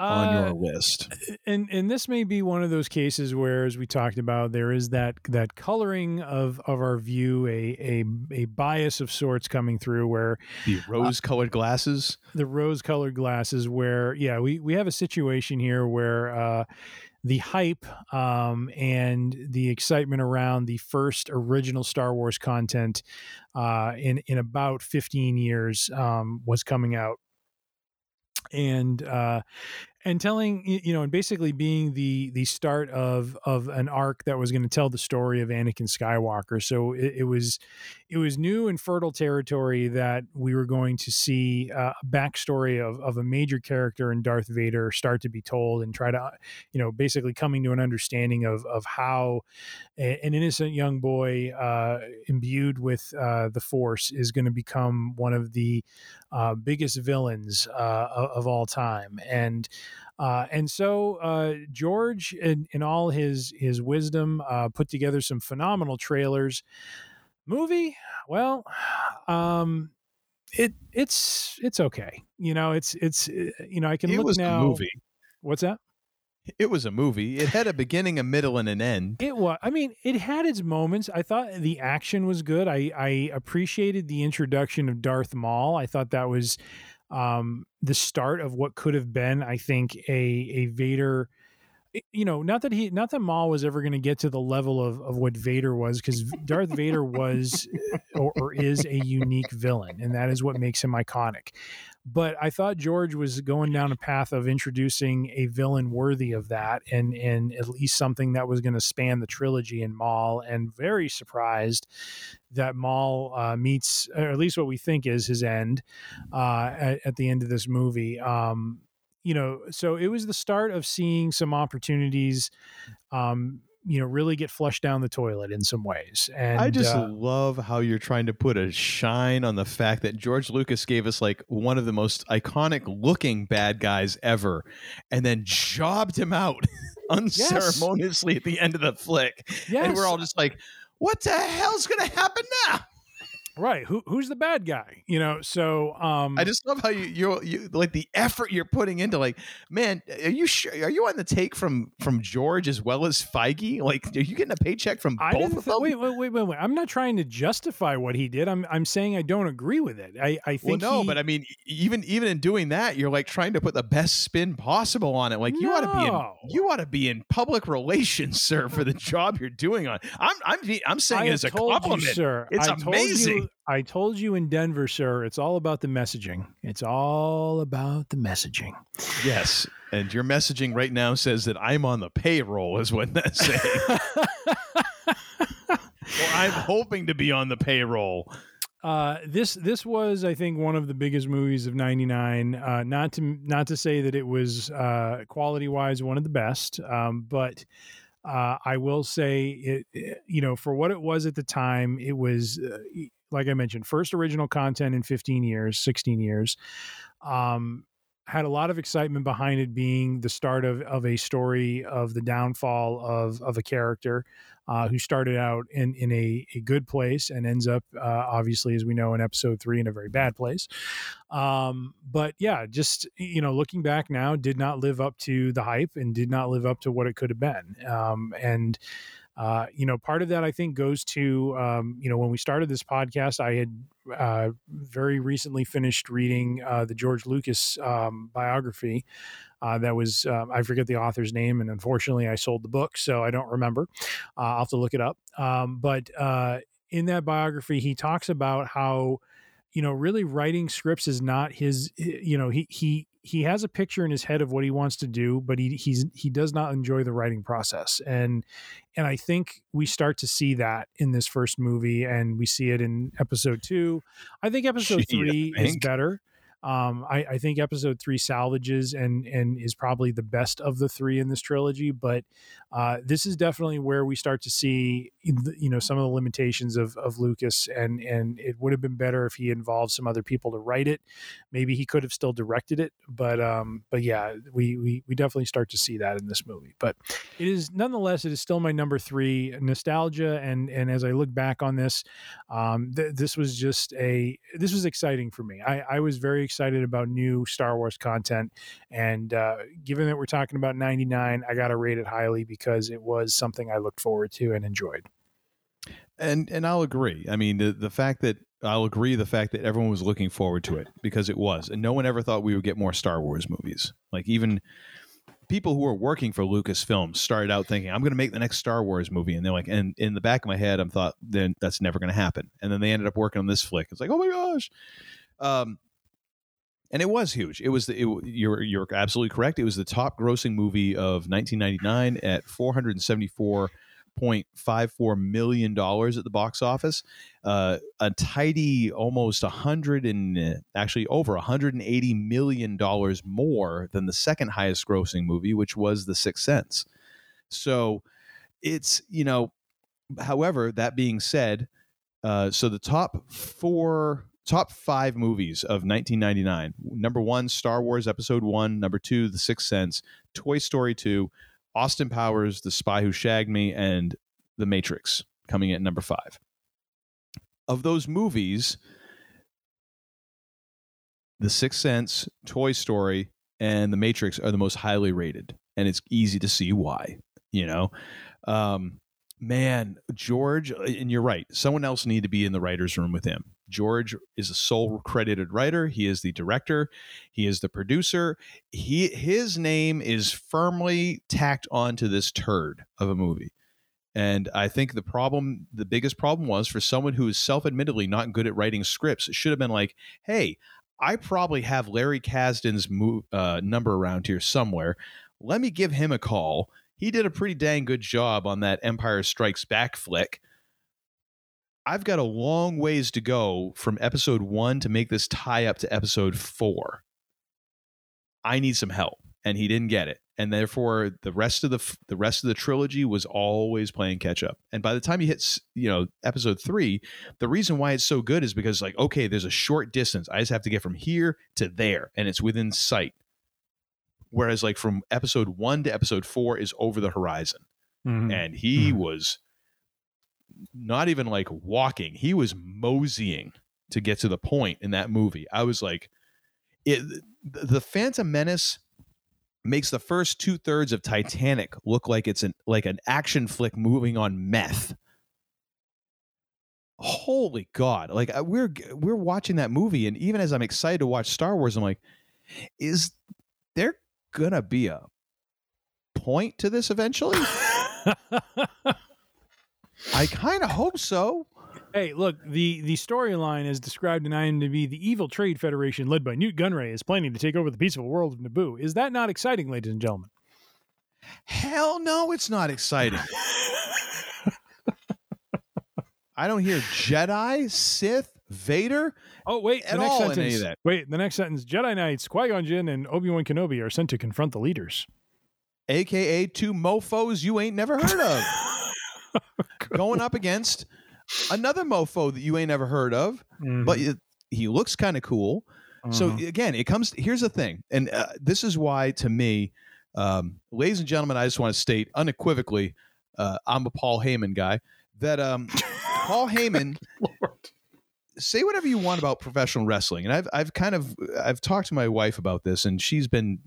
on Uh, your list? and and this may be one of those cases where, as we talked about, there is that that coloring of of our view, a a a bias of sorts coming through, where The rose-colored glasses. the rose colored glasses where yeah we we have a situation here where uh the hype um and the excitement around the first original Star Wars content uh in in about 15 years um was coming out and uh and telling you know and basically being the the start of of an arc that was going to tell the story of Anakin Skywalker. So it, it was it was new and fertile territory that we were going to see uh, a backstory of, of a major character in Darth Vader start to be told and try to, you know, basically coming to an understanding of, of how a- an innocent young boy uh, imbued with uh, the Force is going to become one of the uh, biggest villains uh, of, of all time. And uh, and so uh, George, in, in all his his wisdom, uh, put together some phenomenal trailers. Movie, well, um, it it's it's okay. You know, it's it's uh, you know I can It look was now. a movie. What's that? It was a movie. It had a beginning, a middle, and an end. It was. I mean, it had its moments. I thought the action was good. I I appreciated the introduction of Darth Maul. I thought that was um, the start of what could have been. I think a a Vader. You know, not that he, not that Maul was ever going to get to the level of, of what Vader was, because Darth Vader was or, or is a unique villain, and that is what makes him iconic. But I thought George was going down a path of introducing a villain worthy of that, and and at least something that was going to span the trilogy in Maul. And very surprised that Maul uh, meets, or at least what we think is his end, uh, at, at the end of this movie. Um, you know, so it was the start of seeing some opportunities. Um, you know, really get flushed down the toilet in some ways. And I just uh, love how you're trying to put a shine on the fact that George Lucas gave us like one of the most iconic looking bad guys ever and then jobbed him out unceremoniously at the end of the flick. Yes. And we're all just like, what the hell's going to happen now? Right. Who who's the bad guy? You know, so um, I just love how you you're you like the effort you're putting into like, man, are you sure are you on the take from from George as well as Feige? Like, are you getting a paycheck from I both of them? Wait, wait, wait, wait, wait. I'm not trying to justify what he did. I'm I'm saying I don't agree with it. I I Well, think no, he- but I mean, even even in doing that, you're like trying to put the best spin possible on it. Like you ought to be in you ought to be in public relations, sir, for the job you're doing on. I'm I'm I'm saying I it as a told you, compliment, sir. It's I amazing. You, I told you in Denver, sir. It's all about the messaging. It's all about the messaging. Yes, and your messaging right now says that I'm on the payroll, is what that's saying. or I'm hoping to be on the payroll. uh, this this was, I think, one of the biggest movies of '99. Uh, not to not to say that it was uh, quality wise one of the best, um, but uh, I will say it, it, You know, for what it was at the time, it was uh, like I mentioned, first original content in 15 years, 16 years. Um, had a lot of excitement behind it being the start of, of a story of the downfall of, of a character uh, who started out in, in a, a good place and ends up, uh, obviously, as we know in episode three, in a very bad place. Um, but yeah, just, you know, looking back now, did not live up to the hype and did not live up to what it could have been. Um, and, uh, you know, part of that I think goes to, um, you know, when we started this podcast, I had uh, very recently finished reading uh, the George Lucas um, biography. Uh, that was, um, I forget the author's name, and unfortunately I sold the book, so I don't remember. Uh, I'll have to look it up. Um, but in that biography, he talks about how, you know, really writing scripts is not his, you know, he, he, he has a picture in his head of what he wants to do, but he he's he does not enjoy the writing process. And and I think we start to see that in this first movie, and we see it in episode two. I think episode Gee, three I is better. Um, I, I think episode three salvages and and is probably the best of the three in this trilogy. But uh, this is definitely where we start to see you know some of the limitations of of Lucas, and and it would have been better if he involved some other people to write it. Maybe he could have still directed it, but um, but yeah, we we we definitely start to see that in this movie. But it is nonetheless it is still my number three nostalgia, and and as I look back on this, um, th- this was just a this was exciting for me. I I was very excited about new Star Wars content, and uh, given that we're talking about ninety nine, I got to rate it highly because it was something I looked forward to and enjoyed. And and I'll agree. I mean, the the fact that I'll agree the fact that everyone was looking forward to it because it was, and no one ever thought we would get more Star Wars movies. Like even people who were working for Lucasfilm started out thinking, "I'm going to make the next Star Wars movie," and they're like, and in the back of my head, I'm thought, then that's never going to happen. And then they ended up working on this flick. It's like, oh my gosh. Um, and it was huge. It was the, it, you're you're absolutely correct. It was the top grossing movie of 1999 at 474.54 million dollars at the box office. Uh, a tidy almost 100 and uh, actually over 180 million dollars more than the second highest grossing movie, which was The Sixth Sense. So it's you know, however, that being said, uh, so the top four top five movies of 1999 number one star wars episode one. Number two the sixth sense. Toy story 2 austin powers the spy who shagged me and the matrix coming in number five. Of those movies the sixth sense toy story and the matrix are the most highly rated and it's easy to see why you know? Um, man george and you're right someone else need to be in the writers room with him. George is a sole credited writer. He is the director. He is the producer. He his name is firmly tacked onto this turd of a movie. And i think the problem the biggest problem was for someone who is self-admittedly not good at writing scripts it should have been like hey i probably have larry kasdan's uh, number around here somewhere. Let me give him a call he did a pretty dang good job on that Empire Strikes Back flick. I've got a long ways to go from episode one to make this tie up to episode four. I need some help, and he didn't get it, and therefore the rest of the the rest of the trilogy was always playing catch up. And by the time he hits, you know, episode three, the reason why it's so good is because like, okay, there's a short distance. I just have to get from here to there, and it's within sight whereas like from episode one to episode four is over the horizon. Mhm. and he was not even like walking. He was moseying to get to the point in that movie. I was like it the phantom menace makes the first two-thirds of titanic look like it's an like an action flick moving on meth. Holy god. Like we're we're watching that movie and even as i'm excited to watch star wars i'm like is there gonna be a point to this eventually? I kind of hope so. Hey, look, the, the storyline is described in IMDb. The Evil Trade Federation, led by Nute Gunray, is planning to take over the peaceful world of Naboo. Is that not exciting, ladies and gentlemen? Hell no, it's not exciting. I don't hear Jedi, Sith, Vader Oh wait, the next sentence. any of that. Wait, the next sentence: Jedi Knights, Qui Gon Jinn, and Obi Wan Kenobi are sent to confront the leaders. aka two mofos you ain't never heard of, going up against another mofo that you ain't never heard of, but Mhm. it, he looks kind of cool. So Mhm. again, it comes. Here's the thing, and uh, this is why, to me, um, ladies and gentlemen, I just want to state unequivocally, uh, I'm a Paul Heyman guy. That um, Paul Heyman. Say whatever you want about professional wrestling, and I've I've kind of I've talked to my wife about this, and she's been,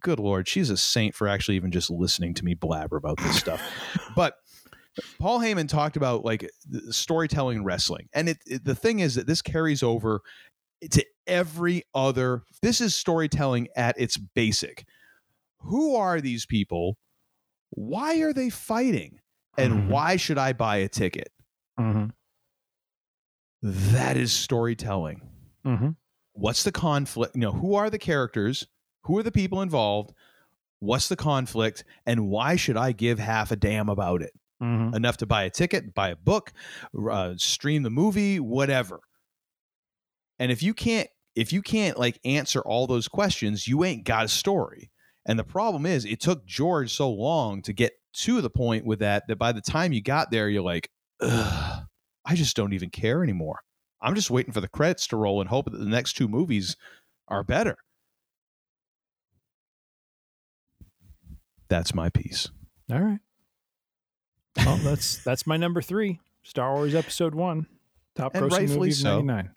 good lord, she's a saint for actually even just listening to me blabber about this stuff. but Paul Heyman talked about like storytelling in wrestling, and it, it the thing is that this carries over to every other this is storytelling at its basic who are these people why are they fighting and Mhm. why should i buy a ticket Mhm. That is storytelling. Mhm. what's the conflict? You know who are the characters? Who are the people involved? What's the conflict? And why should i give half a damn about it? Mhm. enough to buy a ticket buy a book uh, stream the movie whatever. And if you can't if you can't like answer all those questions you ain't got a story. And the problem is it took george so long to get to the point with that that by the time you got there you're like Ugh, i just don't even care anymore i'm just waiting for the credits to roll and hope that the next two movies are better that's my piece All right. Well, that's that's my number three. Star Wars Episode One, top And grossing rightfully movie so. '99.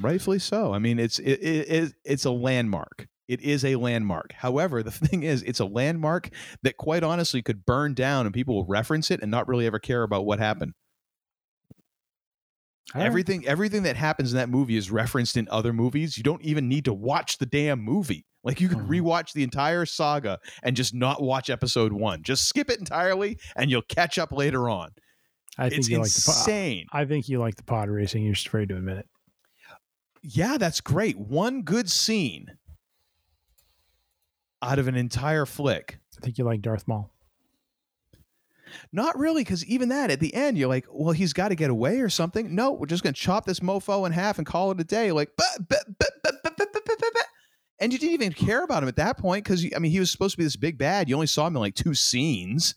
rightfully so i mean it's it, it, it it's a landmark it is a landmark however the thing is it's a landmark that quite honestly could burn down and people will reference it and not really ever care about what happened All right. everything everything that happens in that movie is referenced in other movies you don't even need to watch the damn movie like you could Mhm. rewatch the entire saga and just not watch episode one just skip it entirely and you'll catch up later on I think it's you like the pod. insane I think you like the pod racing. You're just afraid to admit it. yeah, that's great. One good scene out of an entire flick. I think you like Darth Maul. Not really, because even that at the end, you're like, well, he's got to get away or something. No, we're just going to chop this mofo in half and call it a day. Like, and you didn't even care about him at that point because I mean, he was supposed to be this big bad. You only saw him in like two scenes.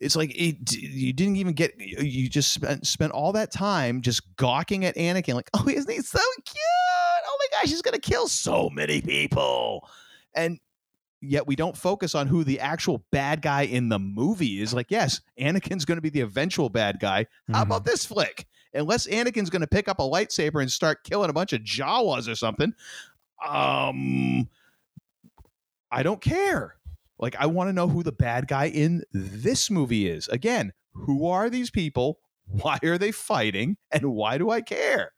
It's like it, you didn't even get. You just spent, spent all that time just gawking at Anakin, like, oh, isn't he so cute? Oh my gosh, he's gonna kill so many people. And yet we don't focus on who the actual bad guy in the movie is. Like, yes, Anakin's going to be the eventual bad guy. How about this flick? Unless Anakin's going to pick up a lightsaber and start killing a bunch of Jawas or something, um, I don't care. Like, I want to know who the bad guy in this movie is. Again, who are these people? Why are they fighting? And why do I care?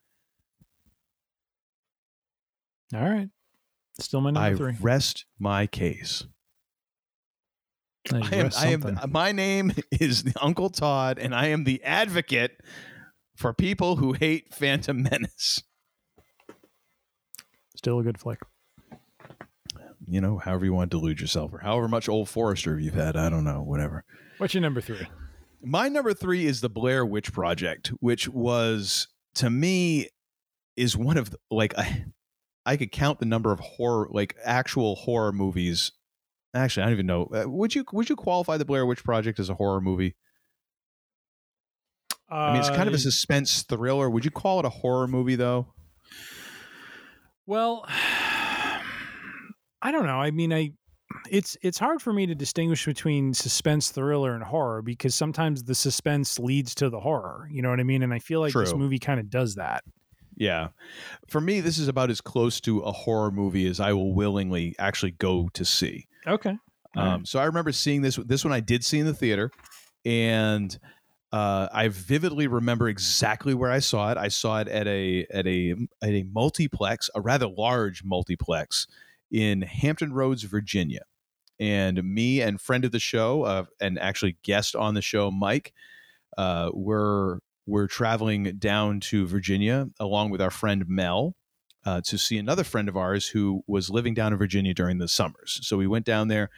All right. Still my number I three. rest my case. I am, I am, my name is Uncle Todd, and I am the advocate for people who hate Phantom Menace. Still a good flick. You know, however you want to delude yourself, or however much Old Forester you've had, I don't know, whatever. What's your number three? My number three is the Blair Witch Project, which was to me is one of the, like I, I could count the number of horror, like actual horror movies. Actually, I don't even know. Uh, would you would you qualify the Blair Witch Project as a horror movie? I mean, it's kind of a Uh, suspense thriller. Would you call it a horror movie though? Well, I don't know. I mean, I it's it's hard for me to distinguish between suspense thriller and horror because sometimes the suspense leads to the horror. You know what I mean? And I feel like this movie kind of does that. Yeah. For me, this is about as close to a horror movie as I will willingly actually go to see. Okay. Um, right. so I remember seeing this. This one I did see in the theater, and uh, I vividly remember exactly where I saw it. I saw it at a at a at a multiplex, a rather large multiplex in Hampton Roads, Virginia. And me and friend of the show, uh, and actually guest on the show, Mike, uh, were were traveling down to Virginia along with our friend Mel uh, to see another friend of ours who was living down in Virginia during the summers. So we went down there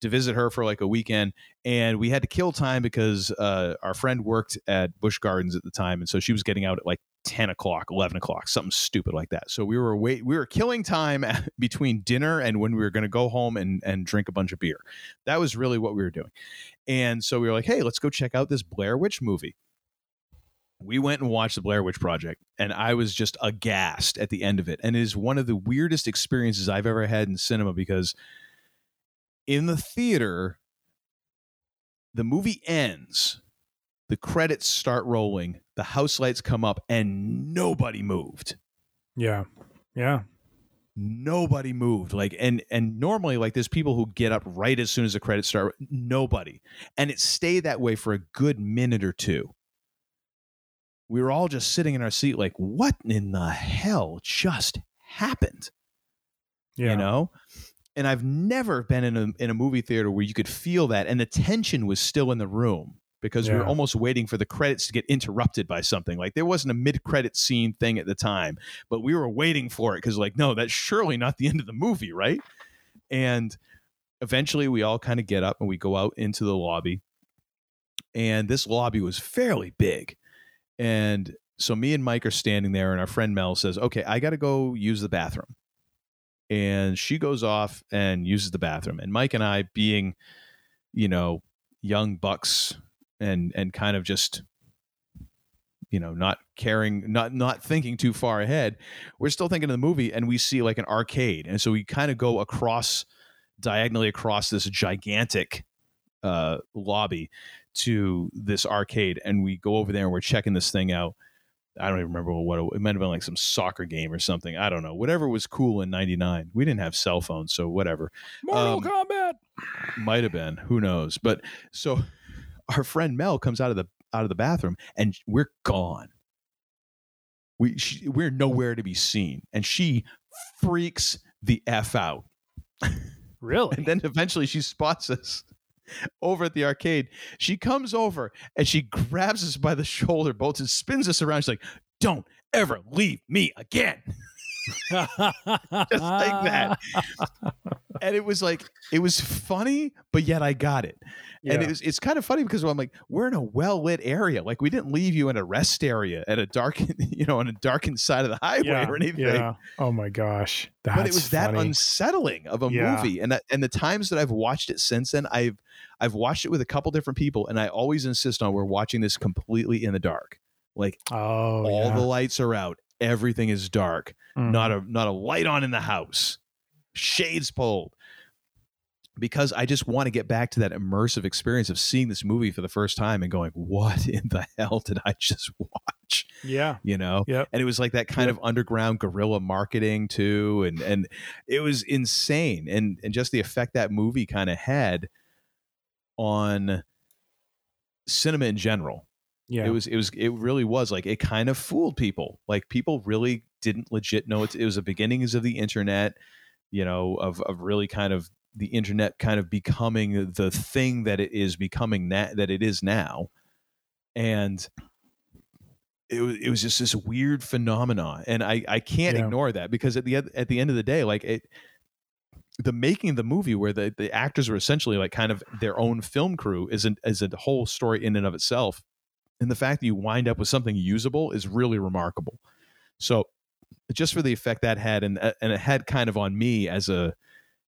to visit her for like a weekend, and we had to kill time because uh, our friend worked at Busch Gardens at the time, and so she was getting out at like ten o'clock, eleven o'clock, something stupid like that. So we were wait, we were killing time between dinner and when we were going to go home and and drink a bunch of beer. That was really what we were doing, and so we were like, hey, let's go check out this Blair Witch movie we went and watched the Blair Witch Project, and I was just aghast at the end of it. And it is one of the weirdest experiences I've ever had in cinema because in the theater, the movie ends, the credits start rolling, the house lights come up, and nobody moved. Yeah. Yeah. Nobody moved. Like and and normally like there's people who get up right as soon as the credits start. Nobody. And it stayed that way for a good minute or two we were all just sitting in our seat like what in the hell just happened? Yeah. you know? And i've never been in a, in a movie theater where you could feel that and the tension was still in the room because yeah. we were almost waiting for the credits to get interrupted by something. Like there wasn't a mid-credit scene thing at the time but we were waiting for it because like no that's surely not the end of the movie right? And eventually we all kind of get up and we go out into the lobby and this lobby was fairly big and so me and Mike are standing there, and our friend Mel says, Okay, I got to go use the bathroom. And she goes off and uses the bathroom. And Mike and I, being, you know, young bucks and and kind of just you know not caring not not thinking too far ahead we're still thinking of the movie and we see like an arcade and so we kind of go across diagonally across this gigantic uh, lobby to this arcade and we go over there and we're checking this thing out. I don't even remember what it, it might have been like some soccer game or something. I don't know. Whatever was cool in 99. We didn't have cell phones, so whatever. Mortal um, Kombat might have been, who knows. But so our friend Mel comes out of the out of the bathroom and we're gone. We she, we're nowhere to be seen and she freaks the f out. Really? and then eventually she spots us over at the arcade. She comes over and she grabs us by the shoulder, bolts and spins us around. She's like, "Don't ever leave me again." Just like that. and it was like it was funny, but yet I got it. Yeah. And it was, it's kind of funny because I'm like, we're in a well lit area. Like we didn't leave you in a rest area at a dark, you know, on a darkened side of the highway yeah, or anything. Yeah. Oh my gosh. That's but it was funny. that unsettling of a Yeah. movie. And that, and the times that I've watched it since then, I've I've watched it with a couple different people, and I always insist on we're watching this completely in the dark. Like Oh, all the lights are out, everything is dark, Mhm. not a not a light on in the house, shades pulled. Because I just want to get back to that immersive experience of seeing this movie for the first time and going, "What in the hell did I just watch?" Yeah. You know, Yep. and it was like that kind of underground guerrilla marketing too, and and it was insane, and and just the effect that movie kind of had on cinema in general. Yeah. It was it was it really was like it kind of fooled people. Like people really didn't legit know it. It was the beginnings of the internet, you know, of of really kind of the internet kind of becoming the thing that it is becoming that that it is now. And it was it was just this weird phenomenon. And I I can't Yeah. ignore that because at the end at the end of the day, like it the making of the movie where the, the actors were essentially like kind of their own film crew is an, is a whole story in and of itself and the fact that you wind up with something usable is really remarkable so just for the effect that had and uh, and it had kind of on me as a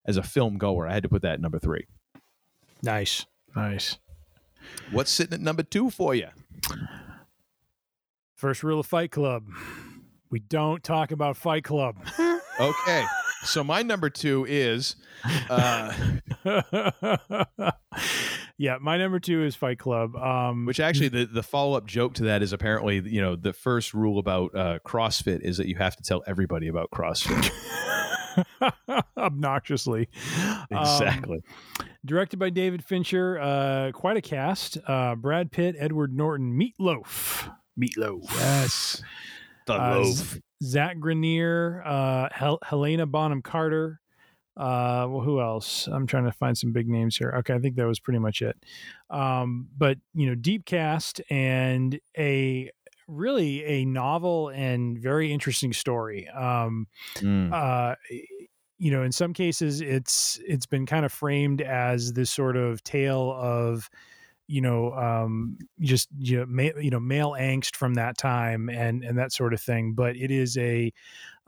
as a film goer i had to put that at number three Nice. Nice. what's sitting at number two for you First rule of Fight Club. We don't talk about Fight Club. okay so my number two is uh, yeah, my number two is Fight Club. Um, which actually the, the follow-up joke to that is apparently you know the first rule about uh, crossfit is that you have to tell everybody about crossfit obnoxiously. Um, exactly directed by David Fincher. Uh, quite a cast. Uh, Brad Pitt, Edward Norton, Meatloaf. Meatloaf. yes the Uh, loaf Zach Grenier, uh, Hel- Helena Bonham Carter. Uh, well, who else? I'm trying to find some big names here. Okay, I think that was pretty much it. Um, but you know, deep cast and a really a novel and very interesting story. Um, Mm. uh, you know, in some cases, it's it's been kind of framed as this sort of tale of you know um just you know, ma- you know male angst from that time and and that sort of thing but it is a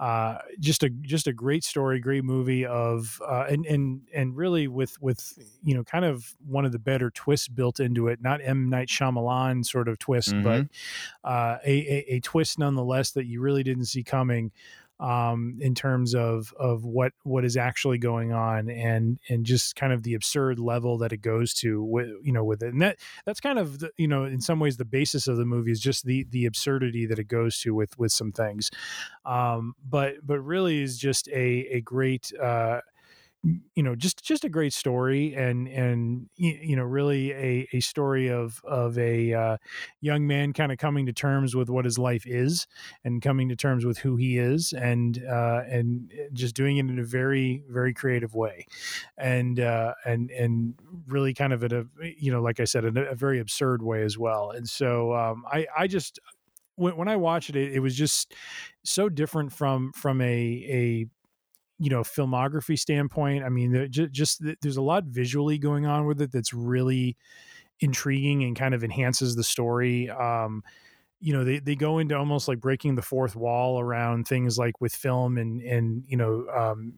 uh just a just a great story great movie of uh and and and really with with you know kind of one of the better twists built into it not M Night Shyamalan sort of twist Mhm. but uh a, a a twist nonetheless that you really didn't see coming um, in terms of of what what is actually going on and and just kind of the absurd level that it goes to with you know with it. And that that's kind of the, you know in some ways the basis of the movie is just the the absurdity that it goes to with with some things. Um, but but really is just a a great uh, you know just just a great story and and you know really a, a story of of a uh, young man kind of coming to terms with what his life is and coming to terms with who he is and uh, and just doing it in a very very creative way. And uh, and and really kind of in a you know like I said in a, very absurd way as well. And so um, I I just when, I watched it, it was just so different from from a a you know filmography standpoint. I mean, just, just there's a lot visually going on with it that's really intriguing and kind of enhances the story. Um, you know, they, they go into almost like breaking the fourth wall around things like with film and and you know um,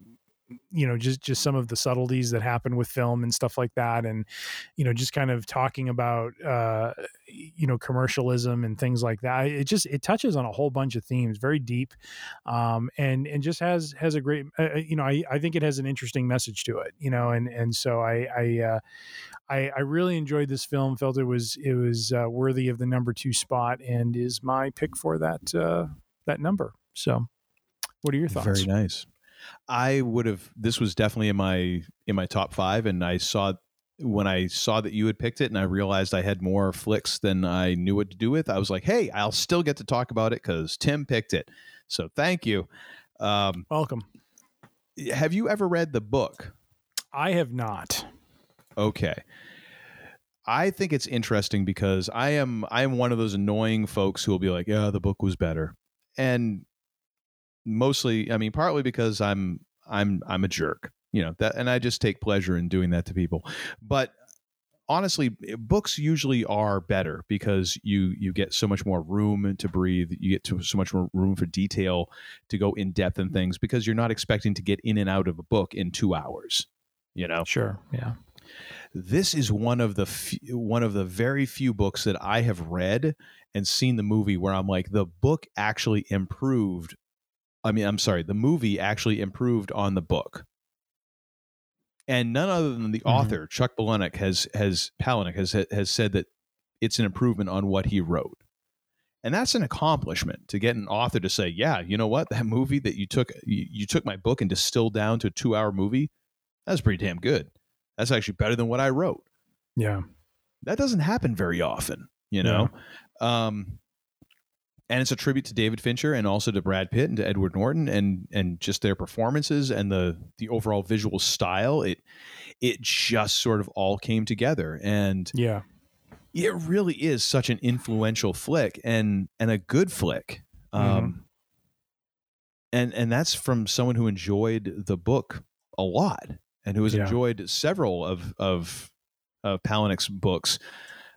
you know just just some of the subtleties that happen with film and stuff like that and you know just kind of talking about uh you know commercialism and things like that it just it touches on a whole bunch of themes very deep um and and just has has a great uh, you know I, I think it has an interesting message to it you know and and so i i uh I, I really enjoyed this film. Felt it was it was uh, worthy of the number two spot, and is my pick for that uh, that number. So, what are your thoughts? Very nice. I would have. This was definitely in my in my top five, and I saw when I saw that you had picked it, and I realized I had more flicks than I knew what to do with. I was like, "Hey, I'll still get to talk about it because Tim picked it." So thank you. Um, Welcome. have you ever read the book? I have not. Okay. I think it's interesting because I am I am one of those annoying folks who will be like, "Yeah, the book was better," and mostly, I mean, partly because I'm I'm I'm a jerk, you know that, and I just take pleasure in doing that to people. But honestly, books usually are better because you you get so much more room to breathe. You get to so much more room for detail to go in depth in things because you're not expecting to get in and out of a book in two hours. You know, Sure. Yeah. this is one of the one of the very few books that I have read and seen the movie where I'm like the book actually improved. I mean, I'm sorry, the movie actually improved on the book. And none other than the Mhm. author, Chuck Palahniuk, has has Palahniuk has has said that it's an improvement on what he wrote. And that's an accomplishment to get an author to say, "Yeah, you know what? That movie that you took you, you took my book and distilled down to a 2-hour movie, that's pretty damn good. That's actually better than what I wrote." Yeah. that doesn't happen very often, you know. Um, and it's a tribute to David Fincher and also to Brad Pitt and to Edward Norton and and just their performances and the the overall visual style. It it just sort of all came together, and Yeah. it really is such an influential flick and and a good flick. Um, and and that's from someone who enjoyed the book a lot and who has Yeah. enjoyed several of of of Palahniuk's books.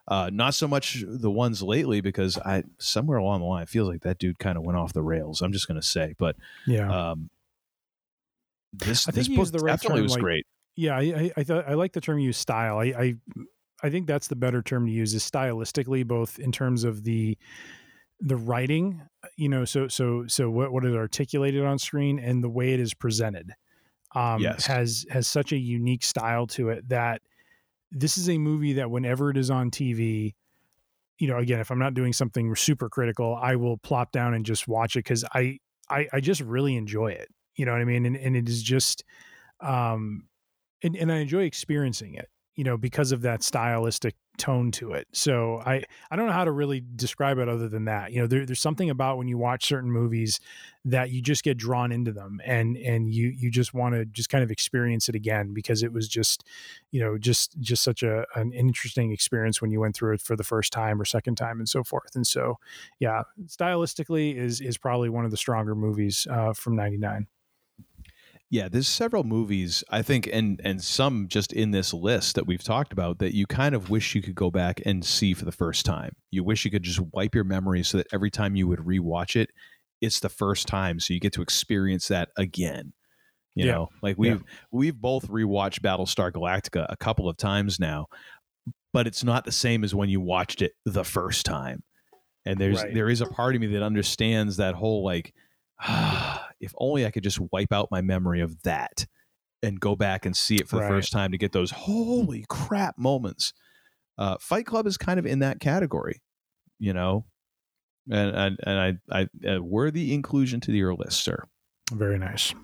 Uh, not so much the ones lately because I somewhere along the line it feels like that dude kind of went off the rails. I'm just going to say, but Yeah. um, this I think this book the right definitely term, was like- great. yeah. I I, I thought I like the term you use style. I, I I think that's the better term to use is stylistically, both in terms of the the writing, you know, so so so what what is articulated on screen and the way it is presented. Um, Yes. has has such a unique style to it that this is a movie that whenever it is on TV, you know, again, if I'm not doing something super critical, I will plop down and just watch it because I, I I just really enjoy it. You know what I mean? And and it is just um and, and I enjoy experiencing it, you know, because of that stylistic tone to it. So I I don't know how to really describe it other than that. You know, there, there's something about when you watch certain movies that you just get drawn into them and and you you just want to just kind of experience it again because it was just you know just just such a an interesting experience when you went through it for the first time or second time and so forth. And so yeah, stylistically is is probably one of the stronger movies uh, from '99. Yeah, there's several movies I think, and and some just in this list that we've talked about that you kind of wish you could go back and see for the first time. You wish you could just wipe your memory so that every time you would rewatch it, it's the first time, so you get to experience that again. You Yeah. know, like we've we've both rewatched Battlestar Galactica a couple of times now, but it's not the same as when you watched it the first time. And there's Right. there is a part of me that understands that whole like ah, if only I could just wipe out my memory of that and go back and see it for the Right. first time to get those holy crap moments. Uh, Fight Club is kind of in that category, you know, and and, and I I worthy inclusion to your list, sir. Very nice.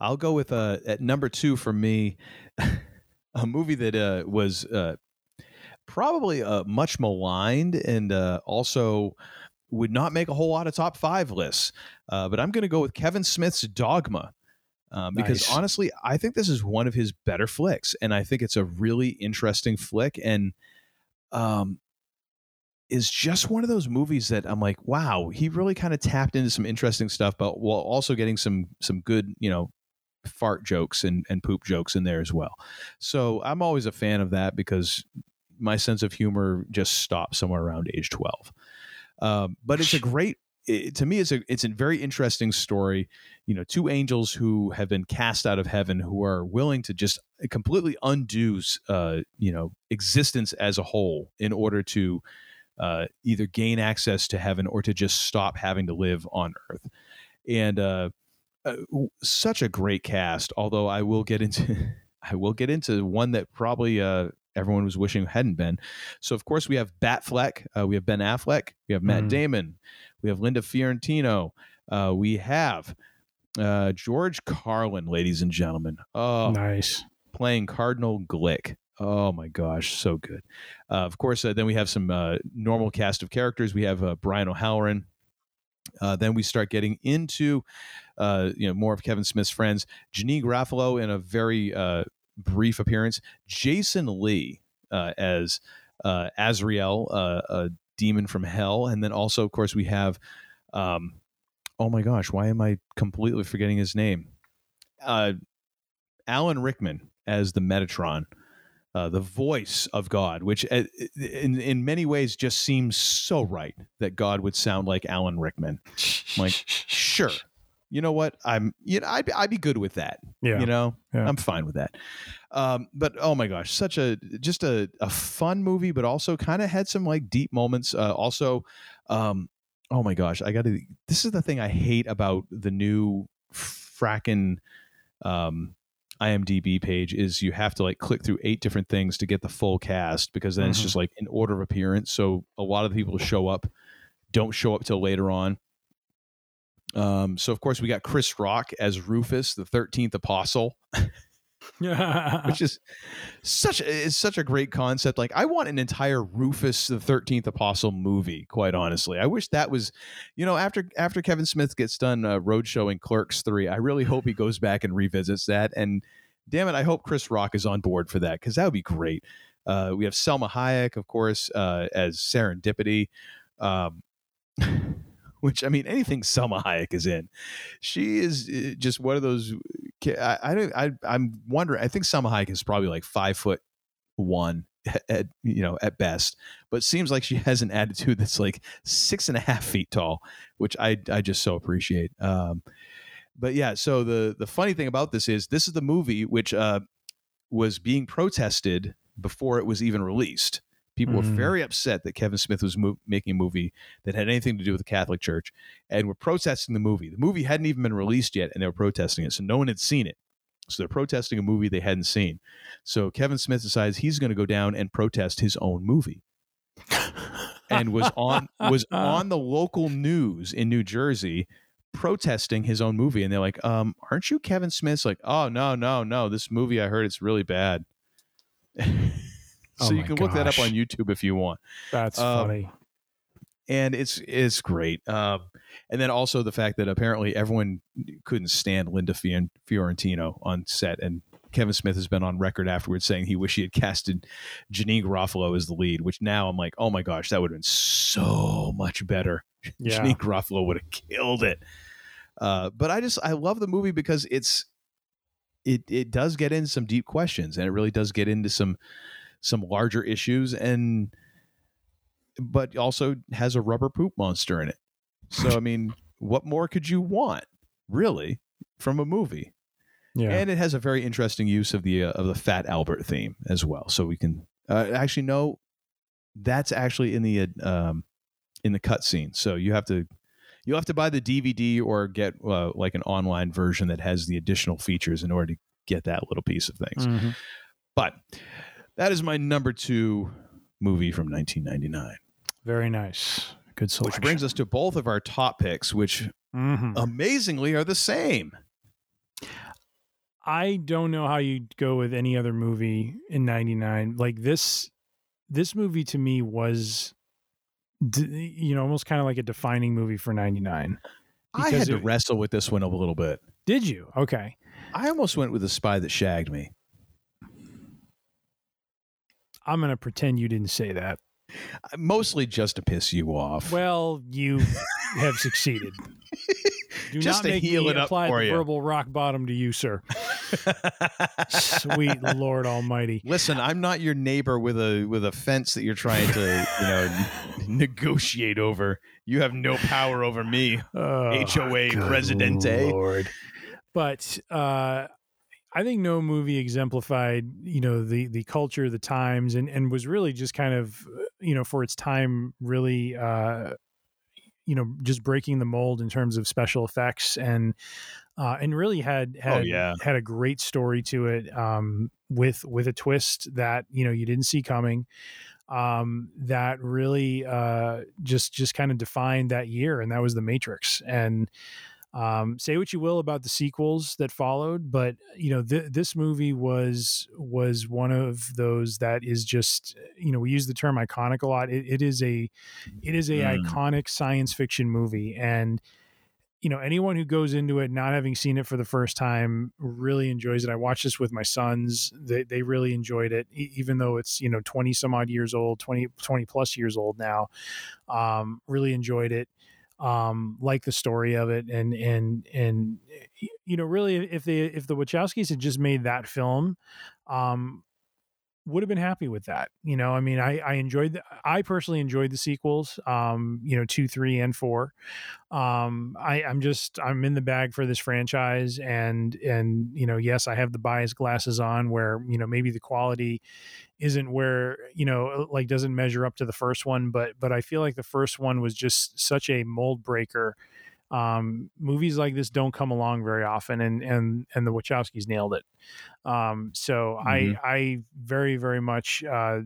I'll go with uh, at number two for me, a movie that uh, was uh, probably uh, much maligned and uh, also would not make a whole lot of top five lists. Uh, but I'm going to go with Kevin Smith's Dogma. Um, because Nice. honestly, I think this is one of his better flicks, and I think it's a really interesting flick, and um, is just one of those movies that I'm like, wow, he really kind of tapped into some interesting stuff, but while also getting some some good, you know, fart jokes and, and poop jokes in there as well. So I'm always a fan of that because my sense of humor just stops somewhere around age 12. Um, but it's a great, it, to me, it's a it's a very interesting story. You know, two angels who have been cast out of heaven who are willing to just completely undo, uh, you know, existence as a whole in order to uh, either gain access to heaven or to just stop having to live on earth. And uh, uh, such a great cast. Although I will get into, I will get into one that probably uh, everyone was wishing hadn't been. So of course we have Batfleck, uh, we have Ben Affleck, we have Matt Mhm. Damon, we have Linda Fiorentino, uh, we have uh, George Carlin, ladies and gentlemen. Oh, Nice. playing Cardinal Glick. Oh my gosh, so good. Uh, of course, uh, then we have some uh, normal cast of characters. We have uh, Brian O'Halloran. Uh, then we start getting into, uh, you know, more of Kevin Smith's friends. Janeane Garofalo in a very uh, brief appearance. Jason Lee uh, as uh, Azrael, uh, a demon from hell, and then also, of course, we have. Um, oh my gosh, why am I completely forgetting his name? Uh, Alan Rickman as the Metatron, uh, the voice of God, which uh, in in many ways just seems so right that God would sound like Alan Rickman. I'm like, sure, you know what? I'm you know I'd be- I'd be good with that. Yeah. you know, Yeah. I'm fine with that. Um, but oh my gosh, such a just a a fun movie, but also kind of had some like deep moments. Uh, also, um, oh my gosh, I got to. This is the thing I hate about the new frackin' um, IMDb page is you have to like click through eight different things to get the full cast because then it's Mhm. just like in order of appearance. So a lot of the people show up don't show up till later on. Um, so of course we got Chris Rock as Rufus, the thirteenth apostle, which is such is such a great concept. Like I want an entire Rufus the Thirteenth Apostle movie. Quite honestly, I wish that was, you know, after after Kevin Smith gets done uh, road showing Clerks three, I really hope he goes back and revisits that. And damn it, I hope Chris Rock is on board for that because that would be great. Uh, we have Selma Hayek, of course, uh, as Serendipity. Um, which I mean, anything Selma Hayek is in, she is uh, just one of those. I, I don't. I, I'm wondering. I think Selma Hayek is probably like five foot one at you know at best, but seems like she has an attitude that's like six and a half feet tall, which I I just so appreciate. Um, but yeah, so the the funny thing about this is this is the movie which uh, was being protested before it was even released. People were Mm. very upset that Kevin Smith was mo- making a movie that had anything to do with the Catholic Church and were protesting the movie. The movie hadn't even been released yet, and they were protesting it, so no one had seen it. So they're protesting a movie they hadn't seen. So Kevin Smith decides he's going to go down and protest his own movie, and was on was on the local news in New Jersey protesting his own movie. And they're like, um, "Aren't you Kevin Smith's?" Like, "Oh no, no, no! This movie I heard it's really bad." so Oh you can look that up on YouTube if you want That's Um, funny. and it's it's great. Um, and then also the fact that apparently everyone couldn't stand Linda Fior- Fiorentino on set, and Kevin Smith has been on record afterwards saying he wished he had casted Janeane Garofalo as the lead. Which now I'm like, oh my gosh, that would have been so much better. Yeah. Janeane Garofalo would have killed it. Uh, but I just I love the movie because it's it it does get into some deep questions and it really does get into some some larger issues and but also has a rubber poop monster in it. So I mean, what more could you want, really, from a movie? Yeah. And it has a very interesting use of the uh, of the Fat Albert theme as well. So we can uh, actually no, that's actually in the uh, um, in the cutscene. So you have to you'll have to buy the DVD or get uh, like an online version that has the additional features in order to get that little piece of things. Mhm. But that is my number two movie from 1999, Very nice. Good which brings us to both of our top picks, which Mhm. amazingly are the same. I don't know how you'd go with any other movie in 99. Like this this movie to me was you know, almost kind of like a defining movie for 99. I had Because to it- wrestle with this one a little bit. Did you? Okay. I almost went with the spy that shagged me. I'm going to pretend you didn't say that. Mostly just to piss you off. Well, you have succeeded. Do Just not to make heal me it up apply for the you. verbal rock bottom to you, sir. Sweet Lord Almighty. Listen, I'm not your neighbor with a with a fence that you're trying to, you know, negotiate over. You have no power over me. Oh, HOA Presidente. Lord. But uh, I think no movie exemplified, you know, the the culture, the times, and and was really just kind of, uh, you know, for its time, really, uh, you know, just breaking the mold in terms of special effects and. Uh, and really had had Oh, yeah. had a great story to it um, with with a twist that you know you didn't see coming um, that really uh, just just kind of defined that year, and that was the Matrix. And um, say what you will about the sequels that followed, but you know th- this movie was was one of those that is just you know we use the term iconic a lot. It, it is a it is a Mm. iconic science fiction movie, and you know anyone who goes into it not having seen it for the first time really enjoys it i watched this with my sons they, they really enjoyed it e- even though it's you know 20 some odd years old 20 20 plus years old now um really enjoyed it um like the story of it and and and you know really if they if the wachowskis had just made that film um would have been happy with that. You know, I mean, I, I enjoyed, the, I personally enjoyed the sequels, um, you know, two, three, and four. Um, I, I'm just, I'm in the bag for this franchise, and and you know, yes, I have the bias glasses on, where you know maybe the quality isn't where you know like doesn't measure up to the first one, but but I feel like the first one was just such a mold breaker. Um, movies like this don't come along very often, and and and the Wachowskis nailed it. Um, so Mhm. I I very very much uh,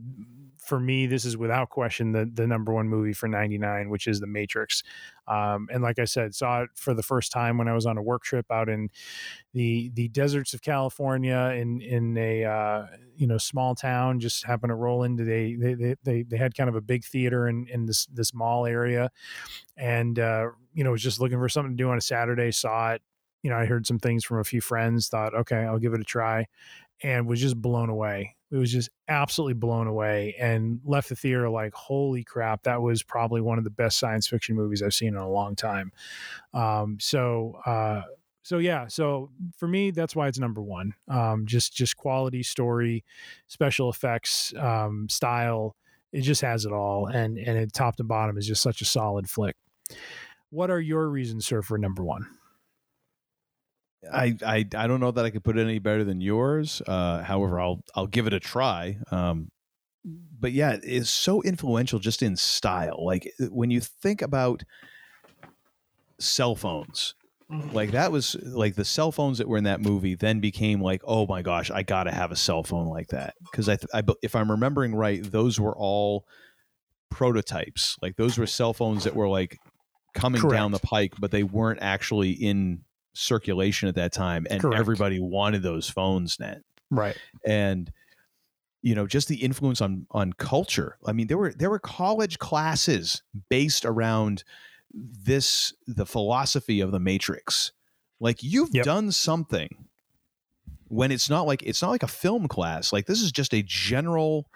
for me this is without question the the number one movie for '99, which is The Matrix. Um, and like I said, saw it for the first time when I was on a work trip out in the the deserts of California in in a uh, you know small town. Just happened to roll into they they they they, they had kind of a big theater in in this this mall area, and uh, you know was just looking for something to do on a Saturday. Saw it. You know, I heard some things from a few friends. Thought, okay, I'll give it a try, and was just blown away. It was just absolutely blown away, and left the theater like, holy crap! That was probably one of the best science fiction movies I've seen in a long time. Um, so. Uh, so yeah so for me that's why it's number one um just just quality story special effects um style it just has it all and and it top to bottom is just such a solid flick what are your reasons sir for number one I, I I don't know that I could put it any better than yours. Uh, however, I'll I'll give it a try. Um, but yeah, it's so influential just in style. Like when you think about cell phones, like that was like the cell phones that were in that movie then became like, oh my gosh, I got to have a cell phone like that because I, th- I if I'm remembering right, those were all prototypes. Like those were cell phones that were like coming down the pike, but they weren't actually in circulation at that time, and Correct. everybody wanted those phones then. right And you know, just the influence on on culture. I mean, there were there were college classes based around this the philosophy of the Matrix. Like you've Yep. done something when it's not like it's not like a film class. Like this is just a general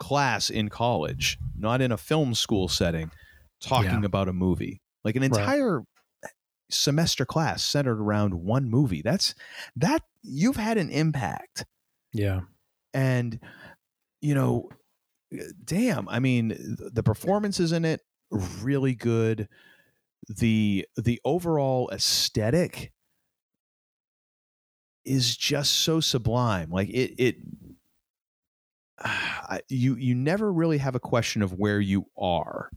class in college, not in a film school setting, talking Yeah. about a movie. Like an entire semester class centered around one movie. That's that you've had an impact. Yeah. And you know, damn, I mean, the performances in it really good. The the overall aesthetic is just so sublime. Like it it you you never really have a question of where you are.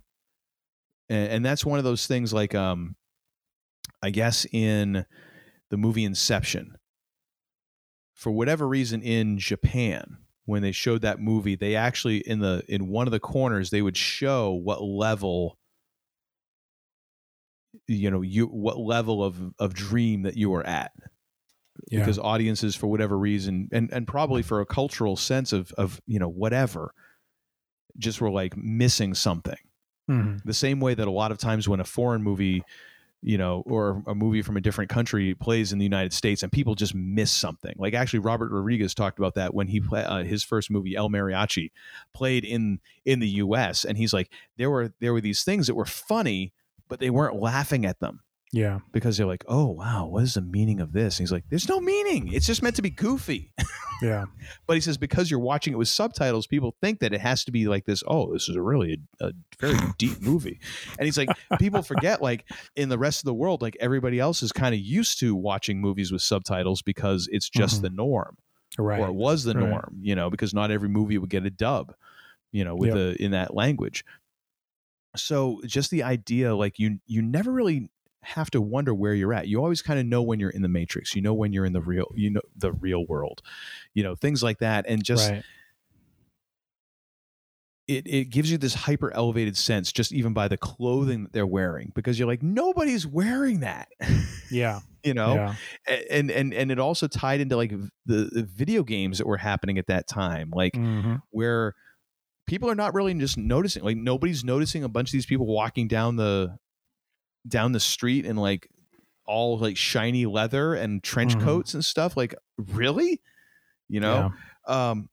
And, and that's one of those things like um I guess in the movie Inception for whatever reason in Japan when they showed that movie they actually in the in one of the corners they would show what level you know you what level of of dream that you were at Yeah. because audiences for whatever reason and and probably for a cultural sense of of you know whatever just were like missing something Mhm. the same way that a lot of times when a foreign movie you know or a movie from a different country plays in the united states and people just miss something. Like actually robert rodriguez talked about that when he played uh, his first movie el mariachi played in in the us and he's like there were there were these things that were funny but they weren't laughing at them Yeah. because they're like oh wow what is the meaning of this and he's like there's no meaning it's just meant to be goofy Yeah. but he says because you're watching it with subtitles, people think that it has to be like this. Oh, this is a really a, a very deep movie, and he's like, people forget like in the rest of the world, like everybody else is kind of used to watching movies with subtitles because it's just Mhm. the norm, Right. or it was the Right. norm, you know, because not every movie would get a dub, you know, with Yep. the in that language. So just the idea, like you you never really have to wonder where you're at. You always kind of know when you're in the matrix. You know when you're in the real, you know, the real world, you know, things like that. And just right. it, it gives you this hyper elevated sense just even by the clothing that they're wearing because you're like nobody's wearing that Yeah. you know Yeah. And and and it also tied into like the, the video games that were happening at that time like Mhm. where people are not really just noticing like nobody's noticing a bunch of these people walking down the down the street in like all like shiny leather and trench Mhm. coats and stuff like really? You know? Um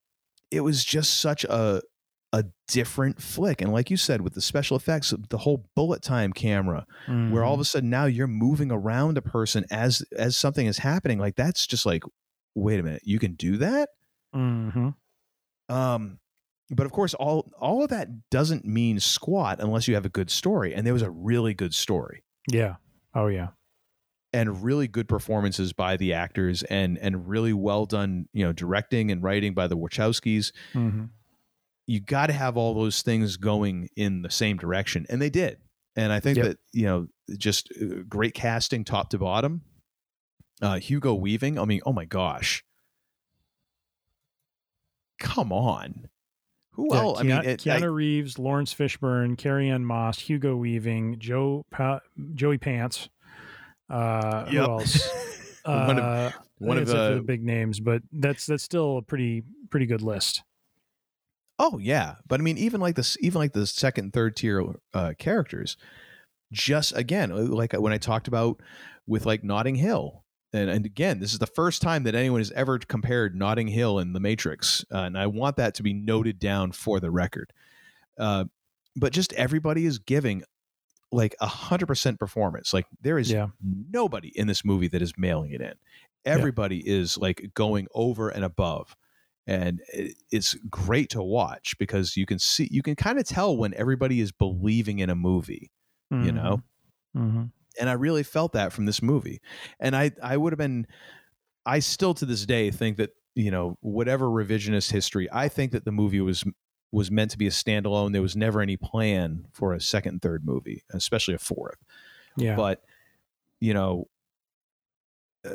it was just such a a different flick. And like you said with the special effects the whole bullet time camera where all of Mhm. a sudden now you're moving around a person as as something is happening like that's just like wait a minute you can do that? Mhm. um but of course all all of that doesn't mean squat unless you have a good story. And there was a really good story Yeah. Oh yeah. and really good performances by the actors and and really well done you know directing and writing by the wachowskis hmm you got to have all those things going in the same direction and they did and i think Yep. that you know just uh, great casting top to bottom uh hugo weaving i mean oh my gosh come on who Yeah, else i mean it, Keanu I- Reeves, Laurence Fishburne, Carrie-Anne Moss, Hugo Weaving, Joe pa- Joey Pants. Uh, Yep. Who else? One of- Uh, one of except the- the big names, but that's that's still a pretty pretty good list. Oh yeah, but I mean, even like this, even like the second, third tier uh, characters, just again, uh, like when I talked about with like Notting Hill, and and again, this is the first time that anyone has ever compared Notting Hill and The Matrix, uh, and I want that to be noted down for the record. Uh, but just everybody is giving like a hundred percent performance. Like there is Yeah. nobody in this movie that is mailing it in. Everybody is like going over and above and it- it's great to watch because you can see you can kind of tell when everybody is believing in a movie you know hmm and i really felt that from this movie and i i would have been i still to this day think that you know whatever revisionist history i think that the movie was was meant to be a standalone. There was never any plan for a second and third movie especially a fourth. Yeah. but you know uh,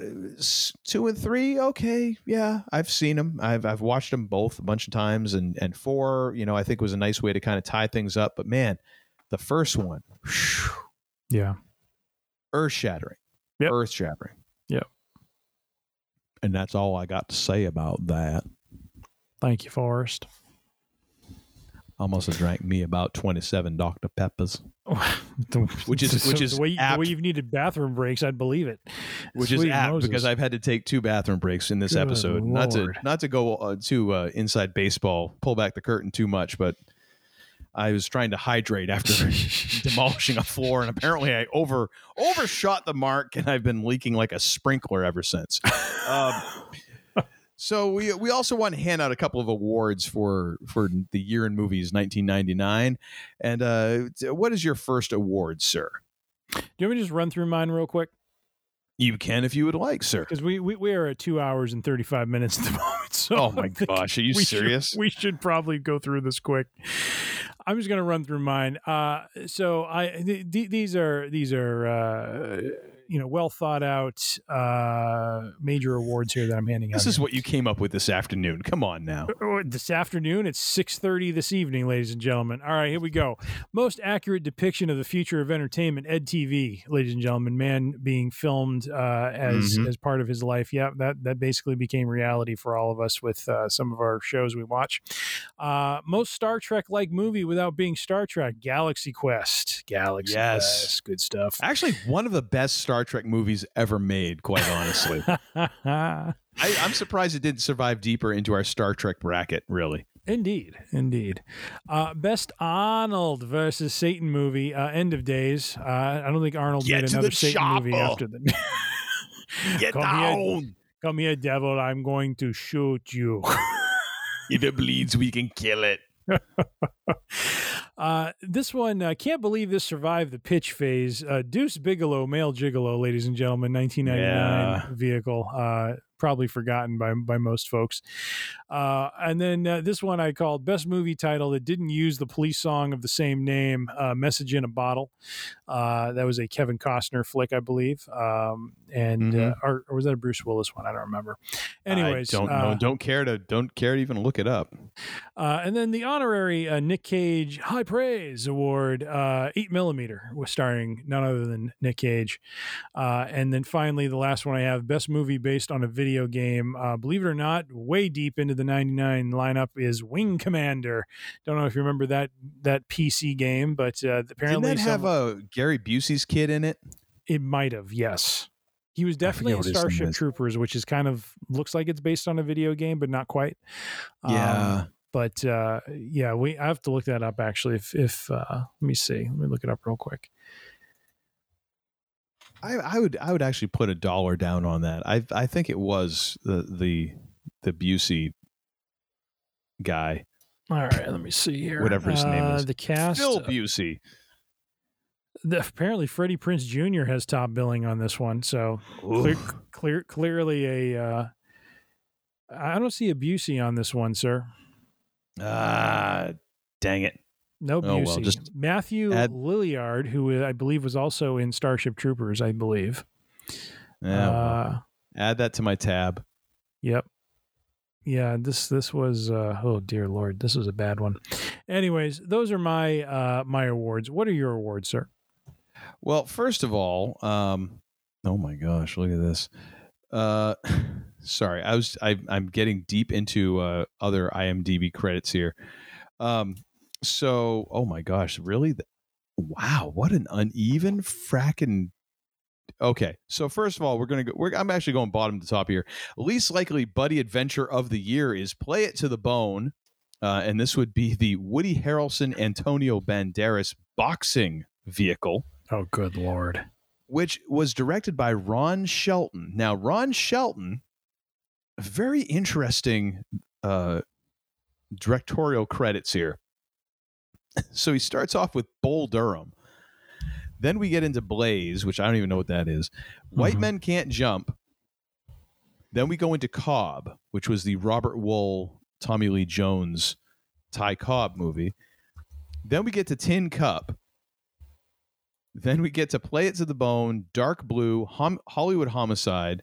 two and three okay yeah i've seen them i've i've watched them both a bunch of times and and four you know i think was a nice way to kind of tie things up. But man the first one yeah. Earth shattering Yep. earth shattering Yep. and that's all i got to say about that Thank you, Forrest. almost have drank me about 27 dr peppers Which is- which is the way, the apt. way you've needed bathroom breaks. I'd believe it. which is Sweet apt Moses. because I've had to take two bathroom breaks in this Good episode. Not to Lord. not to go uh, too uh, inside baseball, pull back the curtain too much, but I was trying to hydrate after demolishing a floor, and apparently I over overshot the mark, and I've been leaking like a sprinkler ever since. Um, so we we also want to hand out a couple of awards for for the year in movies 1999. And uh, what is your first award, sir? Do you want me to just run through mine real quick? You can if you would like, sir. Because we, we we are at two hours and thirty five minutes at the moment. So oh my gosh, are you we serious? Should, we should probably go through this quick. I'm just going to run through mine. Uh, so I th- th- these are these are uh, you know well thought out uh, major awards here that I'm handing out. This is here. what you came up with this afternoon. Come on now. Uh, this afternoon it's 6.30 this evening ladies and gentlemen all right here we go most accurate depiction of the future of entertainment EDtv ladies and gentlemen man being filmed uh, as Mhm. as part of his life yeah that that basically became reality for all of us with uh, some of our shows we watch uh, most star trek like movie without being star trek galaxy quest galaxy Yes. quest good stuff Actually, one of the best Star Trek movies ever made, quite honestly. I, I'm surprised it didn't survive deeper into our Star Trek bracket, really. Indeed, indeed. Uh, best Arnold versus Satan movie, uh, End of Days. Uh, I don't think Arnold Get made another the Satan movie after the. Get Come here. down! Come here, devil! I'm going to shoot you. If it bleeds, we can kill it. Uh, this one, uh, can't believe this survived the pitch phase. Uh, Deuce Bigalow, male gigolo, ladies and gentlemen, 1999 Yeah. vehicle. Uh, probably forgotten by by most folks. Uh, and then uh, this one I called best movie title that didn't use the police song of the same name, uh, "Message in a Bottle." Uh, that was a Kevin Costner flick, I believe, um, and uh, Mhm. or, or was that a Bruce Willis one? I don't remember. Anyways, I don't know. Don't care to don't care to even look it up. uh, and then the honorary uh, Nick Cage High Praise Award, uh, 8 millimeter, was starring none other than Nick Cage. Uh, and then finally, the last one I have Best Movie Based on a Video Game. Uh, believe it or not, way deep into the 99 lineup is Wing Commander. Don't know if you remember that that PC game, but uh, Didn't apparently that have some- uh, Gary Busey's kid in it? it might have, yes. He was definitely in what his name Starship. Troopers, which is kind of looks like it's based on a video game, but not quite. Um, Yeah. But uh, yeah, we I have to look that up actually. If if uh, let me see, let me look it up real quick. I, I would I would actually put a dollar down on that. I I think it was the the the Busey guy, All right, let me see here. Whatever his name Uh, is. The cast. Phil Busey. the, apparently, Freddie Prinze Jr. has top billing on this one. So clear, clear, clearly a. Uh, I don't see a Busey on this one, sir. Ah, dang it. No Oh, Busey. well, just Matthew add- Lillard, who I believe was also in Starship Troopers, I believe. Yeah, uh, add that to my tab. Yep. Yeah, this this was uh oh dear lord, this was a bad one. Anyways, those are my uh my awards. What are your awards, sir? Well, first of all, um, oh my gosh, look at this. Uh, sorry, I was I, I'm getting deep into uh, other IMDb credits here. Um, so oh my gosh, really? Wow, what an uneven fracking. Okay, so first of all, we're gonna go. We're, I'm actually going bottom to top here. Least likely buddy adventure of the year is Play It to the Bone, uh, and this would be the Woody Harrelson Antonio Banderas boxing vehicle Oh good lord. which was directed by Ron Shelton. Now, Ron Shelton, very interesting uh, directorial credits here. So he starts off with Bull Durham. Then we get into Blaze, which I don't even know what that is. White Mhm. Men Can't Jump. Then we go into Cobb, which was the Robert Wuhl, Tommy Lee Jones, Ty Cobb movie. Then we get to Tin Cup. Then we get to Play It to the Bone, Dark Blue, Hom- Hollywood Homicide,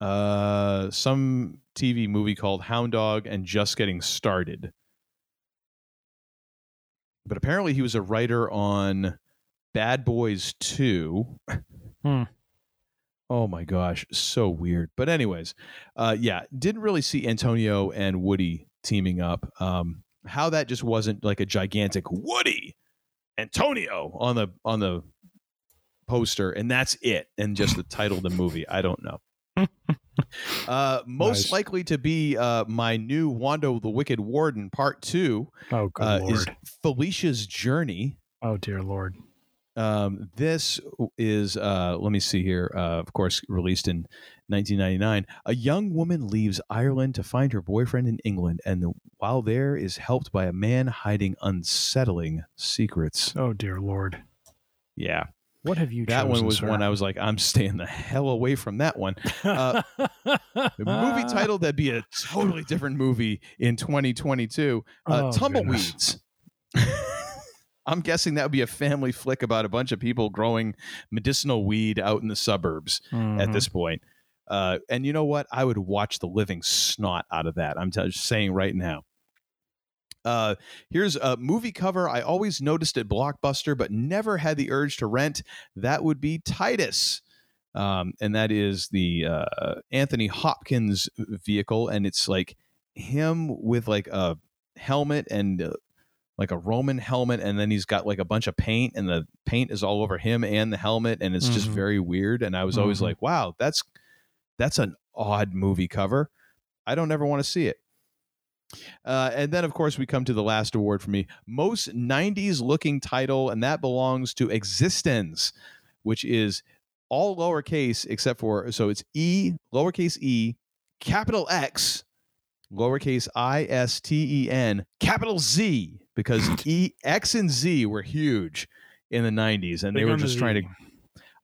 uh, some TV movie called Hound Dog, and Just Getting Started. But apparently, he was a writer on Bad Boys 2. Hmm. Oh my gosh, so weird. But anyways, uh, yeah, didn't really see Antonio and Woody teaming up. Um, how that just wasn't like a gigantic Woody Antonio on the on the poster, and that's it, and just the title of the movie. I don't know. Uh, most Nice. likely to be uh, my new Wando the Wicked Warden Part Two Oh, good uh, lord. is Felicia's Journey. oh, dear lord. Um, this is, uh, let me see here. Uh, of course, released in 1999. A young woman leaves Ireland to find her boyfriend in England, and while there, is helped by a man hiding unsettling secrets. Oh, dear lord. Yeah, What have you that one was sir? one I was like, I'm staying the hell away from that one. Uh, a movie title that'd be a totally different movie in 2022. Uh, Oh, Tumbleweeds. I'm guessing that would be a family flick about a bunch of people growing medicinal weed out in the suburbs at Mhm. this point. Uh, and you know what? I would watch the living snot out of that. I'm t- just saying right now. Uh, here's a movie cover I always noticed at Blockbuster, but never had the urge to rent. That would be Titus. Um, and that is the uh, Anthony Hopkins vehicle. And it's like him with like a helmet and uh, like a Roman helmet. And then he's got like a bunch of paint, and the paint is all over him and the helmet. And it's just Mhm. very weird. And I was always Mhm. like, wow, that's that's an odd movie cover. I don't ever want to see it. Uh, and then, of course, we come to the last award for me most 90s looking title, and that belongs to eXistenZ, which is all lowercase except for so it's E, lowercase e, capital X, lowercase I S T E N, capital Z, because E, X, and Z were huge in the 90s, and they were on the just trying to.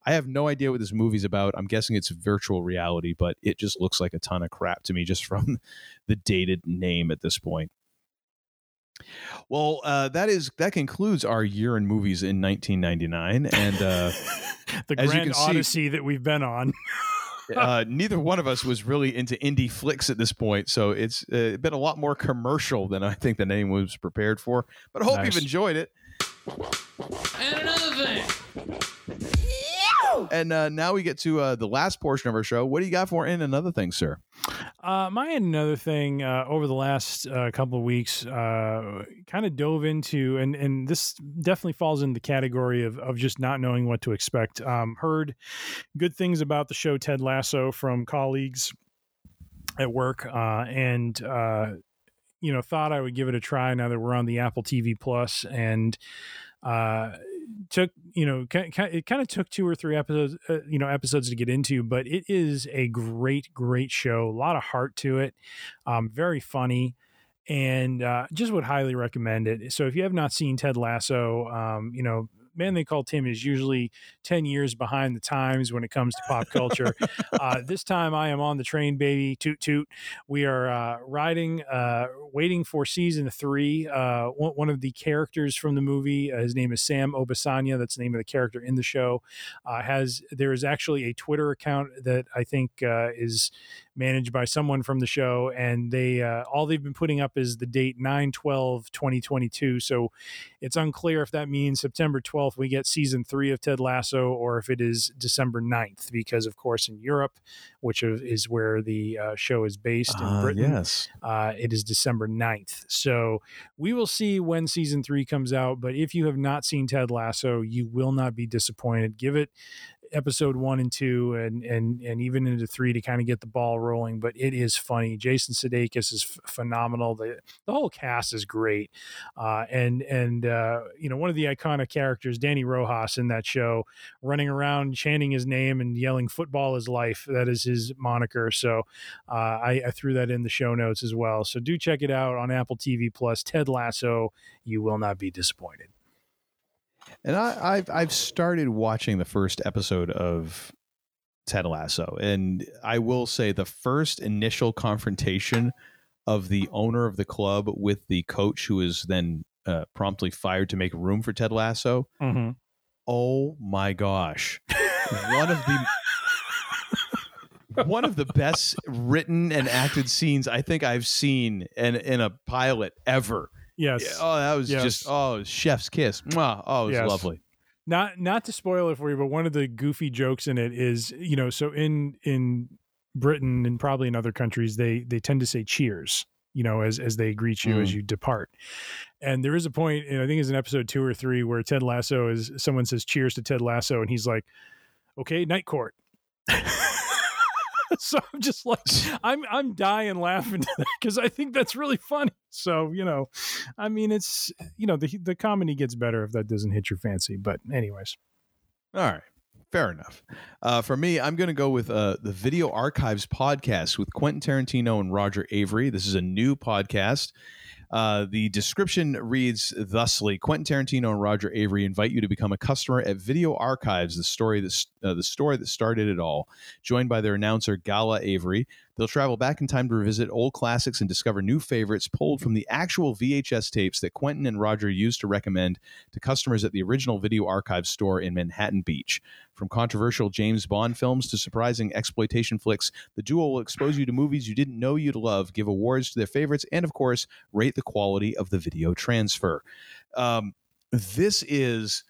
I have no idea what this movie's about. I'm guessing it's virtual reality, but it just looks like a ton of crap to me just from the dated name at this point. Well, uh, that is that concludes our year in movies in 1999, and uh, the you grand can see- odyssey that we've been on. uh, neither one of us was really into indie flicks at this point, so it's uh, been a lot more commercial than I think the name was prepared for. But I hope Nice. you've enjoyed it. And another thing. And uh, now we get to uh, the last portion of our show. What do you got for in another thing, sir? Uh, my another thing uh, over the last uh, couple of weeks, uh, kind of dove into, and and this definitely falls in the category of of just not knowing what to expect. Um, heard good things about the show Ted Lasso from colleagues at work, uh, and uh, you know thought I would give it a try now that we're on the Apple TV Plus and. Uh, took you know it kind of took two or three episodes uh, you know episodes to get into but it is a great great show a lot of heart to it um, very funny and uh, just would highly recommend it. So if you have not seen ted lasso um, you know man they call tim is usually 10 years behind the times when it comes to pop culture. Uh, this time i am on the train baby. Toot toot. We are uh, riding uh, waiting for season three uh, one, one of the characters from the movie uh, his name is sam Obisanya. That's the name of the character in the show. Uh, has there is actually a twitter account that i think is managed by someone from the show and they uh, all they've been putting up is the date 9 12 2022 so it's unclear if that means september 12th we get season three of ted lasso or if it is december 9th because of course in europe which is- where the uh, show is based in Ah, britain yes. uh, it is December 9th. So we will see when season three comes out. But if you have not seen Ted Lasso, you will not be disappointed. Give it episode one and two and and and even into three to kind of get the ball rolling but it is funny jason sudeikis is f- phenomenal the the whole cast is great uh and and uh you know one of the iconic characters Dani Rojas in that show running around chanting his name and yelling football is life that is his moniker so uh, I, I threw that in the show notes as well. So do check it out on Apple TV Plus. Ted Lasso. You will not be disappointed. And I, I've I've started watching the first episode of Ted Lasso, and I will say the first initial confrontation of the owner of the club with the coach, who is then uh, promptly fired to make room for Ted Lasso. Mm-hmm. Oh my gosh, one of the one of the best written and acted scenes I think I've seen in in a pilot ever. Yes. Yeah, oh, that was Yes. just oh, chef's kiss. Mwah. Oh, it was Yes. lovely. Not not to spoil it for you, but one of the goofy jokes in it is you know so in in Britain and probably in other countries they they tend to say cheers you know as as they greet you as Mm. you depart. And there is a point, and I think it's in episode two or three, where Ted Lasso is someone says cheers to Ted Lasso, and he's like, "Okay, night court." so I'm just like, I'm I'm dying laughing because I think that's really funny. So you know, I mean, it's you know the the comedy gets better if that doesn't hit your fancy. But anyways, all right. Fair enough. Uh, for me, I'm going to go with uh, the Video Archives podcast with Quentin Tarantino and Roger Avary. This is a new podcast. Uh, the description reads thusly: Quentin Tarantino and Roger Avary invite you to become a customer at Video Archives, the story that uh, the story that started it all. Joined by their announcer Gala Avary, they'll travel back in time to revisit old classics and discover new favorites pulled from the actual VHS tapes that Quentin and Roger used to recommend to customers at the original Video Archives store in Manhattan Beach. From controversial James Bond films to surprising exploitation flicks, the duo will expose you to movies you didn't know you'd love, give awards to their favorites, and of course, rate the quality of the video transfer. Um, this is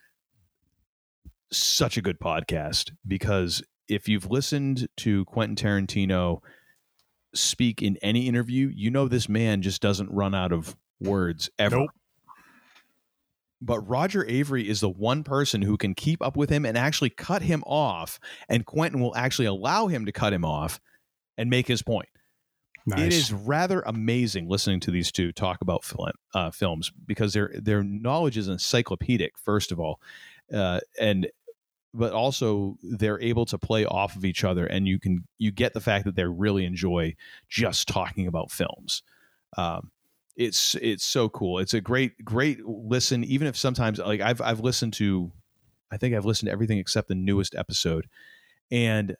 such a good podcast because if you've listened to Quentin Tarantino speak in any interview, you know this man just doesn't run out of words ever. Nope. But Roger Avary is the one person who can keep up with him and actually cut him off, and Quentin will actually allow him to cut him off and make his point. Nice. It is rather amazing listening to these two talk about film, uh, films because their their knowledge is encyclopedic. First of all, uh, and but also they're able to play off of each other, and you can you get the fact that they really enjoy just talking about films. Um, it's it's so cool. It's a great great listen. Even if sometimes like I've I've listened to, I think I've listened to everything except the newest episode, and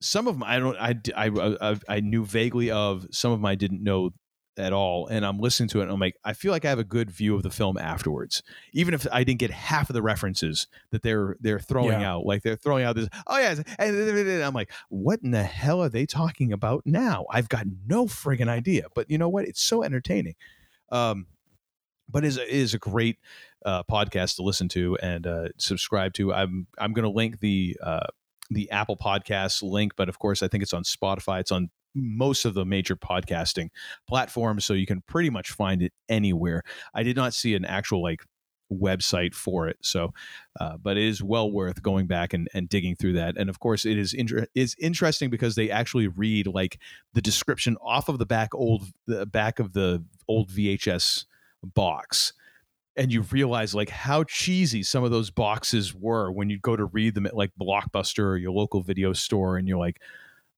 some of them I don't I I I, I knew vaguely of. Some of them I didn't know at all and i'm listening to it and i'm like i feel like i have a good view of the film afterwards even if i didn't get half of the references that they're they're throwing yeah. out like they're throwing out this oh yeah and i'm like what in the hell are they talking about now i've got no friggin idea but you know what it's so entertaining um but it is, it is a great uh, podcast to listen to and uh, subscribe to i'm i'm going to link the uh, the Apple Podcasts link, but of course, I think it's on Spotify. It's on most of the major podcasting platforms, so you can pretty much find it anywhere. I did not see an actual like website for it, so uh, but it is well worth going back and, and digging through that. And of course, it is inter- is interesting because they actually read like the description off of the back old the back of the old VHS box and you realize like how cheesy some of those boxes were when you go to read them at like Blockbuster or your local video store, and you're like,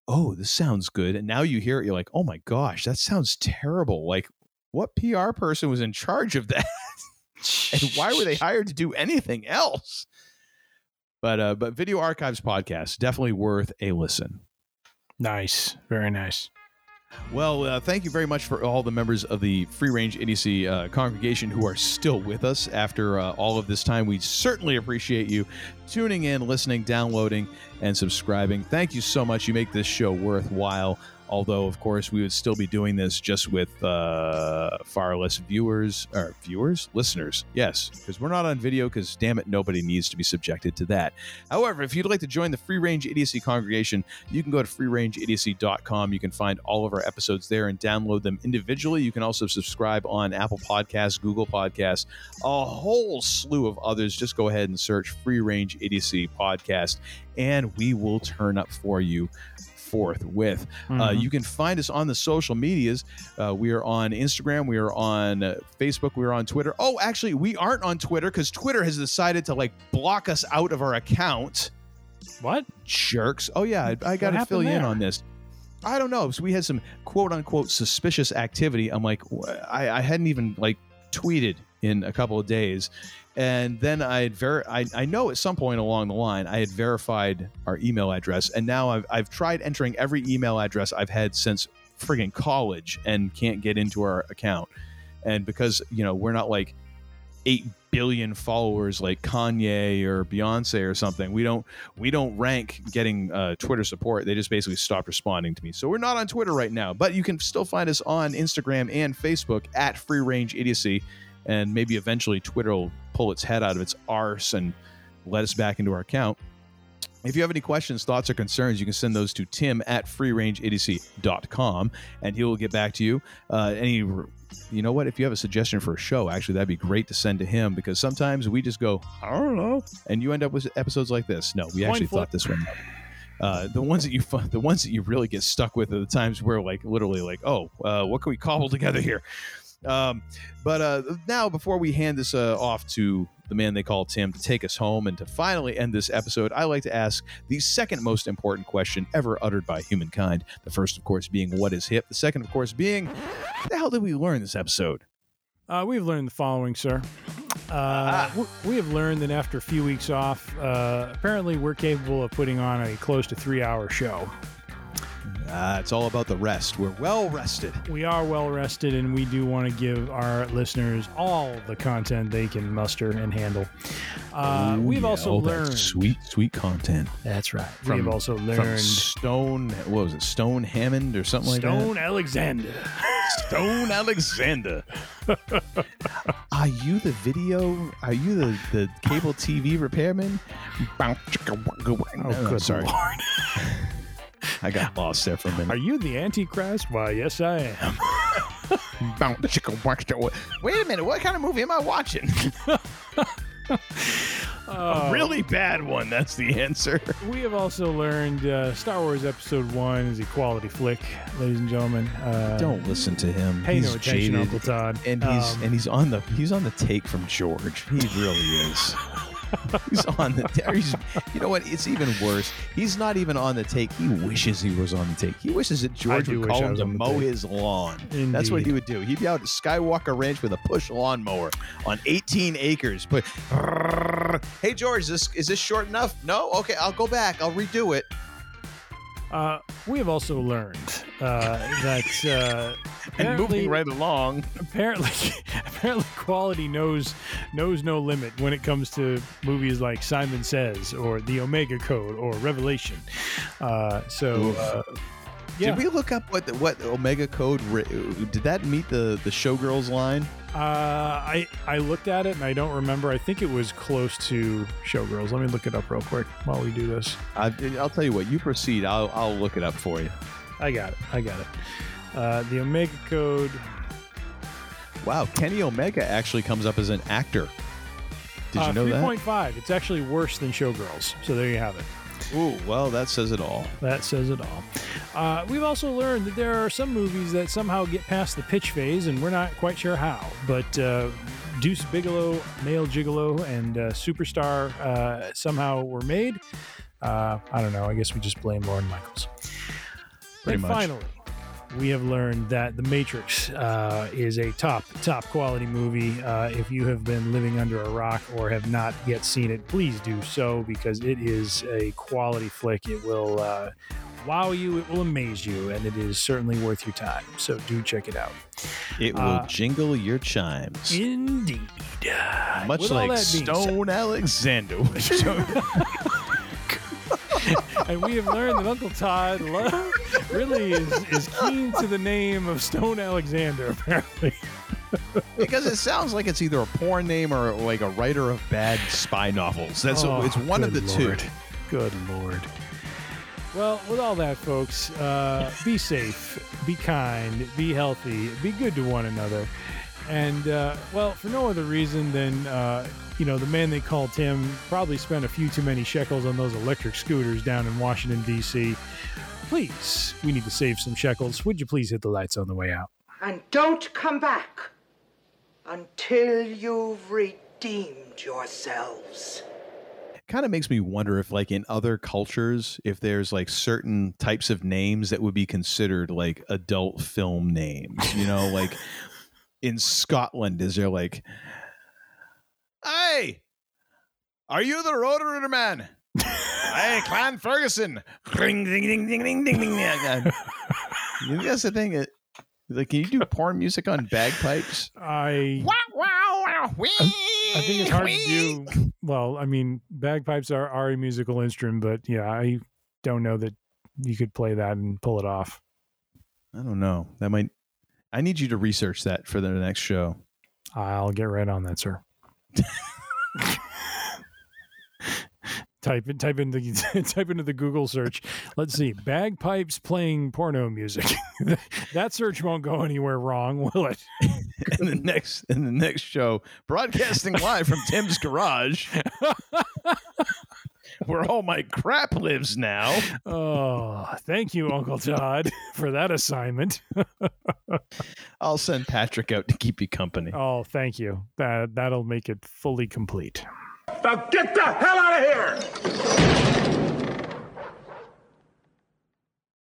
"Oh, this sounds good." And now you hear it, you're like, "Oh my gosh, that sounds terrible!" Like, what PR person was in charge of that, and why were they hired to do anything else? But uh, but Video Archives podcast definitely worth a listen. Nice, very nice. Well, uh, thank you very much for all the members of the Free Range Idiocy uh, congregation who are still with us after uh, all of this time. We certainly appreciate you tuning in, listening, downloading, and subscribing. Thank you so much. You make this show worthwhile. Although, of course, we would still be doing this just with uh, far less viewers or viewers, listeners. Yes, because we're not on video. Because damn it, nobody needs to be subjected to that. However, if you'd like to join the Free Range Idiocy congregation, you can go to freerangeidiocy.com. You can find all of our episodes there and download them individually. You can also subscribe on Apple Podcasts, Google Podcasts, a whole slew of others. Just go ahead and search Free Range Idiocy podcast, and we will turn up for you forthwith. with. mm-hmm. Uh, you can find us on the social medias. Uh, we are on Instagram. We are on uh, Facebook. We are on Twitter. Oh, actually, we aren't on Twitter because Twitter has decided to like block us out of our account. What jerks? Oh yeah, I, I got to fill you in on this. I don't know. So we had some quote unquote suspicious activity. I'm like, I, I hadn't even like tweeted in a couple of days, and then I had ver- I, I know at some point along the line I had verified our email address, and now I've I've tried entering every email address I've had since friggin' college and can't get into our account. And because you know we're not like eight billion followers like Kanye or Beyonce or something. We don't we don't rank getting uh, Twitter support. They just basically stopped responding to me. So we're not on Twitter right now, but you can still find us on Instagram and Facebook at Free Range Idiocy, and maybe eventually Twitter will pull its head out of its arse and let us back into our account. If you have any questions, thoughts, or concerns, you can send those to tim at freerangeidiocy.com and he will get back to you. Uh, any, you know what? If you have a suggestion for a show, actually, that'd be great to send to him because sometimes we just go, I don't know. And you end up with episodes like this. No, we Point actually flip. thought this one Uh, the ones that you the ones that you really get stuck with are the times where like literally like oh uh, what can we cobble together here um, but uh, now before we hand this uh, off to the man they call tim to take us home and to finally end this episode i like to ask the second most important question ever uttered by humankind the first of course being what is hip the second of course being what the hell did we learn this episode Uh, we've learned the following, sir. Uh, w- we have learned that after a few weeks off, uh, apparently we're capable of putting on a close to three hour show. Uh, it's all about the rest we're well rested We are well rested, and we do want to give our listeners all the content they can muster and handle. Uh, Ooh, we've yeah, also that learned. sweet sweet content That's right. from, we've also learned Stone. What was it? Stone Hammond or something like Stone. Alexander. Stone Alexander. Are you the video? Are you the, the cable TV repairman? Oh, good sorry. Lord. I got lost there for a minute. Are you the Antichrist? Why, yes, I am. Wait a minute. What kind of movie am I watching? a really bad one. That's the answer. We have also learned uh, Star Wars Episode 1 is a quality flick, ladies and gentlemen. Uh, Don't listen to him. Pay he's no attention, jaded, Uncle Todd. and he's Um, and he's on the he's on the take from George. He really is. he's on the. He's, you know what? It's even worse. He's not even on the take. He wishes he was on the take. He wishes that George would call him to mow take. his lawn. That's what he would do. He'd be out at Skywalker Ranch with a push lawnmower on 18 acres. But hey, George, this is this short enough? No. Okay, I'll go back. I'll redo it. Uh, we have also learned uh, that uh, And moving right along. apparently, apparently, quality knows knows no limit when it comes to movies like Simon Says or The Omega Code or Revelation. Uh, so, uh, yeah, Did we look up what the, what Omega Code? Did that meet the the Showgirls line? Uh, I I looked at it and I don't remember. I think it was close to Showgirls. Let me look it up real quick while we do this. I, I'll tell you what. You proceed. I'll I'll look it up for you. I got it. I got it. Uh, the Omega Code. Wow, Kenny Omega actually comes up as an actor. Did you uh, know that? 3.5. It's actually worse than Showgirls. So there you have it. Ooh, well, that says it all. That says it all. Uh, we've also learned that there are some movies that somehow get past the pitch phase, and we're not quite sure how. But uh, Deuce Bigalow, Male Gigolo, and uh, Superstar uh, somehow were made. Uh, I don't know. I guess we just blame Lorne Michaels. Pretty and much. finally, we have learned that The Matrix uh, is a top, top quality movie. Uh, if you have been living under a rock or have not yet seen it, please do so because it is a quality flick. It will uh, wow you, it will amaze you, and it is certainly worth your time. So do check it out. It will Uh, jingle your chimes, Indeed. much with like that being said- Stone Alexander. and we have learned that Uncle Todd lo- really is, is keen to the name of Stone Alexander, apparently. because it sounds like it's either a porn name or like a writer of bad spy novels. That's Oh, it's one of the good two. Good lord. Well, with all that, folks, uh, be safe, be kind, be healthy, be good to one another, and uh, well, for no other reason than uh, you know the man they call Tim probably spent a few too many shekels on those electric scooters down in Washington D.C. Please, we need to save some shekels. Would you please hit the lights on the way out? And don't come back until you've redeemed yourselves. It kind of makes me wonder if like in other cultures if there's like certain types of names that would be considered like adult film names you know like in scotland is there like hey are you the rotor man hey clan ferguson ring ding ding ding ding ding ding ding that's the thing it, like can you do porn music on bagpipes I wow wow wow I think it's hard to do. Well, I mean, bagpipes are, are a musical instrument, but yeah, I don't know that you could play that and pull it off. I don't know. That might. I need you to research that for the next show. I'll get right on that, sir. type in, type into type into the Google search. Let's see, bagpipes playing porno music. that search won't go anywhere wrong, will it? in the next in the next show, broadcasting live from Tim's garage. where all my crap lives now. Oh, thank you, Uncle Todd, for that assignment. I'll send Patrick out to keep you company. Oh, thank you. That that'll make it fully complete. Now get the hell out of here!